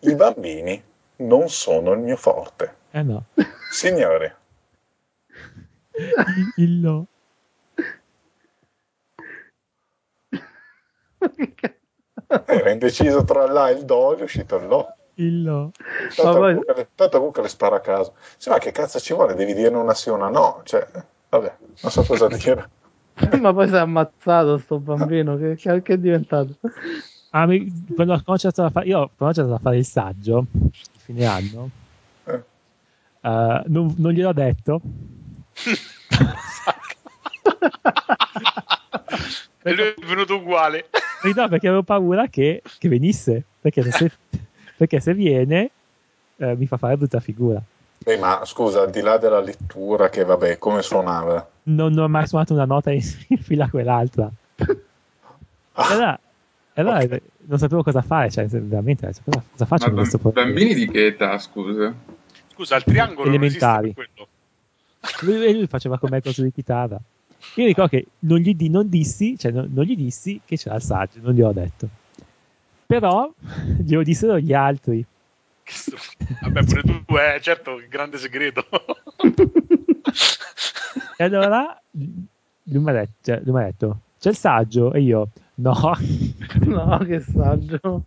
I bambini non sono il mio forte. Eh no. Signore, Il, il lo. Ma che cazzo? Era indeciso tra là e il do, è uscito il lo. Il lo. Tanto, poi- comunque, le- tanto comunque le spara a caso. Sì, ma che cazzo ci vuole? Devi dire una sì o una no. Cioè, vabbè, non so cosa dire. (laughs) Ma poi si è ammazzato sto bambino, che, che, che è diventato? Ah, mi- quando ho cominciato a fare, io ho cominciato a fare il saggio, fine anno, Eh. eh, non, non gliel'ho detto. (laughs) (laughs) e lui è venuto uguale. Eh, No, perché avevo paura che, che venisse, perché se, perché se viene eh, mi fa fare brutta figura. Beh, ma scusa, al di là della lettura, che vabbè, come suonava? Non, non ho mai suonato una nota in, in fila a quell'altra. E allora, allora, Ok. eh, non sapevo cosa fare, cioè veramente cosa, cosa faccio Ma con questo problema? bambini di che età, scusa? Scusa, il triangolo Elementari. per quello. Lui, e lui faceva con me cose di chitarra. Io ricordo che non gli, di- non dissi, cioè non, non gli dissi che c'era il saggio, non gli ho detto. Però (laughs) glielo dissero gli altri. Vabbè, pure tu, eh, certo, che grande segreto. (laughs) E allora lui mi ha detto, cioè, lui mi ha detto c'è il saggio? E io, no, (laughs) No, che saggio.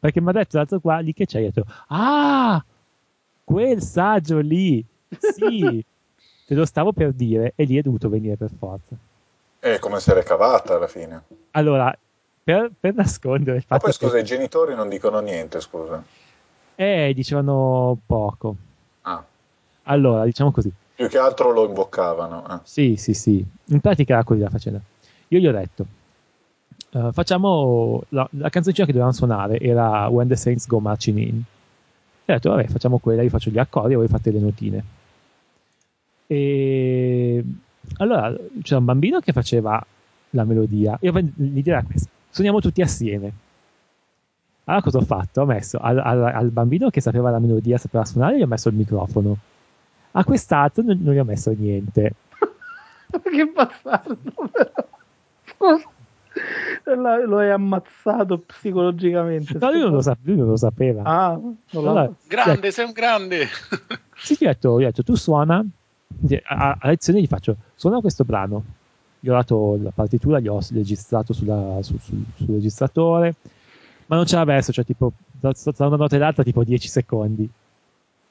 perché mi ha detto l'altro qua, lì che c'è, io ho detto, ah, quel saggio lì, sì, te lo stavo per dire e lì è dovuto venire per forza. È come se era cavata alla fine. Allora, per, per nascondere il Ma fatto poi, che scusa, i genitori non dicono niente, scusa. eh, dicevano poco. Ah, Allora, diciamo così, Più che altro lo imboccavano. Eh. Sì, sì, sì. In pratica era così la faccenda. Io gli ho detto, uh, facciamo la, la canzoncina che dovevamo suonare era When the Saints Go Marching In. E ho detto, vabbè, facciamo quella, io faccio gli accordi e voi fate le notine. E allora c'era un bambino che faceva la melodia. Io l'idea era questa: suoniamo tutti assieme. Allora cosa ho fatto? Ho messo al, al, al, bambino che sapeva la melodia, sapeva suonare, gli ho messo il microfono. A quest'altro non, non gli ho messo niente. (laughs) che bastardo, Scusa. Lo hai ammazzato psicologicamente. No, lui non, lo sa- lui non lo sapeva. Ah, allora, grande, sei un grande. sì, gli ho detto, gli ho detto tu suona. A, a lezione gli faccio, suona questo brano. Gli ho dato la partitura, gli ho registrato sulla, su, su, sul registratore ma non c'era verso, cioè tipo da, da una nota all'altra tipo 10 secondi.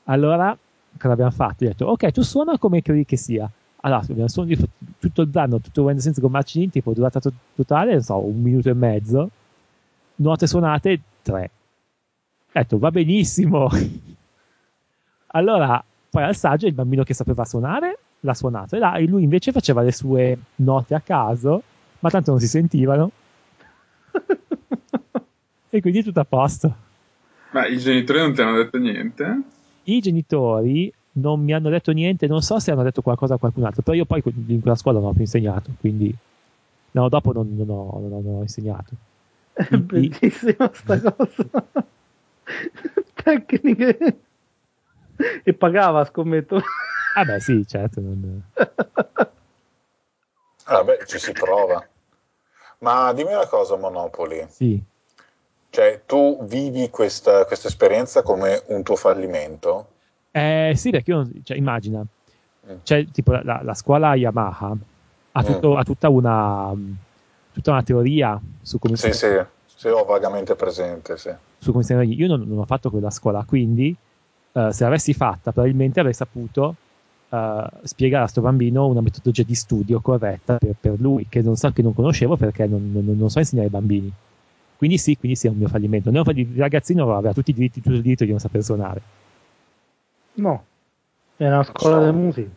Allora, cosa abbiamo fatto? Io ho detto, ok, tu suona come credi che sia. Allora, abbiamo suonato tutto il brano, tutto When Sense con Marching tipo durata totale, non so, un minuto e mezzo. Note suonate, tre. Ho detto, va benissimo. (laughs) allora, poi al saggio il bambino che sapeva suonare l'ha suonato e, là, e lui invece faceva le sue note a caso, ma tanto non si sentivano (laughs) e quindi è tutto a posto. Ma i genitori non ti hanno detto niente? I genitori non mi hanno detto niente, non so se hanno detto qualcosa a qualcun altro, però io poi in quella scuola non ho più insegnato, quindi no, dopo non, non, ho, non, non ho, insegnato. È I, bellissima sta cosa. (laughs) Tecniche. E pagava, scommetto. Ah beh sì, certo. Non... Ah beh, ci si prova. Ma dimmi una cosa, Monopoli. Sì. Cioè, tu vivi questa, questa esperienza come un tuo fallimento? Eh, sì, perché io, cioè, immagina, mm. cioè, tipo la, la, scuola Yamaha ha, mm. tutto, mm. ha tutta, una, tutta, una, teoria su come sì, si... Sì, sì, ho vagamente presente, sì. Su come si Io non, non, ho fatto quella scuola, quindi uh, se l'avessi fatta probabilmente avrei saputo uh, spiegare a questo bambino una metodologia di studio corretta per, per lui, che non so che non conoscevo perché non, non, non so insegnare ai bambini. Quindi sì, quindi sì, è un mio fallimento. Il ragazzino aveva tutti i diritti, tutto il diritto di non saper suonare. No, era una scuola di musica.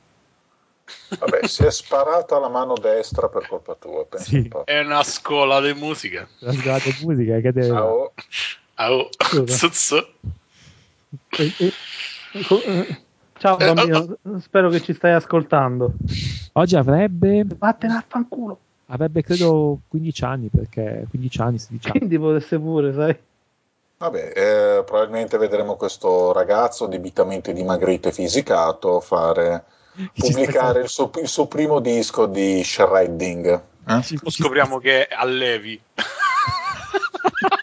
Vabbè, si è sparata la mano destra per colpa tua. Sì. Un è una scuola di musica. Una scuola di musica che deve. Ciao. Ciao. E, e, ciao bambino, spero che ci stai ascoltando. Oggi avrebbe. Vattene a fanculo avrebbe credo 15 anni perché 15 anni 16 anni quindi potesse pure sai vabbè eh, probabilmente vedremo questo ragazzo debitamente dimagrito e fisicato fare (laughs) pubblicare il suo, il suo, primo disco di shredding eh? scopriamo che è allevi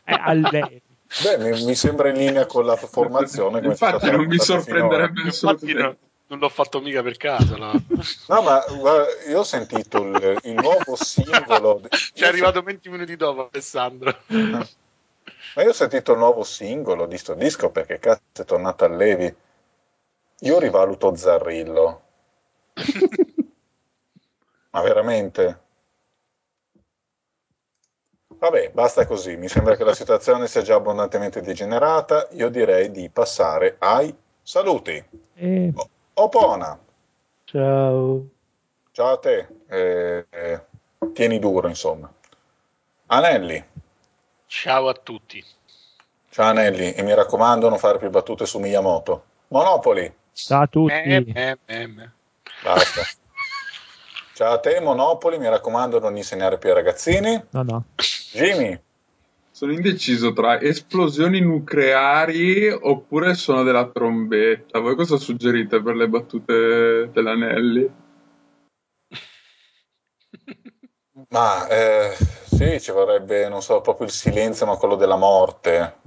è (laughs) allevi Beh, mi, mi, sembra in linea con la formazione. Infatti, non mi sorprenderebbe assolutamente non l'ho fatto mica per caso. No, (laughs) no ma guarda, io ho sentito il, il nuovo singolo. Ci è arrivato 20 minuti dopo, Alessandro. Ma io ho sentito il nuovo singolo di sto disco perché cazzo è tornato a Levi. Io rivaluto Zarrillo. (laughs) ma veramente? Vabbè, basta così. Mi sembra che la situazione sia già abbondantemente degenerata. Io direi di passare ai saluti. Eh. Opona. Ciao. Ciao a te. Eh, eh, tieni duro, insomma. Anelli. Ciao a tutti. Ciao Anelli, e mi raccomando non fare più battute su Miyamoto. Monopoli. Ciao a tutti. Eh, eh, eh, Basta. Ciao a te, Monopoli, mi raccomando non insegnare più ai ragazzini. No, no. Jimmy. Sono indeciso tra esplosioni nucleari oppure suono della trombetta. Voi cosa suggerite per le battute dell'Anelli? Ma eh, sì, ci vorrebbe, non so, proprio il silenzio, ma quello della morte.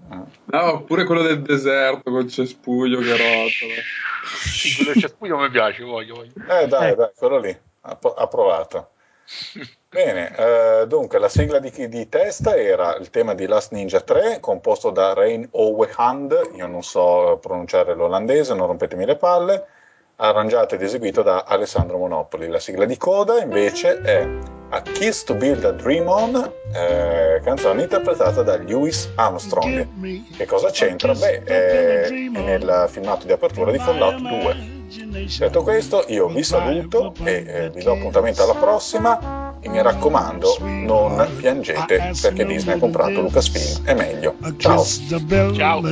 No, oppure quello del deserto col cespuglio che rotola. Sì, quello del cespuglio mi piace, voglio. voglio. Eh dai, eh. dai, quello lì, approvato. (laughs) Bene, eh, dunque la sigla di, di, testa era il tema di Last Ninja 3, composto da Rain Owehand, io non so pronunciare l'olandese, non rompetemi le palle, arrangiato ed eseguito da Alessandro Monopoli. La sigla di coda invece è A Kiss to Build a Dream On, eh, canzone interpretata da Lewis Armstrong. Che cosa c'entra? Beh, è, è nel filmato di apertura di Fallout 2. Detto questo, io vi saluto e eh, vi do appuntamento alla prossima e mi raccomando, non piangete perché Disney ha comprato Lucasfilm, è meglio. Ciao. Ciao.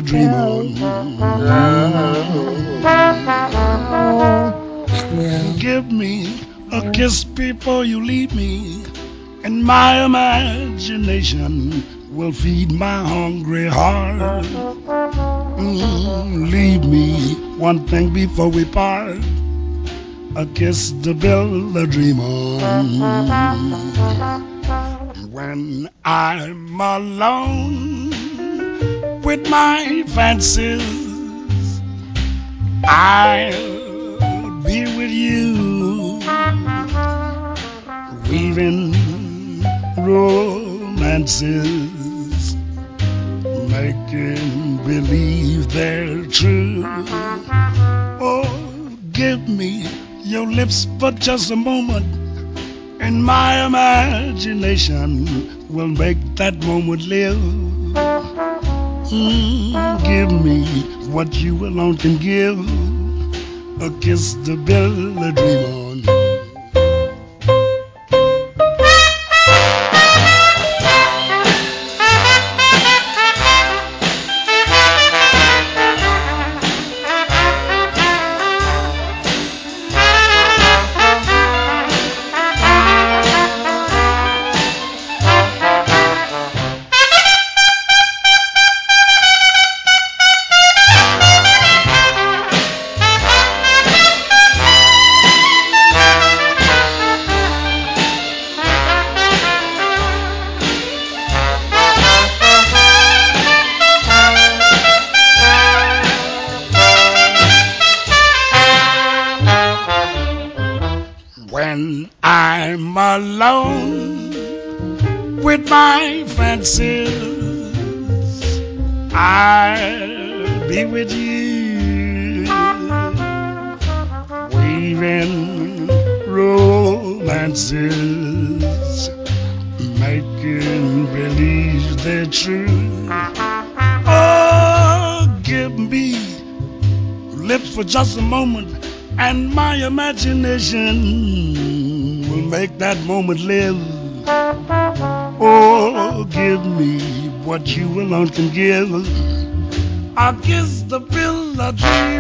Give me a kiss before you leave me, and my imagination will feed my hungry heart. Mm, leave me one thing before we part a kiss to build a dream on. When I'm alone with my fancies, I'll be with you, weaving romances, making believe they're true. Oh, give me your lips for just a moment, and my imagination will make that moment live. Mm, give me what you alone can give a kiss to build a dream on. Moment live. Oh, give me what you alone can give. I'll kiss the pill a dream of.